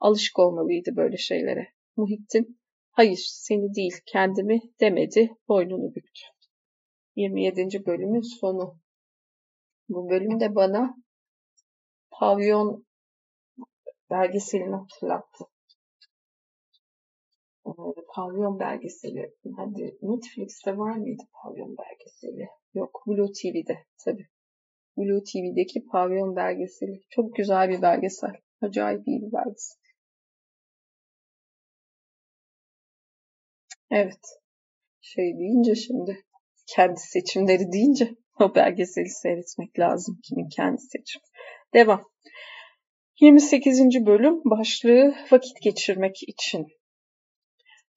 Alışık olmalıydı böyle şeylere. Muhittin, hayır seni değil kendimi demedi, boynunu büktü. 27. bölümün sonu. Bu bölümde bana pavyon belgeselini hatırlattı. Ee, pavyon belgeseli. Hadi Netflix'te var mıydı pavyon belgeseli? Yok, Blue TV'de tabii. Blue TV'deki pavyon belgeseli. Çok güzel bir belgesel. Acayip iyi bir belgesel. Evet. Şey deyince şimdi kendi seçimleri deyince o belgeseli seyretmek lazım. Kimin kendi seçim. Devam. 28. bölüm başlığı vakit geçirmek için.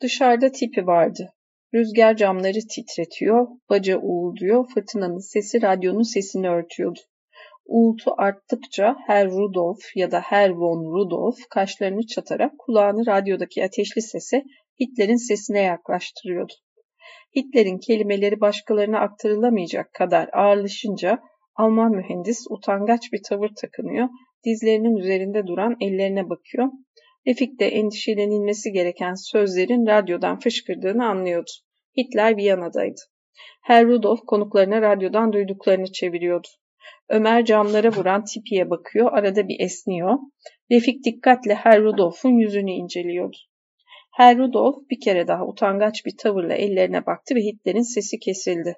Dışarıda tipi vardı. Rüzgar camları titretiyor, baca uğulduyor, fırtınanın sesi radyonun sesini örtüyordu. Uğultu arttıkça Herr Rudolf ya da Herr von Rudolf kaşlarını çatarak kulağını radyodaki ateşli sese Hitler'in sesine yaklaştırıyordu. Hitler'in kelimeleri başkalarına aktarılamayacak kadar ağırlaşınca Alman mühendis utangaç bir tavır takınıyor, dizlerinin üzerinde duran ellerine bakıyor. Refik de endişelenilmesi gereken sözlerin radyodan fışkırdığını anlıyordu. Hitler Viyana'daydı. Herr Rudolf konuklarına radyodan duyduklarını çeviriyordu. Ömer camlara vuran tipiye bakıyor, arada bir esniyor. Refik dikkatle Herr Rudolf'un yüzünü inceliyordu. Herr Rudolf bir kere daha utangaç bir tavırla ellerine baktı ve Hitler'in sesi kesildi.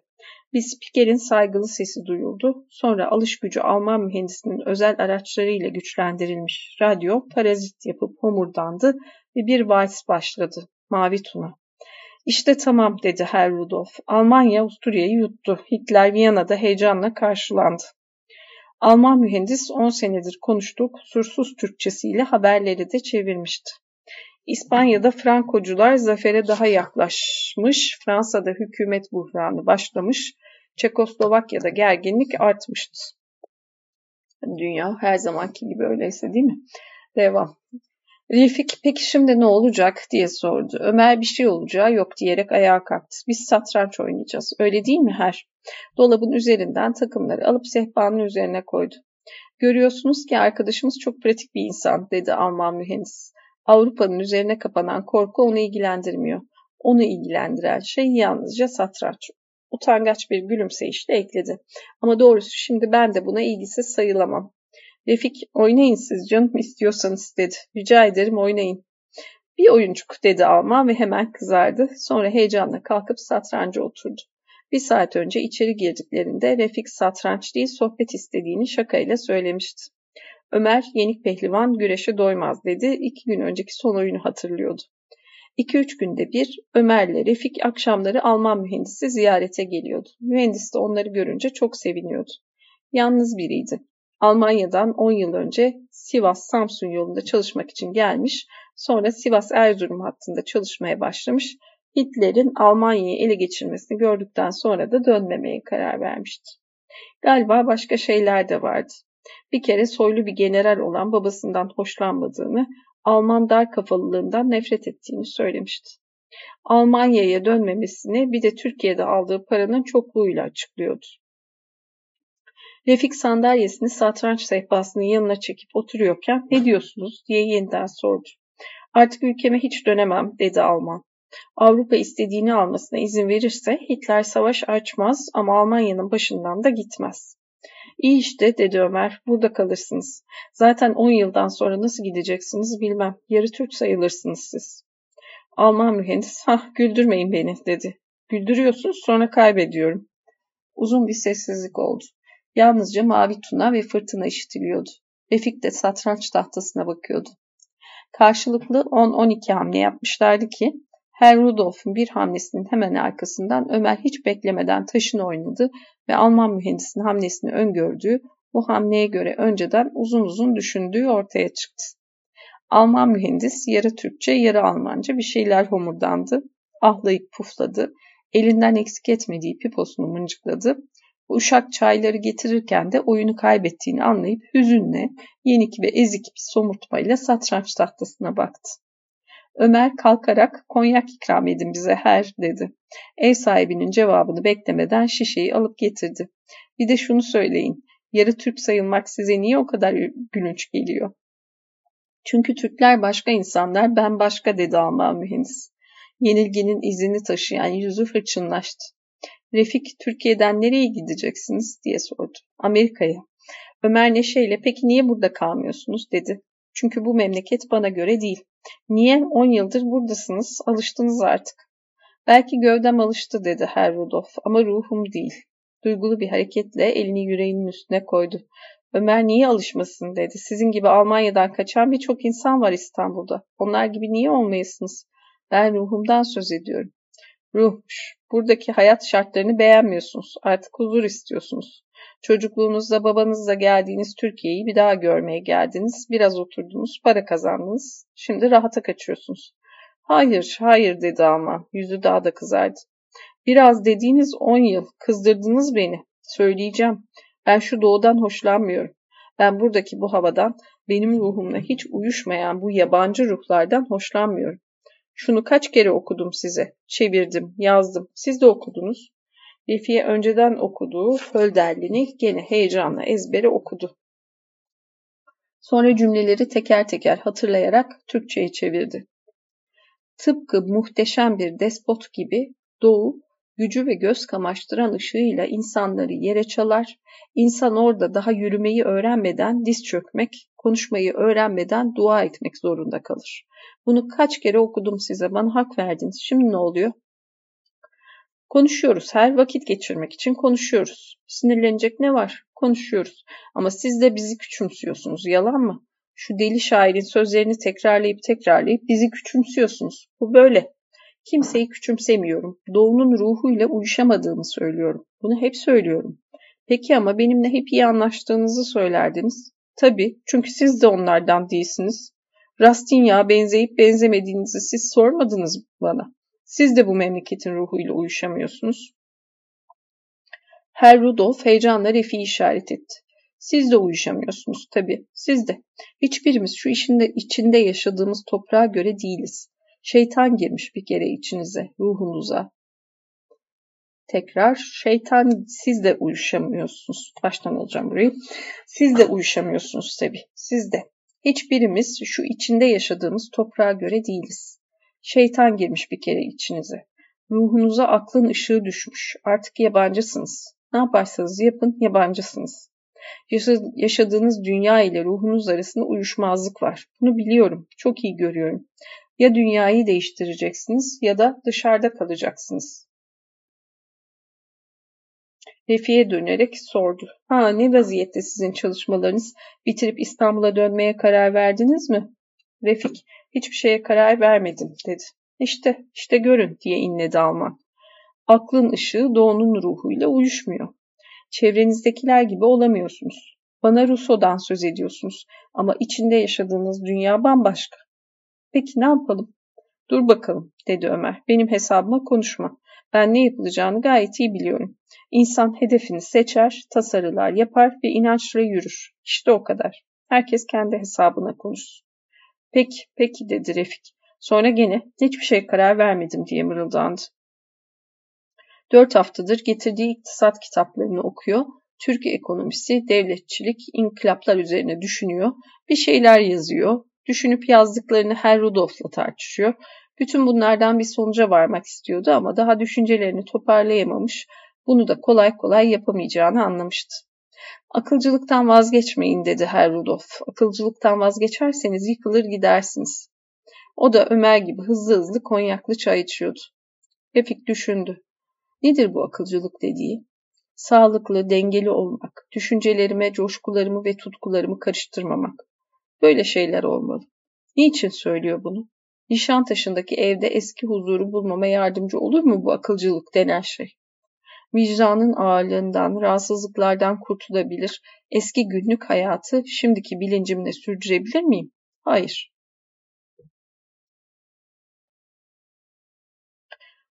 Bir spikerin saygılı sesi duyuldu. Sonra alış gücü Alman mühendisinin özel araçlarıyla güçlendirilmiş radyo parazit yapıp homurdandı ve bir vals başladı. Mavi Tuna. İşte tamam dedi Herr Rudolf. Almanya Avusturya'yı yuttu. Hitler Viyana'da heyecanla karşılandı. Alman mühendis 10 senedir konuştuğu kusursuz Türkçesiyle haberleri de çevirmişti. İspanya'da Frankocular zafere daha yaklaşmış, Fransa'da hükümet buhranı başlamış, Çekoslovakya'da gerginlik artmıştı. Dünya her zamanki gibi öyleyse değil mi? Devam. Refik peki şimdi ne olacak diye sordu. Ömer bir şey olacağı yok diyerek ayağa kalktı. Biz satranç oynayacağız. Öyle değil mi her? Dolabın üzerinden takımları alıp sehpanın üzerine koydu. Görüyorsunuz ki arkadaşımız çok pratik bir insan dedi Alman mühendis. Avrupa'nın üzerine kapanan korku onu ilgilendirmiyor. Onu ilgilendiren şey yalnızca satranç. Utangaç bir gülümseyişle ekledi. Ama doğrusu şimdi ben de buna ilgisiz sayılamam. Refik oynayın siz canım istiyorsanız dedi. Rica ederim oynayın. Bir oyuncuk dedi Alman ve hemen kızardı. Sonra heyecanla kalkıp satranca oturdu. Bir saat önce içeri girdiklerinde Refik satranç değil sohbet istediğini şakayla söylemişti. Ömer yenik pehlivan güreşe doymaz dedi. İki gün önceki son oyunu hatırlıyordu. İki üç günde bir Ömer'le Refik akşamları Alman mühendisi ziyarete geliyordu. Mühendis de onları görünce çok seviniyordu. Yalnız biriydi. Almanya'dan 10 yıl önce Sivas-Samsun yolunda çalışmak için gelmiş, sonra Sivas-Erzurum hattında çalışmaya başlamış, Hitler'in Almanya'yı ele geçirmesini gördükten sonra da dönmemeye karar vermişti. Galiba başka şeyler de vardı. Bir kere soylu bir general olan babasından hoşlanmadığını, Alman dar kafalılığından nefret ettiğini söylemişti. Almanya'ya dönmemesini bir de Türkiye'de aldığı paranın çokluğuyla açıklıyordu. Refik sandalyesini satranç sehpasının yanına çekip oturuyorken ne diyorsunuz diye yeniden sordu. Artık ülkeme hiç dönemem dedi Alman. Avrupa istediğini almasına izin verirse Hitler savaş açmaz ama Almanya'nın başından da gitmez. İyi işte dedi Ömer. Burada kalırsınız. Zaten 10 yıldan sonra nasıl gideceksiniz bilmem. Yarı Türk sayılırsınız siz. Alman mühendis ha güldürmeyin beni dedi. Güldürüyorsunuz sonra kaybediyorum. Uzun bir sessizlik oldu. Yalnızca mavi tuna ve fırtına işitiliyordu. Refik de satranç tahtasına bakıyordu. Karşılıklı 10-12 hamle yapmışlardı ki Herr Rudolf'un bir hamlesinin hemen arkasından Ömer hiç beklemeden taşını oynadı ve Alman mühendisinin hamlesini öngördüğü, bu hamleye göre önceden uzun uzun düşündüğü ortaya çıktı. Alman mühendis yarı Türkçe yarı Almanca bir şeyler homurdandı, ahlayıp pufladı, elinden eksik etmediği piposunu mıncıkladı. Uşak çayları getirirken de oyunu kaybettiğini anlayıp hüzünle, yenik ve ezik bir somurtmayla satranç tahtasına baktı. Ömer kalkarak konyak ikram edin bize her dedi. Ev sahibinin cevabını beklemeden şişeyi alıp getirdi. Bir de şunu söyleyin. Yarı Türk sayılmak size niye o kadar gülünç geliyor? Çünkü Türkler başka insanlar, ben başka dedi Alman mühendis. Yenilginin izini taşıyan yüzü hırçınlaştı. Refik, Türkiye'den nereye gideceksiniz diye sordu. Amerika'ya. Ömer neşeyle peki niye burada kalmıyorsunuz dedi. Çünkü bu memleket bana göre değil. Niye? On yıldır buradasınız, alıştınız artık. Belki gövdem alıştı dedi Herr Rudolf ama ruhum değil. Duygulu bir hareketle elini yüreğinin üstüne koydu. Ömer niye alışmasın dedi. Sizin gibi Almanya'dan kaçan birçok insan var İstanbul'da. Onlar gibi niye olmayasınız? Ben ruhumdan söz ediyorum. Ruhmuş. Buradaki hayat şartlarını beğenmiyorsunuz. Artık huzur istiyorsunuz. Çocukluğunuzda babanızla geldiğiniz Türkiye'yi bir daha görmeye geldiniz. Biraz oturdunuz, para kazandınız. Şimdi rahata kaçıyorsunuz. Hayır, hayır dedi Alman. Yüzü daha da kızardı. Biraz dediğiniz on yıl. Kızdırdınız beni. Söyleyeceğim. Ben şu doğudan hoşlanmıyorum. Ben buradaki bu havadan, benim ruhumla hiç uyuşmayan bu yabancı ruhlardan hoşlanmıyorum. Şunu kaç kere okudum size. Çevirdim, yazdım. Siz de okudunuz. Refiye önceden okuduğu Hölderlin'i gene heyecanla ezbere okudu. Sonra cümleleri teker teker hatırlayarak Türkçe'ye çevirdi. Tıpkı muhteşem bir despot gibi Doğu gücü ve göz kamaştıran ışığıyla insanları yere çalar, insan orada daha yürümeyi öğrenmeden diz çökmek, konuşmayı öğrenmeden dua etmek zorunda kalır. Bunu kaç kere okudum size, bana hak verdiniz. Şimdi ne oluyor? Konuşuyoruz. Her vakit geçirmek için konuşuyoruz. Sinirlenecek ne var? Konuşuyoruz. Ama siz de bizi küçümsüyorsunuz. Yalan mı? Şu deli şairin sözlerini tekrarlayıp tekrarlayıp bizi küçümsüyorsunuz. Bu böyle. Kimseyi küçümsemiyorum. Doğunun ruhuyla uyuşamadığımı söylüyorum. Bunu hep söylüyorum. Peki ama benimle hep iyi anlaştığınızı söylerdiniz. Tabii, çünkü siz de onlardan değilsiniz. Rastinya'a benzeyip benzemediğinizi siz sormadınız bana. Siz de bu memleketin ruhuyla uyuşamıyorsunuz. Herr Rudolf heyecanla Refi işaret etti. Siz de uyuşamıyorsunuz tabii. Siz de. Hiçbirimiz şu işinde içinde yaşadığımız toprağa göre değiliz. Şeytan girmiş bir kere içinize, ruhunuza. Tekrar şeytan siz de uyuşamıyorsunuz. Baştan alacağım burayı. Siz de uyuşamıyorsunuz tabii. Siz de. Hiçbirimiz şu içinde yaşadığımız toprağa göre değiliz. Şeytan girmiş bir kere içinize. Ruhunuza aklın ışığı düşmüş. Artık yabancısınız. Ne yaparsanız yapın yabancısınız. Yaşadığınız dünya ile ruhunuz arasında uyuşmazlık var. Bunu biliyorum. Çok iyi görüyorum. Ya dünyayı değiştireceksiniz ya da dışarıda kalacaksınız. Refi'ye dönerek sordu. Ha ne vaziyette sizin çalışmalarınız? Bitirip İstanbul'a dönmeye karar verdiniz mi? Refik, hiçbir şeye karar vermedim dedi. İşte, işte görün diye inledi Alman. Aklın ışığı doğunun ruhuyla uyuşmuyor. Çevrenizdekiler gibi olamıyorsunuz. Bana Rousseau'dan söz ediyorsunuz ama içinde yaşadığınız dünya bambaşka. Peki ne yapalım? Dur bakalım dedi Ömer. Benim hesabıma konuşma. Ben ne yapılacağını gayet iyi biliyorum. İnsan hedefini seçer, tasarılar yapar ve inançla yürür. İşte o kadar. Herkes kendi hesabına konuşsun. Peki, peki dedi Refik. Sonra gene hiçbir şey karar vermedim diye mırıldandı. Dört haftadır getirdiği iktisat kitaplarını okuyor, Türk ekonomisi, devletçilik, inkılaplar üzerine düşünüyor, bir şeyler yazıyor, düşünüp yazdıklarını Herr Rudolf'la tartışıyor. Bütün bunlardan bir sonuca varmak istiyordu ama daha düşüncelerini toparlayamamış, bunu da kolay kolay yapamayacağını anlamıştı. Akılcılıktan vazgeçmeyin dedi Herr Rudolf. Akılcılıktan vazgeçerseniz yıkılır gidersiniz. O da Ömer gibi hızlı hızlı konyaklı çay içiyordu. Refik düşündü. Nedir bu akılcılık dediği? Sağlıklı, dengeli olmak, düşüncelerime, coşkularımı ve tutkularımı karıştırmamak. Böyle şeyler olmalı. Niçin söylüyor bunu? Nişantaşı'ndaki evde eski huzuru bulmama yardımcı olur mu bu akılcılık denen şey? Vicdanın ağırlığından, rahatsızlıklardan kurtulabilir, eski günlük hayatı şimdiki bilincimle sürdürebilir miyim? Hayır.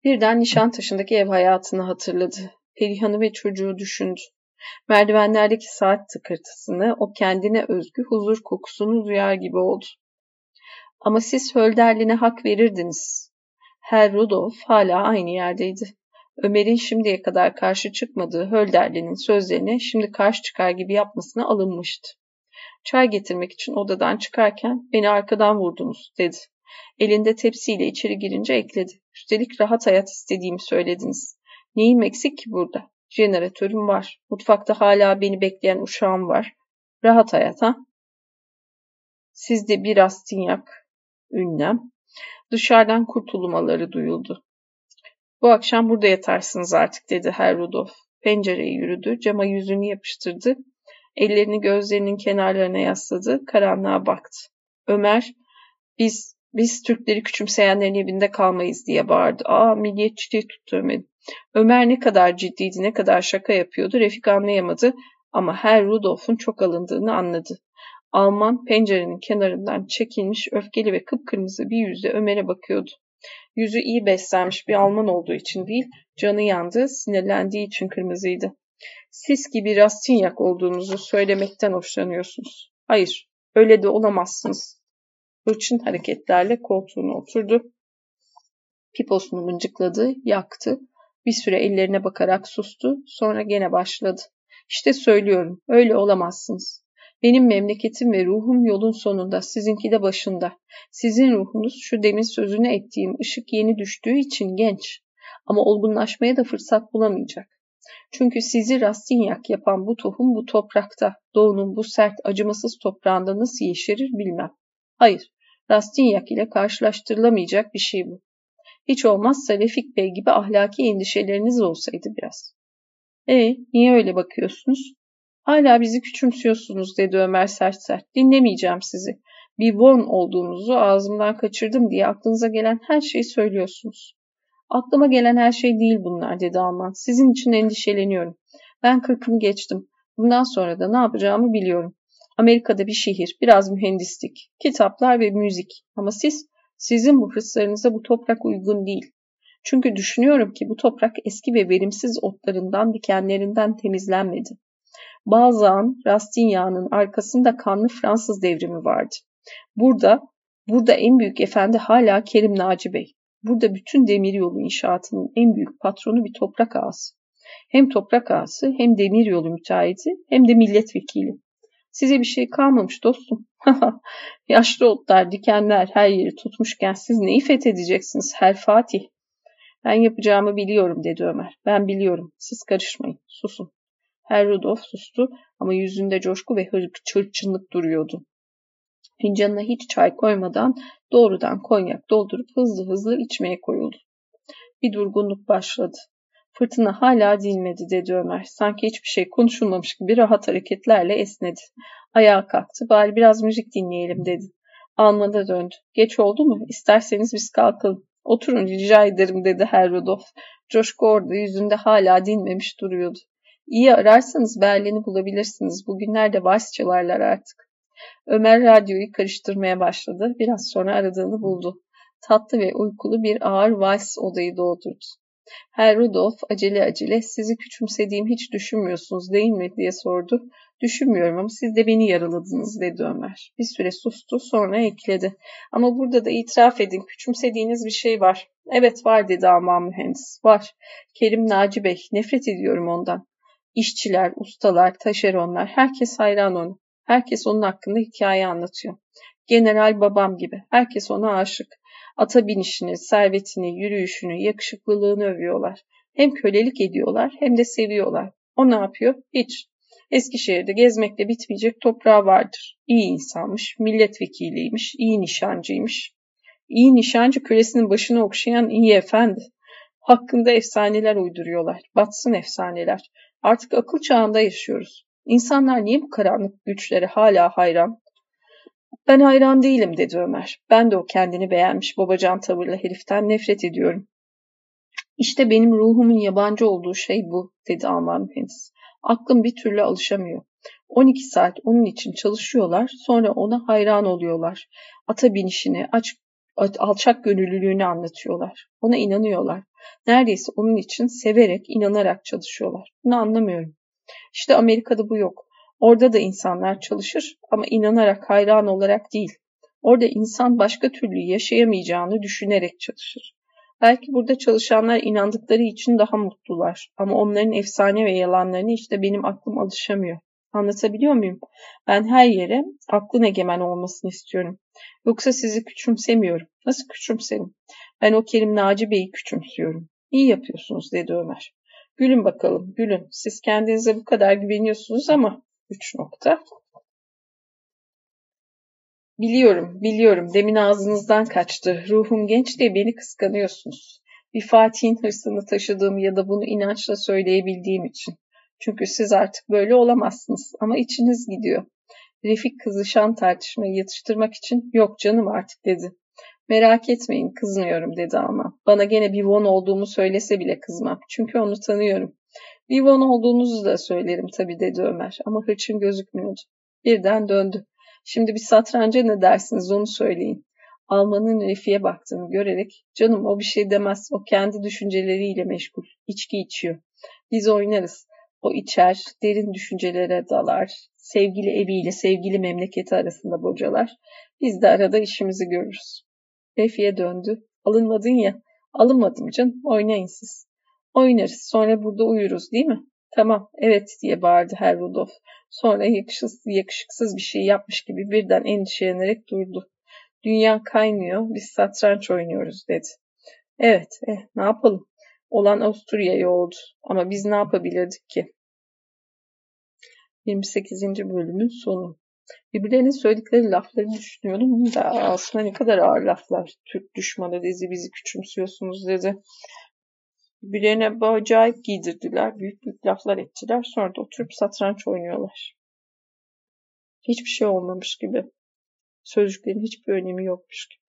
Birden Nişantaşı'ndaki ev hayatını hatırladı. Perihan'ı ve çocuğu düşündü. Merdivenlerdeki saat tıkırtısını, o kendine özgü huzur kokusunu duyar gibi oldu. Ama siz Hölderlin'e hak verirdiniz. Herr Rudolf hala aynı yerdeydi. Ömer'in şimdiye kadar karşı çıkmadığı Hölderli'nin sözlerine şimdi karşı çıkar gibi yapmasına alınmıştı. Çay getirmek için odadan çıkarken beni arkadan vurdunuz dedi. Elinde tepsiyle içeri girince ekledi. Üstelik rahat hayat istediğimi söylediniz. Neyim eksik ki burada? Jeneratörüm var. Mutfakta hala beni bekleyen uşağım var. Rahat hayat ha? Sizde bir astinyak, ünlem. Dışarıdan kurtulmaları duyuldu. Bu akşam burada yatarsınız artık dedi Herr Rudolf. Pencereye yürüdü, cama yüzünü yapıştırdı. Ellerini gözlerinin kenarlarına yasladı, karanlığa baktı. Ömer, biz biz Türkleri küçümseyenlerin evinde kalmayız diye bağırdı. Aa milliyetçiliği tuttu Ömer'in. Ömer ne kadar ciddiydi, ne kadar şaka yapıyordu Refik anlayamadı ama Herr Rudolf'un çok alındığını anladı. Alman pencerenin kenarından çekilmiş öfkeli ve kıpkırmızı bir yüzle Ömer'e bakıyordu. Yüzü iyi beslenmiş bir Alman olduğu için değil, canı yandı, sinirlendiği için kırmızıydı. Siz gibi Rastinyak olduğunuzu söylemekten hoşlanıyorsunuz. Hayır, öyle de olamazsınız. Hırçın hareketlerle koltuğuna oturdu. Piposunu mıncıkladı, yaktı. Bir süre ellerine bakarak sustu, sonra gene başladı. İşte söylüyorum, öyle olamazsınız. Benim memleketim ve ruhum yolun sonunda, sizinki de başında. Sizin ruhunuz şu demin sözünü ettiğim ışık yeni düştüğü için genç. Ama olgunlaşmaya da fırsat bulamayacak. Çünkü sizi Rastinyak yapan bu tohum bu toprakta, doğunun bu sert, acımasız toprağında nasıl yeşerir bilmem. Hayır, Rastinyak ile karşılaştırılamayacak bir şey bu. Hiç olmazsa Refik Bey gibi ahlaki endişeleriniz olsaydı biraz. E, niye öyle bakıyorsunuz? Hala bizi küçümsüyorsunuz dedi Ömer sert sert. Dinlemeyeceğim sizi. Bir Von olduğunuzu ağzımdan kaçırdım diye aklınıza gelen her şeyi söylüyorsunuz. Aklıma gelen her şey değil bunlar dedi Alman. Sizin için endişeleniyorum. Ben kırkımı geçtim. Bundan sonra da ne yapacağımı biliyorum. Amerika'da bir şehir, biraz mühendislik, kitaplar ve müzik. Ama siz, sizin bu hırslarınıza bu toprak uygun değil. Çünkü düşünüyorum ki bu toprak eski ve verimsiz otlarından, dikenlerinden temizlenmedi. Bazan, Rastignac'ın arkasında kanlı Fransız devrimi vardı. Burada, burada en büyük efendi hala Kerim Naci Bey. Burada bütün demiryolu inşaatının en büyük patronu bir toprak ağası. Hem toprak ağası hem demiryolu müteahhiti hem de milletvekili. Size bir şey kalmamış dostum. Yaşlı otlar, dikenler her yeri tutmuşken siz neyi fethedeceksiniz Her Fatih? Ben yapacağımı biliyorum dedi Ömer. Ben biliyorum. Siz karışmayın. Susun. Her Rudolf sustu ama yüzünde coşku ve hırçınlık duruyordu. Fincanına hiç çay koymadan doğrudan konyak doldurup hızlı hızlı içmeye koyuldu. Bir durgunluk başladı. Fırtına hala dinmedi dedi Ömer. Sanki hiçbir şey konuşulmamış gibi rahat hareketlerle esnedi. Ayağa kalktı. Bari biraz müzik dinleyelim dedi. Alman'a döndü. Geç oldu mu? İsterseniz biz kalkalım. Oturun rica ederim dedi Herr. Coşku orada yüzünde hala dinmemiş duruyordu. İyi ararsanız Berlin'i bulabilirsiniz. Bugünlerde vals çalarlar artık. Ömer radyoyu karıştırmaya başladı. Biraz sonra aradığını buldu. Tatlı ve uykulu bir ağır vals odayı doldurdu. Herr Rudolf acele acele sizi küçümsediğim hiç düşünmüyorsunuz değil mi diye sordu. Düşünmüyorum ama siz de beni yaraladınız dedi Ömer. Bir süre sustu sonra ekledi. Ama burada da itiraf edin küçümsediğiniz bir şey var. Evet var dedi Alman mühendis. Var. Kerim Naci Bey nefret ediyorum ondan. İşçiler, ustalar, taşeronlar herkes hayran ona. Herkes onun hakkında hikaye anlatıyor. General babam gibi. Herkes ona aşık. Ata binişini, servetini, yürüyüşünü, yakışıklılığını övüyorlar. Hem kölelik ediyorlar hem de seviyorlar. O ne yapıyor? Hiç. Eskişehir'de gezmekle bitmeyecek toprağı vardır. İyi insanmış, milletvekiliymiş, iyi nişancıymış. İyi nişancı kölesinin başını okşayan iyi efendi. Hakkında efsaneler uyduruyorlar. Batsın efsaneler. Artık akıl çağında yaşıyoruz. İnsanlar niye bu karanlık güçlere hala hayran? Ben hayran değilim dedi Ömer. Ben de o kendini beğenmiş babacan tavırlı heriften nefret ediyorum. İşte benim ruhumun yabancı olduğu şey bu dedi Alman mühendis. Aklım bir türlü alışamıyor. 12 saat onun için çalışıyorlar, sonra ona hayran oluyorlar. Ata binişini, aç, alçak gönüllülüğünü anlatıyorlar. Ona inanıyorlar. Neredeyse onun için severek, inanarak çalışıyorlar. Bunu anlamıyorum. İşte Amerika'da bu yok. Orada da insanlar çalışır ama inanarak, hayran olarak değil. Orada insan başka türlü yaşayamayacağını düşünerek çalışır. Belki burada çalışanlar inandıkları için daha mutlular. Ama onların efsane ve yalanlarını işte benim aklım alışamıyor. Anlatabiliyor muyum? Ben her yere aklın egemen olmasını istiyorum. Yoksa sizi küçümsemiyorum. Nasıl küçümserim? Ben o Kerim Naci Bey'i küçümsüyorum. İyi yapıyorsunuz dedi Ömer. Gülün bakalım, gülün. Siz kendinize bu kadar güveniyorsunuz ama üç nokta. Biliyorum, biliyorum. Demin ağzınızdan kaçtı. Ruhum genç diye beni kıskanıyorsunuz. Bir Fatih'in hırsını taşıdığım ya da bunu inançla söyleyebildiğim için. Çünkü siz artık böyle olamazsınız ama içiniz gidiyor. Refik kızışan tartışmayı yatıştırmak için yok canım artık dedi. Merak etmeyin kızmıyorum dedi ama. Bana gene bir Von olduğumu söylese bile kızmam. Çünkü onu tanıyorum. Bir Von olduğunuzu da söylerim tabii dedi Ömer ama hırçın gözükmüyordu. Birden döndü. Şimdi bir satranca ne dersiniz onu söyleyin. Almanın Refik'e baktığını görerek canım o bir şey demez o kendi düşünceleriyle meşgul. İçki içiyor. Biz oynarız. O içer, derin düşüncelere dalar, sevgili eviyle sevgili memleketi arasında bocalar. Biz de arada işimizi görürüz. Refi'ye döndü. Alınmadın ya. Alınmadım canım. Oynayın siz. Oynarız. Sonra burada uyuruz değil mi? Tamam, evet diye bağırdı Herr Rudolf. Sonra yakışıksız, yakışıksız bir şey yapmış gibi birden endişelenerek durdu. Dünya kaynıyor, biz satranç oynuyoruz dedi. Evet, eh, ne yapalım? Olan Avusturya'ya oldu. Ama biz ne yapabilirdik ki? 28. bölümün sonu. Birbirlerinin söyledikleri lafları düşünüyorum da aslında ne kadar ağır laflar. Türk düşmanı dizi bizi küçümsüyorsunuz dedi. Birbirlerine acayip giydirdiler. Büyük büyük laflar ettiler. Sonra da oturup satranç oynuyorlar. Hiçbir şey olmamış gibi. Sözcüklerin hiçbir önemi yokmuş gibi.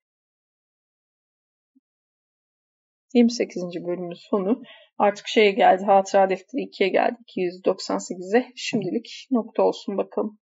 28. bölümün sonu. Artık şeye geldi. Hatıra defteri 2'ye geldi. 298'e. Şimdilik nokta olsun bakalım.